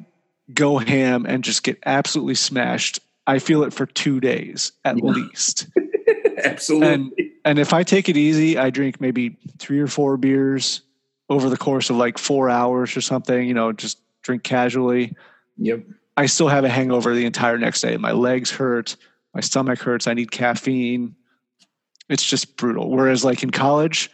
go ham and just get absolutely smashed, I feel it for two days at Yeah. least. Absolutely. And if I take it easy, I drink maybe three or four beers over the course of like four hours or something. You know, just drink casually. yep. I still have a hangover the entire next day. My legs hurt, my stomach hurts. I need caffeine. It's just brutal. Whereas, like in college,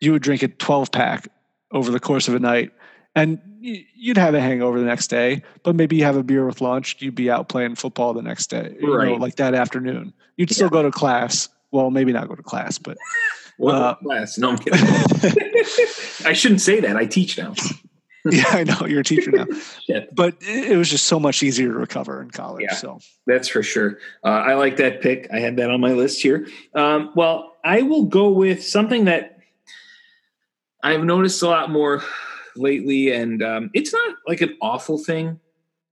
you would drink a 12 pack over the course of a night and you'd have a hangover the next day, but maybe you have a beer with lunch. You'd be out playing football the next day, you know, Right. like that afternoon. You'd still go to class. Well, maybe not go to class, but Uh, class? No, I'm kidding. I shouldn't say that. I teach now. yeah, I know you're a teacher now. Shit. But it it was just so much easier to recover in college. Yeah. So That's for sure. Uh, I like that pick. I had that on my list here. Um, well, I will go with something that I've noticed a lot more lately, and um, it's not like an awful thing,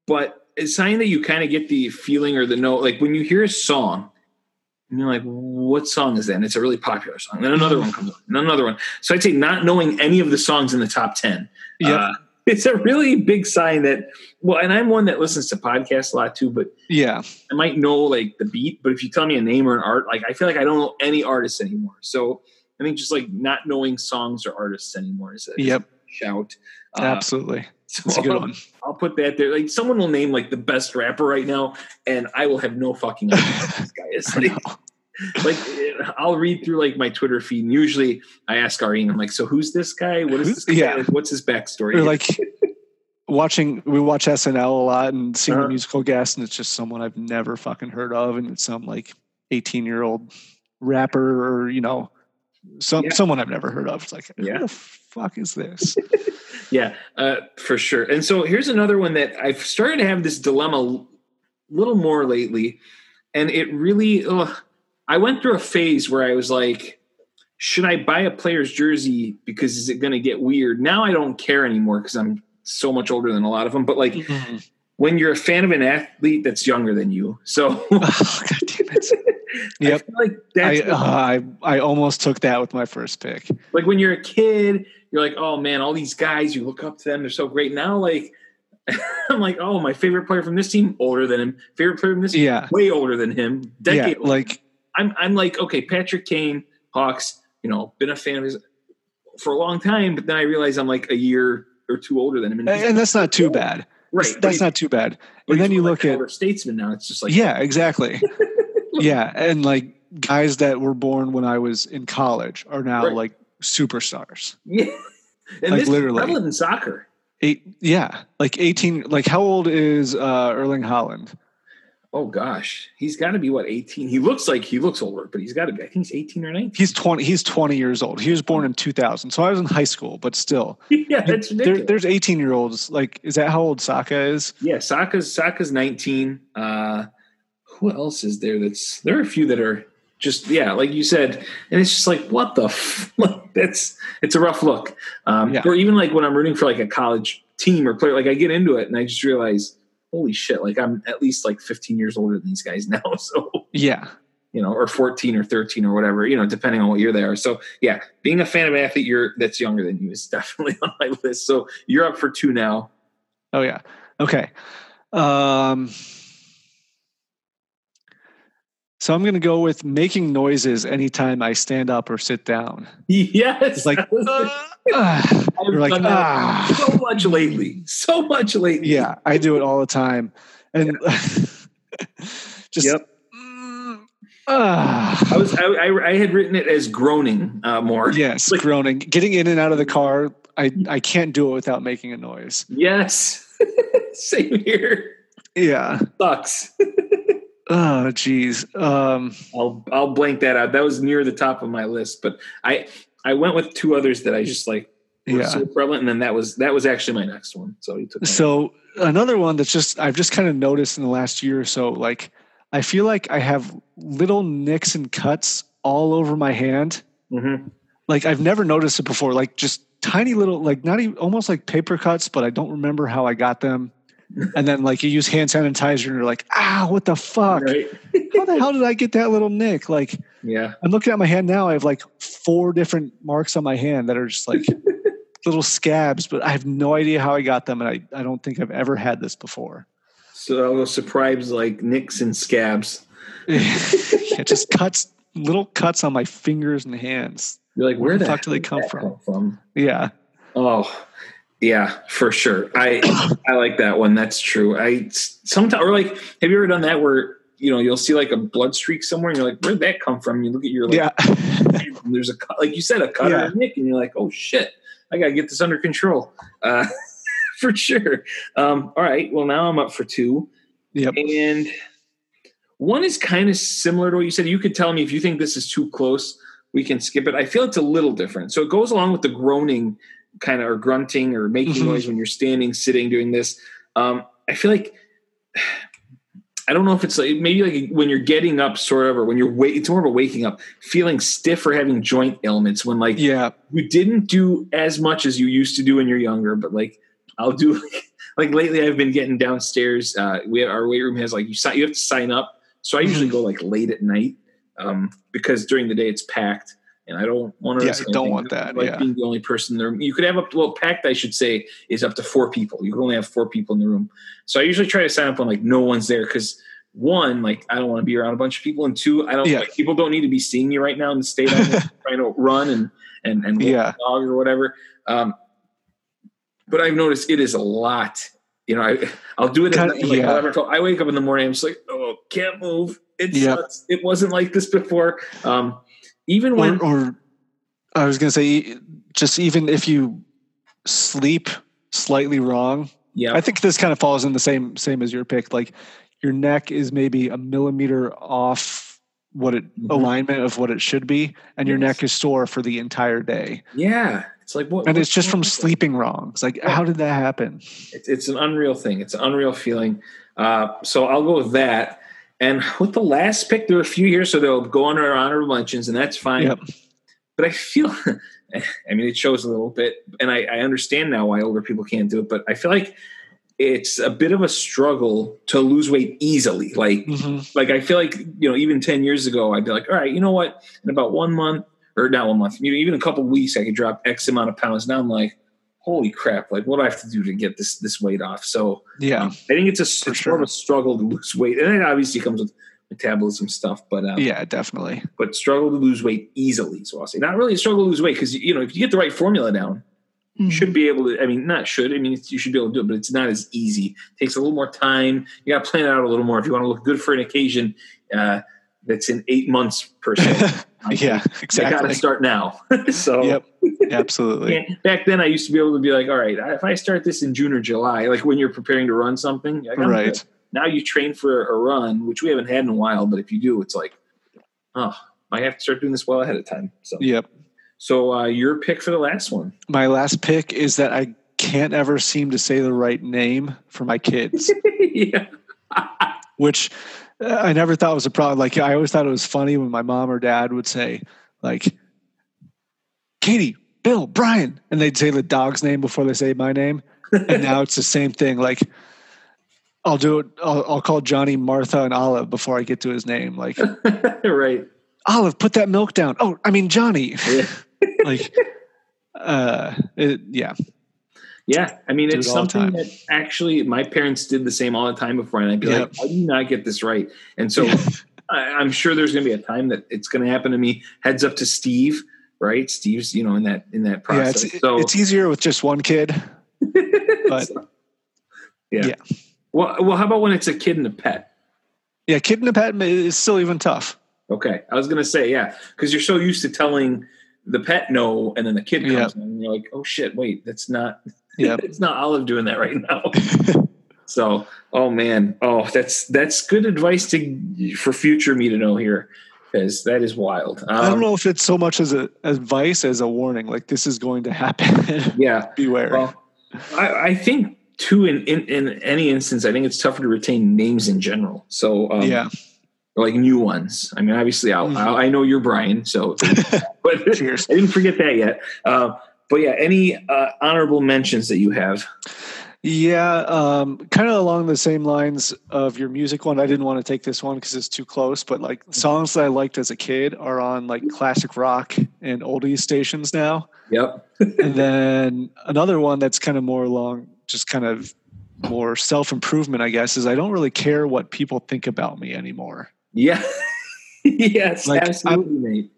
but it's something that you kind of get the feeling or the note. Like when you hear a song, and you're like, "What song is that?" And it's a really popular song. Then another one comes on, and another one. So I'd say not knowing any of the songs in the top ten. Yeah. Uh, it's a really big sign that. Well, and I'm one that listens to podcasts a lot too, but yeah, I might know like the beat, but if you tell me a name or an art, like I feel like I don't know any artists anymore. So I think just like not knowing songs or artists anymore is is Yep. Shout. Uh, absolutely. so That's a good I'll, one. I'll put that there. Like someone will name like the best rapper right now, and I will have no fucking idea this guy is. Like, like I'll read through like my Twitter feed, and usually I ask Arine, I'm like, so who's this guy? What is this guy? yeah. Like, What's his backstory? Or like watching, we watch SNL a lot and seeing Uh-huh. the musical guest, and it's just someone I've never fucking heard of, and it's some like 18 year old rapper or, you know, some Yeah. someone I've never heard of. It's like, Yeah. Fuck is this? Yeah, uh, for sure. And so here's another one that I've started to have this dilemma a little more lately, and it really. Ugh, I went through a phase where I was like, should I buy a player's jersey because is it going to get weird? Now I don't care anymore because I'm so much older than a lot of them. But like when you're a fan of an athlete that's younger than you, so oh, God damn it. I Yep. feel like I, uh, I I almost took that with my first pick. like when you're a kid, you're like, oh man, all these guys, you look up to them, they're so great. Now, like, I'm like, oh, my favorite player from this team, older than him. Favorite player from this team, Yeah. way older than him. Decade. older. like I'm, I'm like, okay, Patrick Kane, Hawks. You know, been a fan of his for a long time, but then I realize I'm like a year or two older than him. he's- and that's not too bad. right. That's, that's not too bad. And then you look at statesman now. It's just like, yeah, exactly. yeah, and like guys that were born when I was in college are now Right. like superstars. yeah. And Like, this literally. prevalent in soccer. Eight, yeah, like eighteen. Like how old is uh, Erling Haaland? Oh gosh, he's got to be what 18. He looks like he looks older, but he's got to be. I think he's 18 or 19. He's twenty. He's twenty years old. He was born in two thousand, so I was in high school. But still, yeah, that's there, there's eighteen year olds. Like, is that how old Saka is? Yeah, Saka's Saka's 19. Uh who else is there that's there are a few that are just yeah, like you said, and it's just like what the f- like, that's it's a rough look. Um Yeah. or even like when I'm rooting for like a college team or player, like I get into it and I just realize, holy shit, like I'm at least like 15 years older than these guys now. So Yeah, you know, or 14 or 13 or whatever, you know, depending on what year they are. So yeah, being a fan of an athlete you're that's younger than you is definitely on my list. So you're up for two now. Oh yeah. Okay. Um so I'm gonna go with making noises anytime I stand up or sit down. Yes. It's like I've you're like that ah. so much lately. So much lately. Yeah, I do it all the time, and just Yep. mm, ah. I was I, I, I had written it as groaning uh, more. yes, Like- groaning, getting in and out of the car. I I can't do it without making a noise. Yes. Same here. Yeah. Sucks. Oh, geez. Um, I'll I'll blank that out. That was near the top of my list, but I I went with two others that I just like were yeah. so prevalent, and then that was that was actually my next one. So you took my- So another one that's just I've just kind of noticed in the last year or so, like I feel like I have little nicks and cuts all over my hand. Mhm. Like I've never noticed it before. Like just tiny little, like not even almost like paper cuts, but I don't remember how I got them. And then like you use hand sanitizer and you're like, ah, what the fuck? right. How the hell did I get that little nick? Like Yeah. I'm looking at my hand now. I have like four different marks on my hand that are just like little scabs, but I have no idea how I got them, and I, I don't think I've ever had this before. So I'll go surprise like nicks and scabs. yeah, just cuts, little cuts on my fingers and hands. You're like, where, Where the the fuck do they come from? come from? Yeah, Oh, yeah, for sure. I I like that one. That's true. I sometimes or like, have you ever done that where you know you'll see like a blood streak somewhere and you're like, where'd that come from? You look at your like, yeah, there's a cut, like you said, a cut Yeah. or a nick, and you're like, oh shit, I gotta get this under control. Uh, for sure. Um, all right. Well, now I'm up for two, yep. and one is kind of similar to what you said. You could tell me if you think this is too close. We can skip it. I feel it's a little different. So it goes along with the groaning kind of or grunting or making Mhm. noise when you're standing, sitting, doing this. Um, I feel like I don't know if it's like maybe like when you're getting up, sort of, or when you're wait. It's more of a waking up, feeling stiff or having joint ailments. When like Yeah, you didn't do as much as you used to do when you're younger, but like I'll do like, like lately I've been getting downstairs. Uh, we have, our weight room has like you sign you have to sign up, so I usually go like late at night um, because during the day it's packed. And I don't want to. Yeah, you don't want that, Like yeah. being the only person there. You could have up. Well, packed, I should say, is up to four people. You can only have four people in the room. So I usually try to sign up when like no one's there because one, like I don't want to be around a bunch of people, and two, I don't. Yeah. Like, people don't need to be seeing you right now in the state I'm trying to run and and and Yeah. the dog or whatever. Um, but I've noticed it is a lot. You know, I I'll do it. At Kinda- like yeah. 11 or 12. I wake up in the morning. I'm just like, oh, can't move. It Yep. sucks. It wasn't like this before. Um, even when or, or I was gonna say, just even if you sleep slightly wrong, yeah, I think this kind of falls in the same same as your pick. Like your neck is maybe a millimeter off what it Mhm. alignment of what it should be, and your neck is sore for the entire day. yeah, it's like what, And it's just from sleeping wrong. It's like, Yeah. how did that happen? It's, it's an unreal thing. It's an unreal feeling. Uh, so I'll go with that. And with the last pick, there are a few here, so they'll go on our honorable mentions, and that's fine. Yep. But I feel, I mean, it shows a little bit, and I, I understand now why older people can't do it. But I feel like it's a bit of a struggle to lose weight easily. Like, Mhm. like I feel like you know, even ten years ago, I'd be like, all right, you know what? In about one month, or not one month, maybe even a couple weeks, I could drop X amount of pounds. Now I'm like, holy crap! Like, what do I have to do to get this this weight off? So Yeah. I think it's a it's more of a struggle to lose weight, and it obviously comes with metabolism stuff, but um, Yeah, definitely. but struggle to lose weight easily. So I'll say not really a struggle to lose weight because you know if you get the right formula down, you should be able to. I mean, not should. I mean, it's, you should be able to do it, but it's not as easy. It takes a little more time. You got to plan it out a little more if you want to look good for an occasion. Uh, that's in eight months per se. yeah, exactly. I got to start now. so Yep. Absolutely. yeah, back then I used to be able to be like, all right, if I start this in June or July, like when you're preparing to run something, like, Right. good. Now you train for a run, which we haven't had in a while, but if you do, it's like, oh, I have to start doing this well ahead of time. So, Yep. so uh, your pick for the last one. My last pick is that I can't ever seem to say the right name for my kids, yeah, which uh, I never thought was a problem. Like I always thought it was funny when my mom or dad would say, like, Katie, Bill, Brian, and they'd say the dog's name before they say my name. And now it's the same thing. Like I'll do it. I'll, I'll call Johnny, Martha, and Olive before I get to his name. Like right. Olive, put that milk down. Oh, I mean Johnny. Yeah. like, uh, it, yeah, Yeah, I mean, Do it's it something that actually my parents did the same all the time before, and I'd be Yep. like, "How do you not get this right?" And so I, I'm sure there's going to be a time that it's going to happen to me. Heads up to Steve. Right? Steve's, you know, in that in that Yeah, process. it's so it's easier with just one kid. but- yeah. yeah. Well, well, how about when it's a kid and a pet? Yeah, kid and a pet is still even tough. Okay, I was gonna say yeah, because you're so used to telling the pet no, and then the kid comes Yeah. in, and you're like, oh shit, wait, that's not, Yeah. it's not Olive doing that right now. so, oh man, oh that's that's good advice to for future me to know here, because that is wild. Um, I don't know if it's so much as a advice as a warning, like this is going to happen. Yeah, Beware. Well, I, I think too in, in in any instance, I think it's tougher to retain names in general. So um, yeah. like new ones. I mean, obviously, I'll, Mhm. I'll, I know you're Brian, so but Cheers. I didn't forget that yet. Uh, but yeah, any uh, honorable mentions that you have? Yeah, um, kind of along the same lines of your music one. I didn't want to take this one because it's too close, but like songs that I liked as a kid are on like classic rock and oldies stations now. Yep. and then another one that's kind of more along, just kind of more self improvement, I guess, is I don't really care what people think about me anymore. Yeah. yes, Like, absolutely, mate.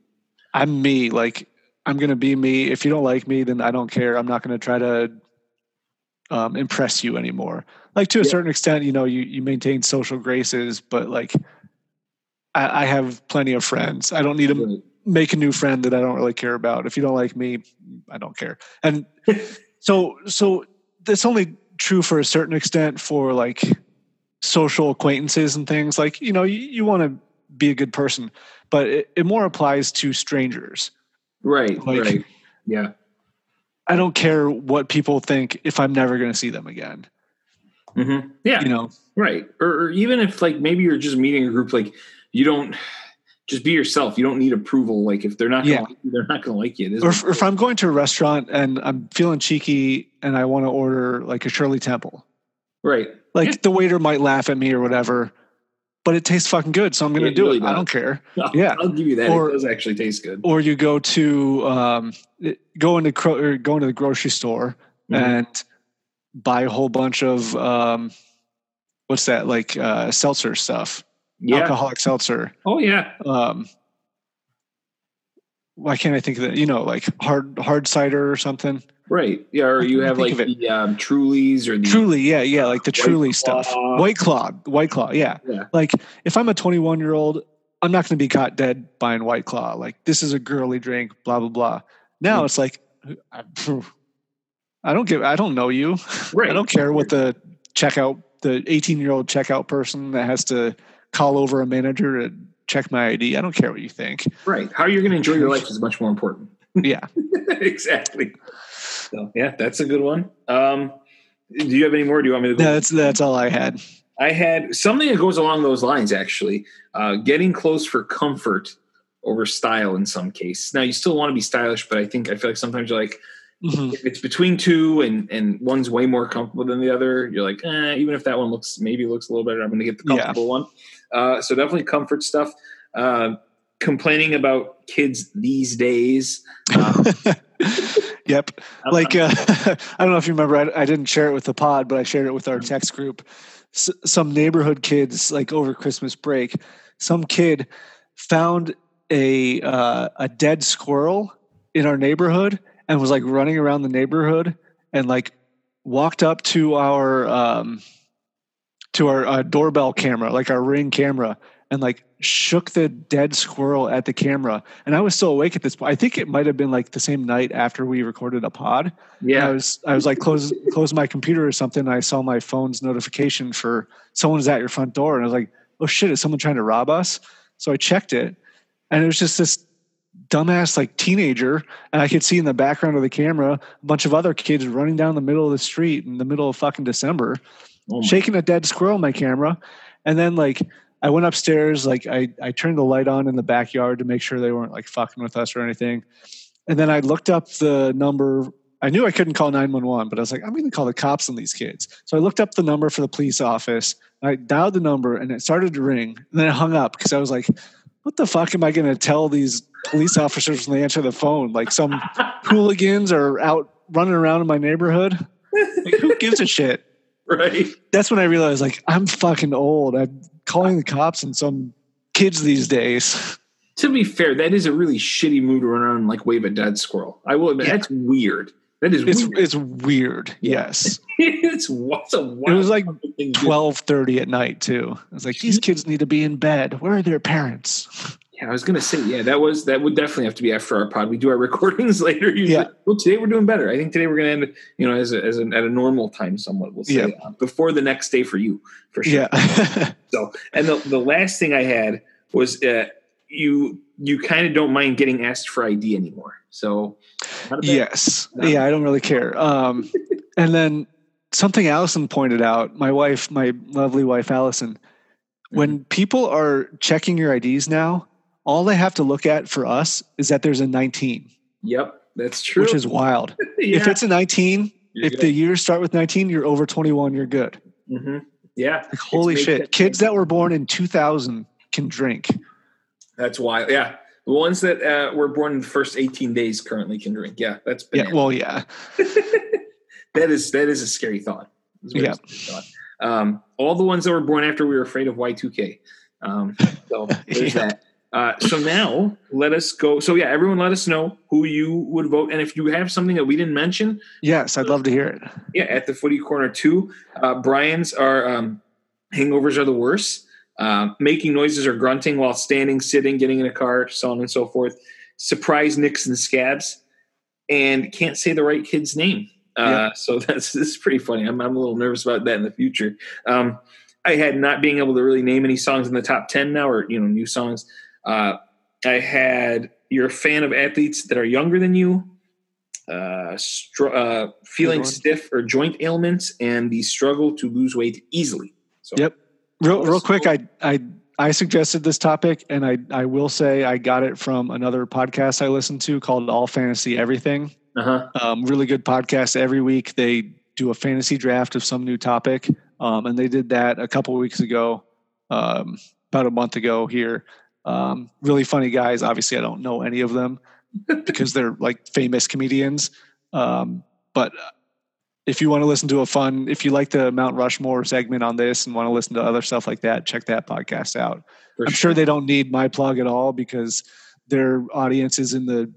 I'm me. Like I'm gonna be me. If you don't like me, then I don't care. I'm not gonna try to um, impress you anymore. Like to a Yeah. certain extent, you know, you you maintain social graces, but like I, I have plenty of friends. I don't need to Right. make a new friend that I don't really care about. If you don't like me, I don't care. And so so that's only true for a certain extent for like social acquaintances and things. Like, you know, you, you want to be a good person, but it, it more applies to strangers. Right. Like- right. Yeah. I don't care what people think if I'm never going to see them again. hmm Yeah. You know, Right. Or, or even if like maybe you're just meeting a group, like you don't just be yourself. You don't need approval. Like if they're not, gonna Yeah. like you, they're not going to like you. Or if, if I'm going to a restaurant and I'm feeling cheeky and I want to order like a Shirley Temple, right. like Yeah. the waiter might laugh at me or whatever, but it tastes fucking good, so I'm going to It do really it. I don't care. I'll, Yeah. I'll give you that. Or- it does actually taste good. Or you go to um, go into cro- or go into the grocery store Mhm. and buy a whole bunch of um, what's that like uh, seltzer stuff, yeah. alcoholic seltzer. Oh yeah. Um, why can't I think of that? You know, like hard hard cider or something. Right. Yeah. Or you have like the um, Trulies or the Truly, yeah, yeah, like the Truly stuff. White Claw, White Claw, yeah. Yeah. Like if I'm a 21 year old, I'm not going to be caught dead buying White Claw. Like this is a girly drink, blah blah blah. Now Mm. it's like, I, I don't give, I don't know you. Right. I don't care what the checkout, the 18 year old checkout person that has to call over a manager to check my ID. I don't care what you think. Right. How you're going to enjoy your life is much more important. Yeah. exactly. So yeah, that's a good one. Um, do you have any more? Do you want me to go? No, that's that's all I had. I had something that goes along those lines actually. Uh, getting close for comfort over style in some case. Now you still want to be stylish, but I think I feel like sometimes you're like Mhm. if it's between two and and one's way more comfortable than the other, you're like, eh, even if that one looks maybe looks a little better, I'm going to get the Yeah. comfortable one. Uh, so definitely comfort stuff. Uh, complaining about kids these days. Um, yep. like uh, I don't know if you remember, I, I didn't share it with the pod, but I shared it with our text group. S- some neighborhood kids, like over Christmas break, some kid found a uh, a dead squirrel in our neighborhood and was like running around the neighborhood and like walked up to our um, to our uh, doorbell camera, like our ring camera, and like shook the dead squirrel at the camera. And I was still awake at this point. I think it might have been like the same night after we recorded a pod. And I yeah, was I was like close close my computer or something. I saw my phone's notification for someone's at your front door, and I was like, oh shit, is someone trying to rob us? So I checked it, and it was just this dumbass like teenager, and I could see in the background of the camera a bunch of other kids running down the middle of the street in the middle of fucking December, Oh shaking a dead squirrel on my camera, and then like. I went upstairs, like I, I turned the light on in the backyard to make sure they weren't like fucking with us or anything. And then I looked up the number. I knew I couldn't call 911, but I was like, I'm going to call the cops on these kids. So I looked up the number for the police office. I dialed the number and it started to ring. And then it hung up because I was like, what the fuck am I going to tell these police officers when they answer the phone? Like some hooligans are out running around in my neighborhood? Like, who gives a shit? Right. That's when I realized, like, I'm fucking old. I'm calling the cops on some kids these days. To be fair, that is a really shitty move to run around and like wave a dead squirrel. I will admit Yeah. that's weird. That is It's weird. it's weird. Yes. it's what's a It was like wild twelve thirty at night too. I was like, these kids need to be in bed. Where are their parents? Yeah, I was gonna say, yeah, that was that would definitely have to be after our pod. We do our recordings later. Usually. Yeah. Well, today we're doing better. I think today we're gonna end, you know, as a, as an, at a normal time, somewhat. We'll say Yeah. uh, before the next day for you, for sure. Yeah. So, and the the last thing I had was uh, you you kind of don't mind getting asked for ID anymore. So, yes. No. Yeah, I don't really care. Um, and then something Allison pointed out, my wife, my lovely wife Allison, Mm-hmm. when people are checking your IDs now, all they have to look at for us is that there's a 19, Yep, that's true. which is wild. yeah. If it's a 19, You're if good. the years start with 19, you're over 21, you're good. Mhm. yeah, Like, holy shit. Kids that were born in 2000 can drink. that's wild. Yeah, the ones that uh, were born in the first 18 days currently can drink. Yeah, that's Yeah, well, yeah. that is that is a scary thought. It's a very Yeah. scary thought. Um, all the ones that were born after we were afraid of Y2K. Um, so there's Yeah. that. Uh, so now let us go. So yeah, everyone, let us know who you would vote, and if you have something that we didn't mention, Yes, I'd love to hear it. yeah, at the footy corner too. Uh, Brian's are um, hangovers are the worst. Uh, making noises or grunting while standing, sitting, getting in a car, so on and so forth. Surprise nicks and scabs, and can't say the right kid's name. Uh, Yeah. So that's this is pretty funny. I'm, I'm a little nervous about that in the future. Um, I had not being able to really name any songs in the top ten now, or you know, new songs. Uh, I had you're a fan of athletes that are younger than you, uh, str- uh, feeling one. stiff or joint ailments, and the struggle to lose weight easily. So, Yep. Real, real quick. I, I, I suggested this topic, and I, I will say I got it from another podcast I listened to called All Fantasy Everything. Uh huh. Um, really good podcast. Every week they do a fantasy draft of some new topic, um, and they did that a couple weeks ago, um, about a month ago here. Um, really funny guys. Obviously, I don't know any of them because they're like famous comedians. Um, but if you want to listen to a fun, if you like the Mount Rushmore segment on this and want to listen to other stuff like that, check that podcast out. I'm sure they don't need my plug at all because their audience is in the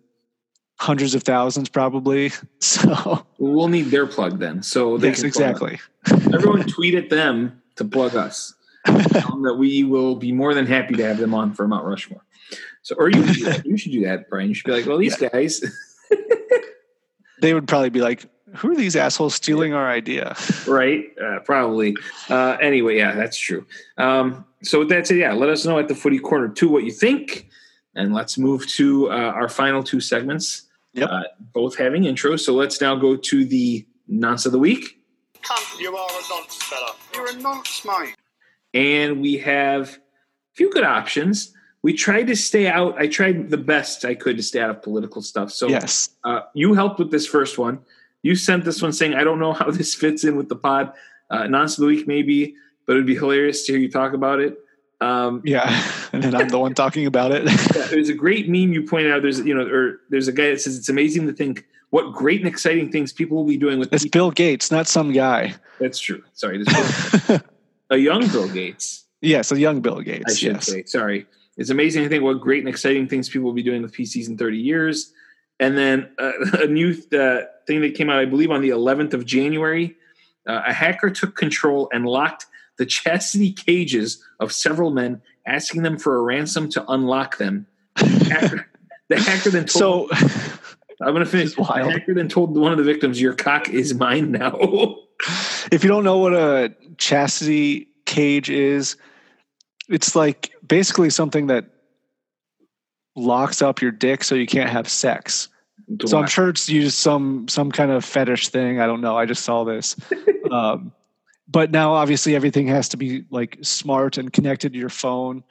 hundreds of thousands probably. So We'll need their plug then. So they yes, exactly. Everyone tweet at them to plug us. Tell them that we will be more than happy to have them on for Mount Rushmore. So, or you, should do that. you should do that, Brian. You should be like, well, these guys, They would probably be like, "Who are these assholes stealing our idea?" right? Uh, probably. Uh, anyway, yeah, that's true. Um, so with that said, yeah, let us know at the Footy Corner too what you think, and let's move to uh, our final two segments. Yep. Uh, both having intros. So let's now go to the nonce of the week. Cunt, you are a nonce, fella. You're a nonce, mate. And we have a few good options. We tried to stay out. I tried the best I could to stay out of political stuff. So yes. uh, you helped with this first one. You sent this one saying, "I don't know how this fits in with the pod." Uh, Nonce of the week, maybe, but it'd be hilarious to hear you talk about it. Um, Yeah. And then I'm the one talking about it. yeah, there's a great meme you pointed out. There's you know, or there's a guy that says it's amazing to think what great and exciting things people will be doing with. it's people. Bill Gates, not some guy. That's true. Sorry, this a young Bill Gates. yes, a young Bill I Gates. should Yes. say. Sorry. It's amazing to think what great and exciting things people will be doing with PCs in 30 years. And then uh, a new uh, thing that came out, I believe, on the 11th of January. Uh, a hacker took control and locked the chastity cages of several men, asking them for a ransom to unlock them. The hacker, the hacker then told. So I'm going to finish. The hacker then told one of the victims, "Your cock is mine now." If you don't know what a chastity cage is, it's like basically something that locks up your dick so you can't have sex. So I'm sure it's used some some kind of fetish thing. I don't know. I just saw this. um, but now obviously everything has to be like smart and connected to your phone.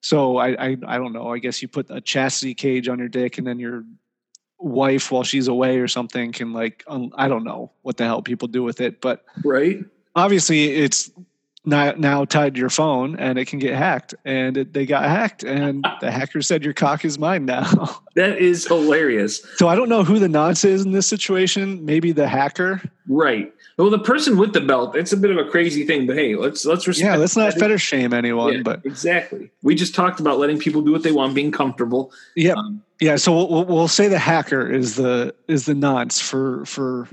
So I, I I don't know. I guess you put a chastity cage on your dick and then your wife while she's away or something can like um, I don't know what the hell people do with it, but right? obviously it's now, now tied to your phone and it can get hacked. And it, they got hacked, and the hacker said your cock is mine now. That is hilarious. so I don't know who the nonce is in this situation. Maybe the hacker. Right. Well, the person with the belt, it's a bit of a crazy thing, but hey, let's let's respect. Yeah, let's not fetish shame anyone. Yeah, But exactly. We just talked about letting people do what they want, being comfortable. yeah, Um, yeah. So we'll, we'll, we'll say the hacker is the is the nonce for for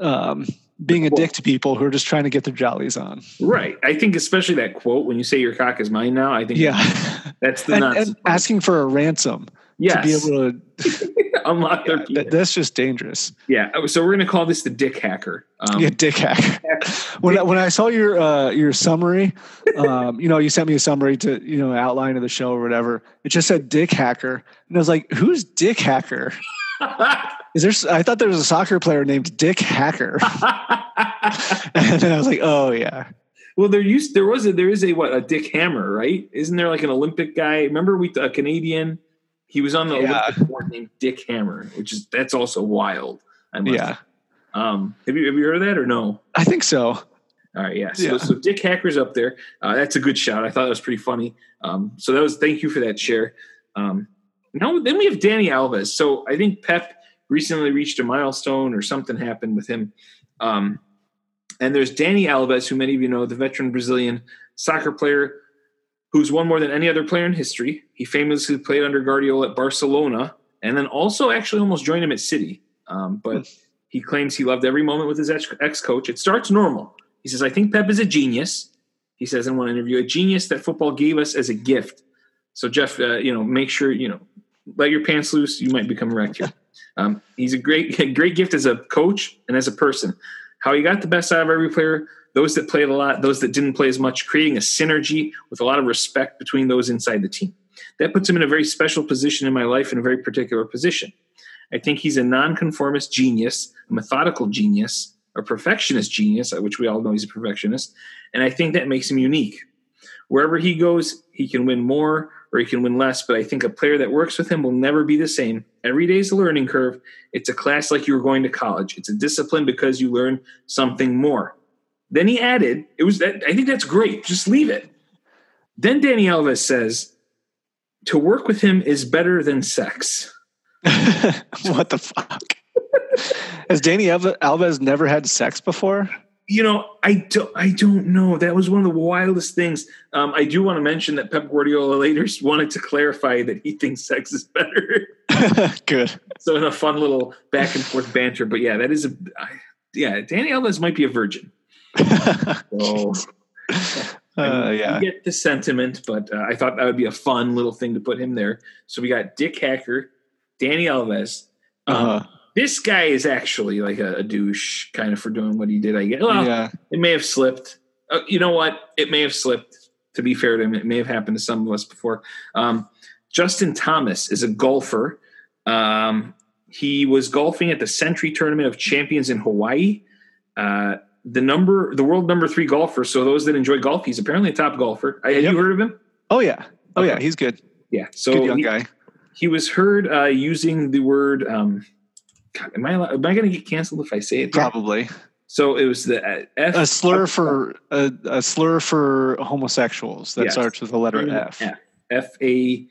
um, being a dick to people who are just trying to get their jollies on. right. I think especially that quote when you say your cock is mine now. I think Yeah, that's the and, and asking for a ransom yes. to be able to. unlock their Yeah, penis. that, that's just dangerous. Yeah. So we're gonna call this the dick hacker. Um, yeah, dick hacker. when I, when I saw your uh, your summary, um, you know, you sent me a summary to you know outline of the show or whatever. It just said Dick Hacker, and I was like, "Who's Dick Hacker?" Is there? I thought there was a soccer player named Dick Hacker, and then I was like, "Oh yeah, well, there used there was a there is a what a Dick Hammer, right? Isn't there like an Olympic guy? Remember we a Canadian? He was on the Yeah. Olympic board named Dick Hammer, which is that's also wild. I must yeah." Um, have you have you heard of that or no? I think so. All right, yeah. So, Yeah. so Dick Hacker's up there. Uh, that's a good shout. I thought that was pretty funny. Um, so that was thank you for that share. Um, now then we have Dani Alves. So I think Pep recently reached a milestone or something happened with him. Um, and there's Dani Alves, who many of you know, the veteran Brazilian soccer player who's won more than any other player in history. He famously played under Guardiola at Barcelona and then also actually almost joined him at City. Um, but he claims he loved every moment with his ex coach. It starts normal. He says, I think Pep is a genius. He says in one interview, a genius that football gave us as a gift. So, Jeff, uh, you know, make sure, you know, let your pants loose. You might become wrecked here. Um, he's a great, great gift as a coach and as a person. How he got the best out of every player, those that played a lot, those that didn't play as much, creating a synergy with a lot of respect between those inside the team. That puts him in a very special position in my life, in a very particular position. I think he's a nonconformist genius, a methodical genius, a perfectionist genius, which we all know he's a perfectionist. And I think that makes him unique. Wherever he goes, he can win more or he can win less. But I think a player that works with him will never be the same. Every day is a learning curve. It's a class like you were going to college. It's a discipline because you learn something more. Then he added, it was that I think that's great. Just leave it. Then Dani Alves says, to work with him is better than sex. what the fuck? Has Danny Alve- Alves never had sex before? You know, I don't, I don't know. That was one of the wildest things. Um, I do want to mention that Pep Guardiola later wanted to clarify that he thinks sex is better. Good. so in a fun little back and forth banter. But yeah, that is a, I, yeah, Dani Alves might be a virgin. So Uh, yeah. you get the sentiment, but uh, I thought that would be a fun little thing to put him there. So we got Dick Hacker, Dani Alves. Um, Uh-huh. This guy is actually like a, a douche, kind of for doing what he did. I guess. Well, yeah. it may have slipped. Uh, you know what? It may have slipped. To be fair to him, it may have happened to some of us before. Um, Justin Thomas is a golfer. Um, he was golfing at the Sentry Tournament of Champions in Hawaii. Uh, the number, the world number three golfer. So those that enjoy golf, he's apparently a top golfer. Uh, Have Yep. you heard of him? Oh yeah. Oh yeah. He's good. Yeah. So Good young he, guy. he was heard uh, using the word. Um, God, am I am I going to get canceled if I say it? Probably So it was the uh, F a slur for a, a slur for homosexuals that Yes. starts with the letter F. F A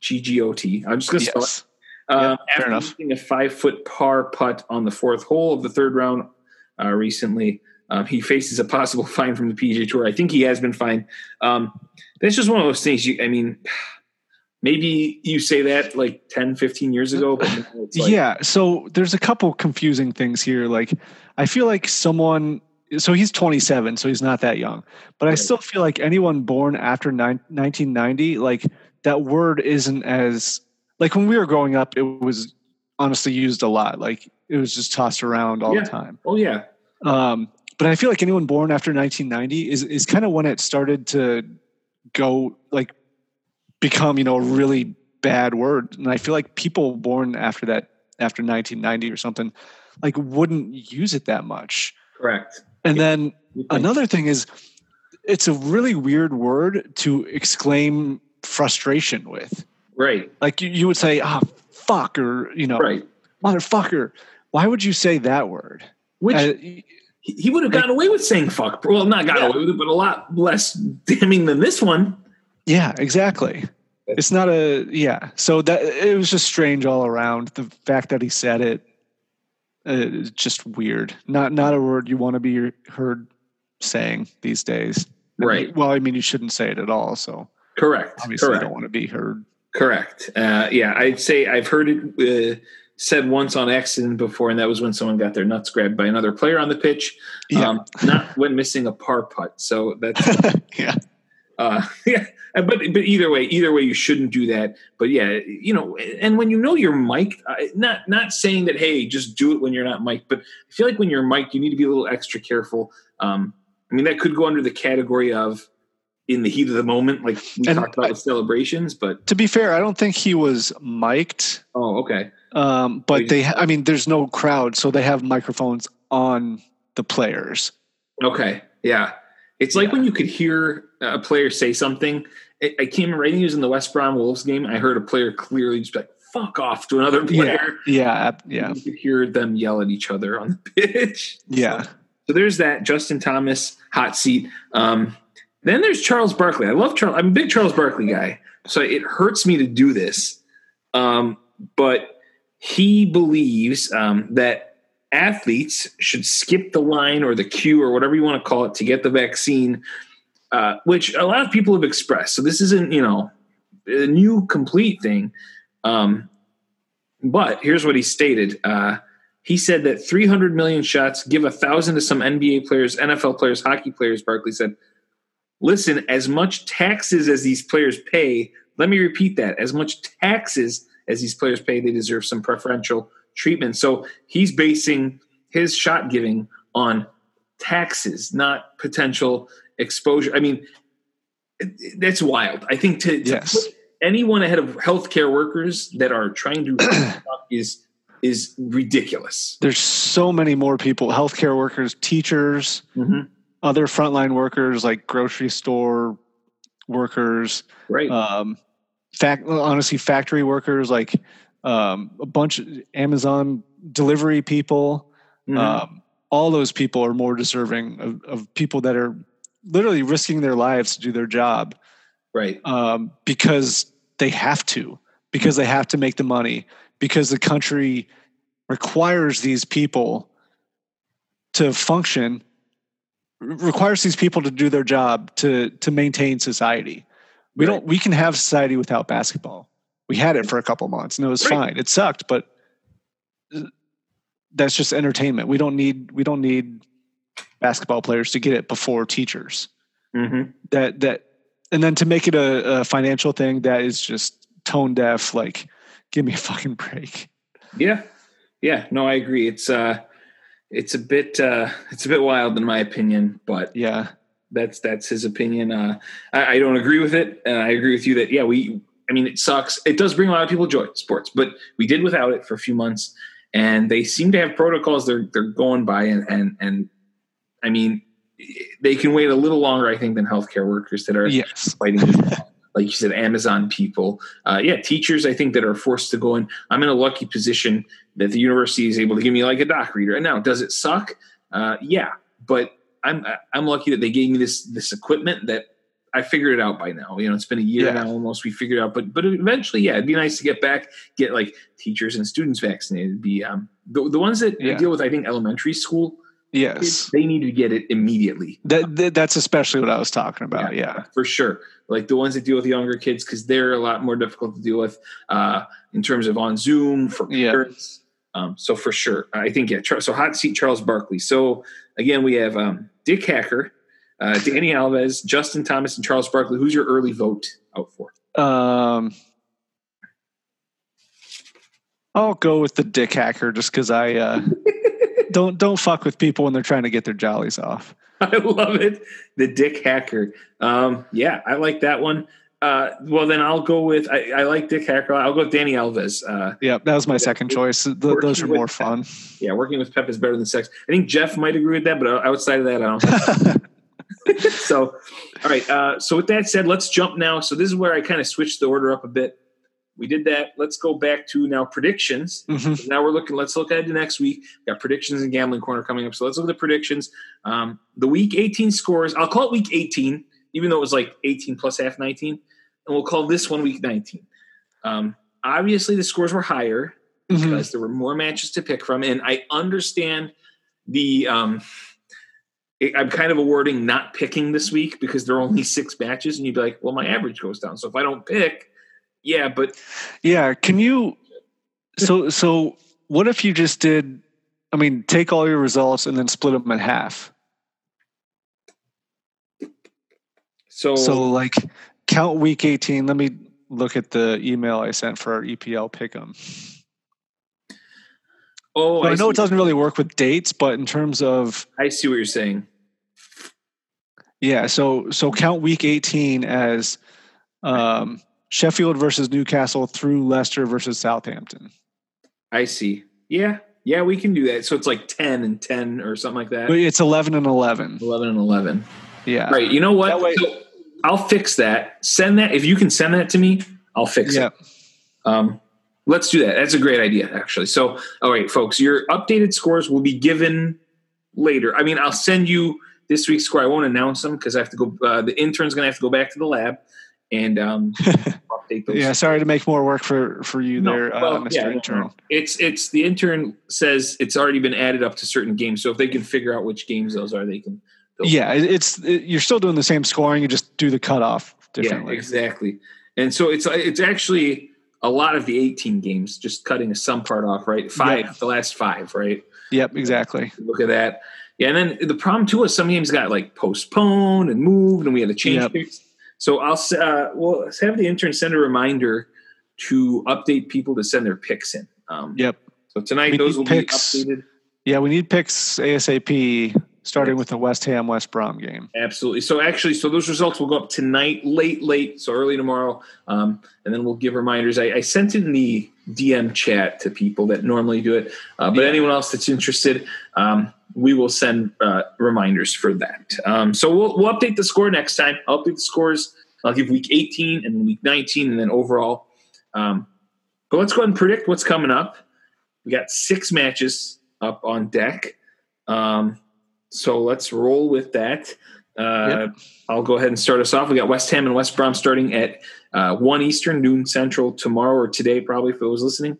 G G O T. I'm just going to spell it. Yes. Um, Yeah, fair after enough. making a five foot par putt on the fourth hole of the third round uh, recently, um, he faces a possible fine from the PGA Tour. I think he has been fined. Um, that's just one of those things. You, I mean, maybe you say that like 10, 15 years ago, like, yeah. So there's a couple confusing things here. Like I feel like someone. So he's 27, so he's not that young. But I still feel like anyone born after nine, 1990, like that word isn't as like when we were growing up, it was honestly used a lot. Like it was just tossed around all Yeah. the time. Oh yeah, Um, but I feel like anyone born after 1990 is is kind of when it started to go like become you know a really bad word. And I feel like people born after that after 1990 or something like wouldn't use it that much. correct. And then another thing is it's a really weird word to exclaim frustration with. right, Like you, you would say, ah, fuck, or, you know, right. motherfucker. Why would you say that word? Which Uh, he, would have gotten away with saying fuck. Well, not gotten Yeah. away with it, but a lot less damning than this one. Yeah, exactly. It's not a yeah. So that it was just strange all around. The fact that he said it uh, just weird. Not not a word you want to be heard saying these days. Right. Well, I mean, you shouldn't say it at all. So Correct. obviously, Correct. you don't want to be heard. Correct. Uh, yeah, I'd say I've heard it uh, said once on accident before, and that was when someone got their nuts grabbed by another player on the pitch. Yeah. Um, not when missing a par putt. So that's yeah. Uh, yeah. But but either way, either way, you shouldn't do that. But yeah, you know, and when you know you're mic'd, not not saying that hey, just do it when you're not mic'd, but I feel like when you're mic'd, you need to be a little extra careful. Um, I mean, that could go under the category of in the heat of the moment, like we And talked about I- with celebrations. But To be fair, I don't think he was mic'd. oh, okay. Um, but they, ha- I mean, there's no crowd, so they have microphones on the players. Okay. Yeah. It's like Yeah. when you could hear a player say something. I, I can't remember. I think it was in the West Brom Wolves game. I heard a player clearly just be like, fuck off to another player. Yeah, ab- yeah, You could hear them yell at each other on the pitch. yeah. So there's that. Justin Thomas, hot seat. Um, then there's Charles Barkley. I love Charles. I'm a big Charles Barkley guy. So it hurts me to do this. Um, but he believes um, that athletes should skip the line or the queue or whatever you want to call it to get the vaccine, uh, which a lot of people have expressed. So this isn't, you know, a new complete thing. Um, but here's what he stated. Uh, he said that 300 million shots give a thousand to some NBA players, NFL players, hockey players. Barkley said, "Listen, as much taxes as these players pay. Let me repeat that: as much taxes as these players pay, they deserve some preferential treatment." So he's basing his shot giving on taxes, not potential exposure. I mean, that's wild. I think to, to Yes. put anyone ahead of healthcare workers that are trying to is is ridiculous. There's so many more people: healthcare workers, teachers, Mhm. other frontline workers like grocery store workers, Right. um, fact honestly factory workers like um, a bunch of Amazon delivery people. Mhm. Um, all those people are more deserving of, of people that are literally risking their lives to do their job right. um, because they have to, because they have to make the money, because the country requires these people to function, requires these people to do their job to to maintain society. We Right. don't. We can have society without basketball. We had it for a couple months, and it was Right. fine. It sucked, but uh, that's just entertainment. We don't need. We don't need basketball players to get it before teachers hmm that that and then to make it a, a financial thing that is just tone deaf like give me a fucking break Yeah. Yeah. No, I agree. It's uh, it's a bit uh, it's a bit wild in my opinion, but yeah that's that's his opinion. Uh, I, I don't agree with it, and I agree with you that yeah, we. I mean, it sucks. It does bring a lot of people joy, sports, but we did without it for a few months, and they seem to have protocols they're they're going by, and and and I mean, they can wait a little longer, I think, than healthcare workers that are yes. fighting like you said amazon people. Uh, yeah teachers i think that are forced to go in. I'm in a lucky position that the university is able to give me like a doc reader. And now does it suck? Uh, yeah but i'm i'm lucky that they gave me this this equipment that i figured it out by now. You know it's been a year Yeah. now almost. We figured it out. But but eventually yeah it'd be nice to get back get like teachers and students vaccinated. It'd be um the, the ones that Yeah. deal with i think elementary school yes kids, they need to get it immediately that, that that's especially what i was talking about yeah, for sure. Like the ones that deal with younger kids, because they're a lot more difficult to deal with uh, in terms of on Zoom for Yeah. parents. Um, so for sure, I think yeah. So hot seat Charles Barkley. So again, we have um, Dick Hacker, uh, Dani Alves, Justin Thomas, and Charles Barkley. Who's your early vote out for? um i'll go with the dick hacker just because i uh don't don't fuck with people when they're trying to get their jollies off I love it. The Dick Hacker. Um, yeah, I like that one. Uh, well, then I'll go with I, I like Dick Hacker. I'll go with Dani Alves. Uh, yeah that was my second choice Th- those are more fun yeah, working with Pep is better than sex. I think Jeff might agree with that, but outside of that, I don't. so, all right. Uh, so with that said, let's jump now. So this is where I kind of switched the order up a bit. We did that. Let's go back to now predictions. Mhm. Now we're looking. Let's look ahead to next week. We got predictions and gambling corner coming up. So let's look at the predictions. Um, the week 18 scores. I'll call it week 18, even though it was like 18 plus half 19, and we'll call this one week 19. Um, obviously, the scores were higher Mhm. because there were more matches to pick from, and I understand the. Um, I'm kind of awarding not picking this week because there are only six matches, and you'd be like, "Well, my average goes down." So if I don't pick, yeah, but Yeah, can you? So so what if you just did? I mean, take all your results and then split them in half. so So like count week eighteen. Let me look at the email I sent for our EPL pick'em. oh, So I know see. it doesn't really work with dates, but in terms of I see what you're saying. yeah, so so count week eighteen as um, Sheffield versus Newcastle through Leicester versus Southampton. I see. Yeah, yeah, we can do that. So it's like ten and ten or something like that. It's eleven and eleven. Eleven and eleven. Yeah. Right. You know what? That way- So I'll fix that. Send that if you can send that to me. I'll fix Yeah. it. Um, let's do that. That's a great idea, actually. So, all right, folks, your updated scores will be given later. I mean, I'll send you this week's score. I won't announce them because I have to go. Uh, the intern's going to have to go back to the lab and um, update those. Yeah. Sorry to make more work for for you No, there, uh, Mr. yeah, Intern. It's it's the intern says it's already been added up to certain games. So if they can figure out which games those are, they can. Yeah, it- it's it, you're still doing the same scoring. You just do the cutoff differently. yeah, exactly. And so it's it's actually a lot of the 18 games, just cutting some part off, right? Five, the last five, right? Yep, exactly. Look at that. Yeah, and then the problem too is some games got like postponed and moved, and we had to change Yep. So I'll uh, well have the intern send a reminder to update people to send their picks in. Um, Yep. So tonight We those will picks. be updated. Yeah, we need picks ASAP, starting with the West Ham West Brom game. Absolutely. So actually, so those results will go up tonight, late, late, so early tomorrow, um, and then we'll give reminders. I, I sent in the DM chat to people that normally do it, uh, but anyone else that's interested, um, we will send uh, reminders for that. Um, so we'll, we'll update the score next time. I'll update the scores. I'll give week 18 and week 19, and then overall. Um, but let's go ahead and predict what's coming up. We got six matches up on deck. Um, so let's roll with that. Uh, I'll go ahead and start us off. We got West Ham and West Brom starting at uh, 1 Eastern, noon Central tomorrow or today, probably for those listening.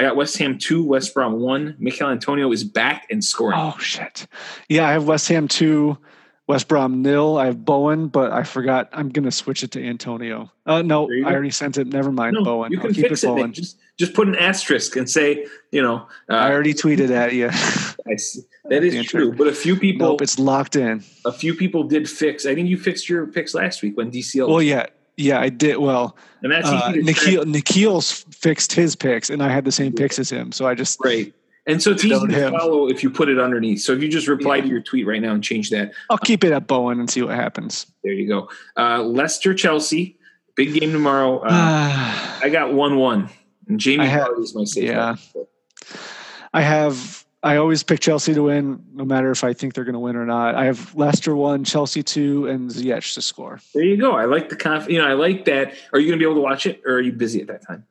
I got West Ham 2, West Brom 1. Michail Antonio is back and scoring. Oh shit! Yeah, I have West Ham two, West Brom nil. I have Bowen, but I forgot. I'm gonna switch it to Antonio. Uh, no, I already sent it. Never mind, no, Bowen. you I'll can keep fix it. Bowen. Just, just put an asterisk and say, you know, uh, I already tweeted at you. I see. That is true. But a few people, nope, it's locked in. a few people did fix. I think you fixed your picks last week when DCL, Well, yeah, yeah, I did. Well, and that's uh, easy to track. Nikhil Nikhil's fixed his picks, and I had the same picks as him. So I just Right. And so it's easy to him. follow if you put it underneath. So if you just reply Yeah. to your tweet right now and change that, I'll keep it at Bowen and see what happens. there you go. Uh, Leicester Chelsea, big game tomorrow. Uh, I got one one, and Jamie Vardy is my safe. yeah. bet. I have. I always pick Chelsea to win, no matter if I think they're going to win or not. I have Leicester one, Chelsea two, and Ziyech to score. There you go. I like the conf. You know, I like that. Are you going to be able to watch it, or are you busy at that time?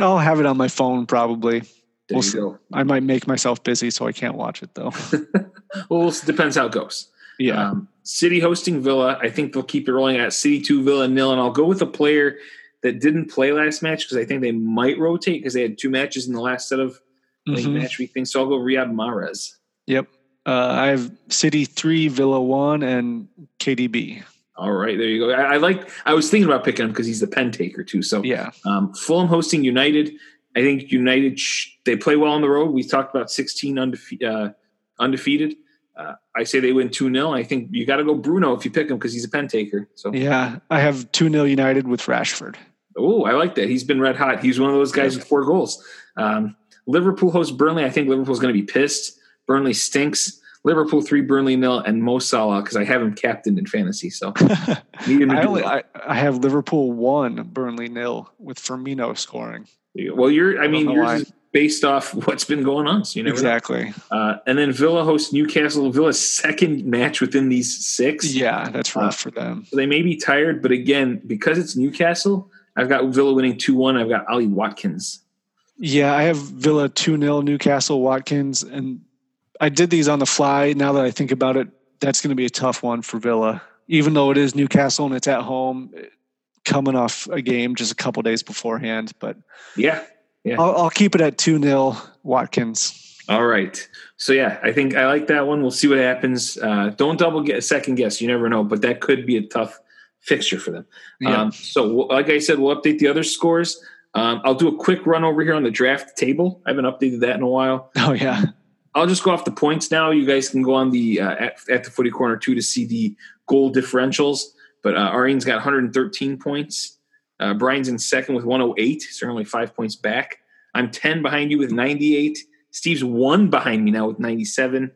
I'll have it on my phone probably. There We'll you see. go. I might make myself busy so I can't watch it though. Well, it depends how it goes. Yeah. Um, City hosting Villa. I think they'll keep it rolling at City two, Villa nil, and I'll go with a player that didn't play last match because I think they might rotate because they had two matches in the last set of like, Mhm. match week things. So I'll go Riyad Mahrez. Yep. Uh, I have City three, Villa one, and KDB. All right, there you go. I, I like. I was thinking about picking him because he's the pen taker too. So Yeah. um, Fulham hosting United. I think United sh- they play well on the road. We talked about 16 undefe- uh, undefeated. Uh, I say they win 2 0. I think you got to go Bruno if you pick him because he's a pen taker. So, Yeah. I have two 0 United with Rashford. oh, I like that. He's been red hot. He's one of those guys with four goals. Um, Liverpool hosts Burnley. I think Liverpool's going to be pissed. Burnley stinks. Liverpool three, Burnley nil, and Mo Salah because I have him captained in fantasy. So need him to I only. I, I have Liverpool one, Burnley nil with Firmino scoring. Well, you're. I don't mean, yours is based off what's been going on. So you know. Exactly. Uh, and then Villa hosts Newcastle. Villa's second match within these six. Yeah, that's Uh, rough for them. So they may be tired, but again, because it's Newcastle, I've got Villa winning 2 1. I've got Ollie Watkins. Yeah, I have Villa 2 0 Newcastle Watkins. And I did these on the fly. Now that I think about it, that's going to be a tough one for Villa. Even though it is Newcastle and it's at home, coming off a game just a couple days beforehand. But Yeah. Yeah. I'll, I'll keep it at 2 0 Watkins. All right. So yeah, I think I like that one. We'll see what happens. Uh, don't double get second guess. You never know, but that could be a tough fixture for them. Yeah. Um, so like I said, we'll update the other scores. Um, I'll do a quick run over here on the draft table. I haven't updated that in a while. Oh, yeah. I'll just go off the points now. You guys can go on the uh, at, at the footy corner too to see the goal differentials. But uh, Arian's got 113 points. Uh, Brian's in second with 108. So only five points back. I'm 10 behind you with 98. Steve's one behind me now with 97.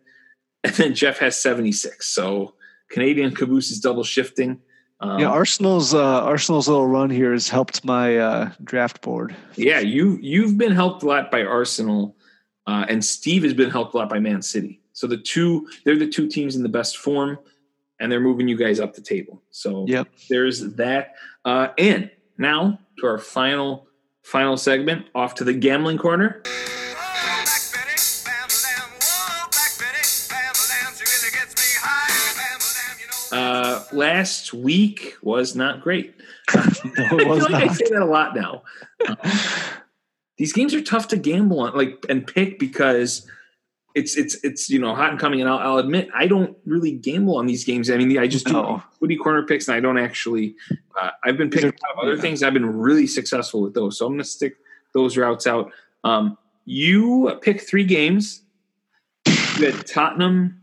And then Jeff has 76. So Canadian caboose is double shifting. Um, Yeah, Arsenal's uh, Arsenal's little run here has helped my uh, draft board. yeah, you you've been helped a lot by Arsenal, uh, and Steve has been helped a lot by Man City. So the two they're the two teams in the best form, and they're moving you guys up the table. So Yep. there's that. Uh, and now to our final final segment, off to the gambling corner. Uh, last week was not great. No, I feel like I say that a lot now. Um, these games are tough to gamble on, like and pick because it's it's it's you know hot and coming. And I'll, I'll admit I don't really gamble on these games. I mean, I just do No. corner picks, and I don't actually. Uh, I've been picking They're- a lot of other yeah. things. I've been really successful with those, so I'm going to stick those routes out. Um, you pick three games. You had Tottenham.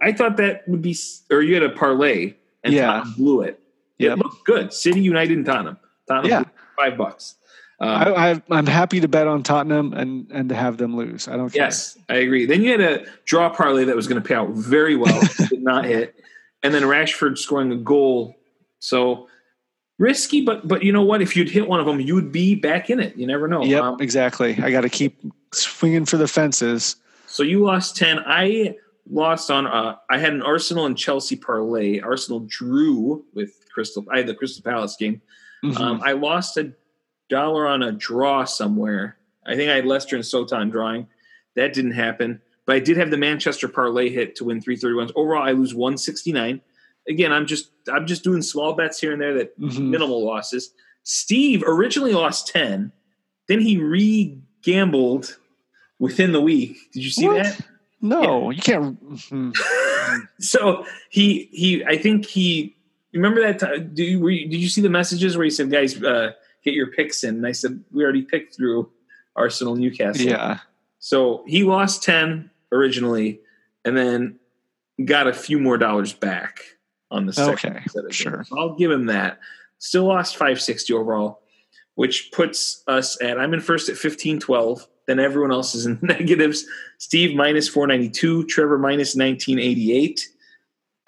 I thought that would be, or you had a parlay, and Yeah. Tottenham blew it. Yep. It looked good. City United and Tottenham. Tottenham Yeah. five bucks. Um, I, I, I'm happy to bet on Tottenham and, and to have them lose. I don't care. yes, I agree. Then you had a draw parlay that was going to pay out very well, did not hit, and then Rashford scoring a goal. So risky, but but you know what? If you'd hit one of them, you would be back in it. You never know. Yep, Um, exactly. I got to keep swinging for the fences. So you lost ten. I lost on. Uh, I had an Arsenal and Chelsea parlay. Arsenal drew with Crystal. I had the Crystal Palace game. Mhm. Um, I lost a dollar on a draw somewhere. I think I had Leicester and Soton drawing. That didn't happen. But I did have the Manchester parlay hit to win 331. Overall, I lose 169. Again, I'm just I'm just doing small bets here and there that Mhm. minimal losses. Steve originally lost 10. Then he re-gambled within the week. Did you see What? that? No, you can't. mhm. So he he I think he remember that time do you, were you, did you see the messages where he said guys uh, get your picks in and I said we already picked through Arsenal Newcastle. Yeah. So he lost 10 originally and then got a few more dollars back on the second Okay, set of sure. So I'll give him that. Still lost 560 overall, which puts us at I'm in first at 1512. Then everyone else is in negatives. Steve minus 492, Trevor minus 1988.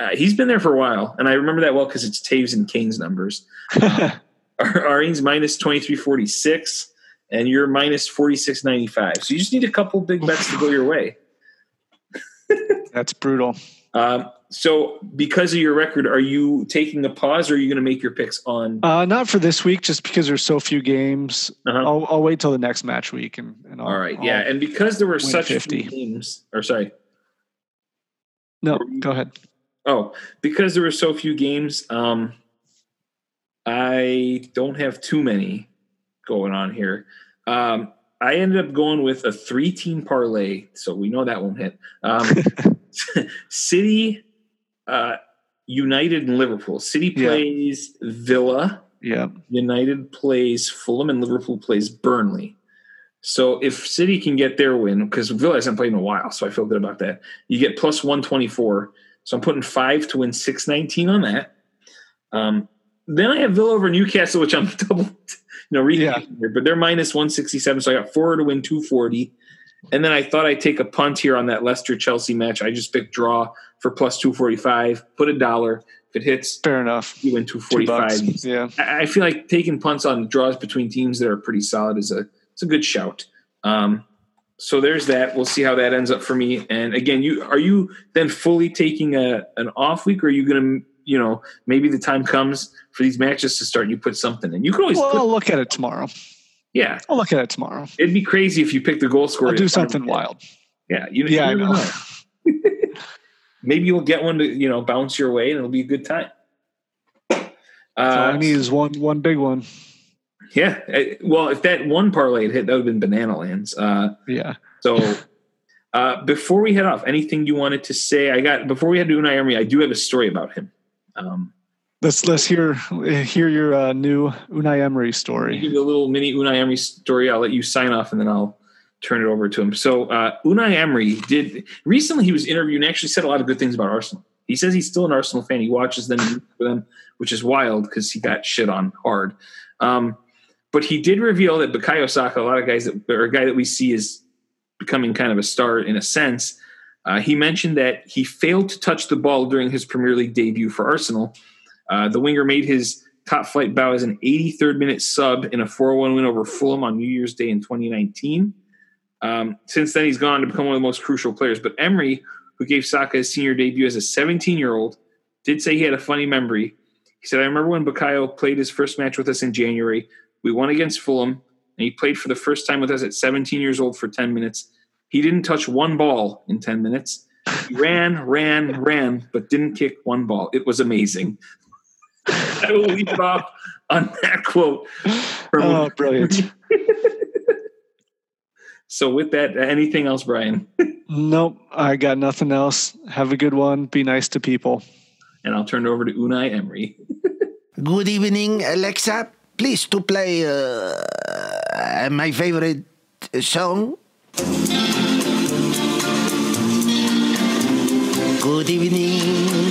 Uh, he's been there for a while, and I remember that well because it's Toews and Kane's numbers. Arine's minus 2346, and you're minus 4695. So you just need a couple big bets to go your way. That's brutal. Um, so, because of your record, are you taking a pause, or are you going to make your picks on? Uh, not for this week, just because there's so few games. Uh-huh. I'll, I'll wait till the next match week and, and I'll, All right, I'll- yeah, and because there were such 50. few games, or sorry, no, go ahead. oh, because there were so few games, um, I don't have too many going on here. Um, I ended up going with a three-team parlay, so we know that won't hit. Um, City, uh, United, and Liverpool. City Yeah. plays Villa. Yeah. United plays Fulham and Liverpool plays Burnley. So if City can get their win, because Villa hasn't played in a while, so I feel good about that. You get plus one twenty four. So I'm putting five to win six nineteen on that. Um, then I have Villa over Newcastle, which I'm double, you know, reading Yeah. here, but they're minus one sixty seven. So I got four to win two forty. And then I thought I'd take a punt here on that Leicester Chelsea match. I just picked draw for plus two forty five. Put a dollar. If it hits, Fair enough. you win two Two forty bucks. Yeah. I I feel like taking punts on draws between teams that are pretty solid is a it's a good shout. Um, so there's that. We'll see how that ends up for me. And again, you are you then fully taking a an off week, or are you gonna you know, maybe the time comes for these matches to start. and You put something in. You can always, Well, I'll look at it tomorrow. yeah. I'll look at it tomorrow. It'd be crazy if you picked the goal scorer. I'll do at the final something wild. Yeah, you, Yeah, I you never know. maybe you'll get one to you know bounce your way, and it'll be a good time. All I Uh, need is one one big one. yeah. eh, Well, if that one parlay had hit, that would have been banana lands. Uh, Yeah. So uh, before we head off, anything you wanted to say? I got before we head to Unai Emery, I do have a story about him. Um, Let's let's hear hear your uh, new Unai Emery story. give you a little mini Unai Emery story. I'll let you sign off, and then I'll turn it over to him. So uh, Unai Emery did recently. He was interviewed and actually said a lot of good things about Arsenal. He says he's still an Arsenal fan. He watches them, them, which is wild because he got shit on hard. Um, but he did reveal that Bukayo Saka, a lot of guys that or a guy that we see is becoming kind of a star in a sense. Uh, he mentioned that he failed to touch the ball during his Premier League debut for Arsenal. Uh, the winger made his top flight bow as an 83rd minute sub in a 4 1 win over Fulham on New Year's Day in 2019. Um, since then, he's gone to become one of the most crucial players. But Emery, who gave Saka his senior debut as a 17 year old, did say he had a funny memory. He said, I remember when Bukayo played his first match with us in January. We won against Fulham, and he played for the first time with us at 17 years old for 10 minutes. He didn't touch one ball in 10 minutes. He ran, ran, ran, but didn't kick one ball. It was amazing. I will leave it off on that quote. from- Oh, brilliant! So, with that, anything else, Brian? nope, I got nothing else. Have a good one. Be nice to people. And I'll turn it over to Unai Emery. Good evening, Alexa. Please to play uh, my favorite song. Good evening. Good evening.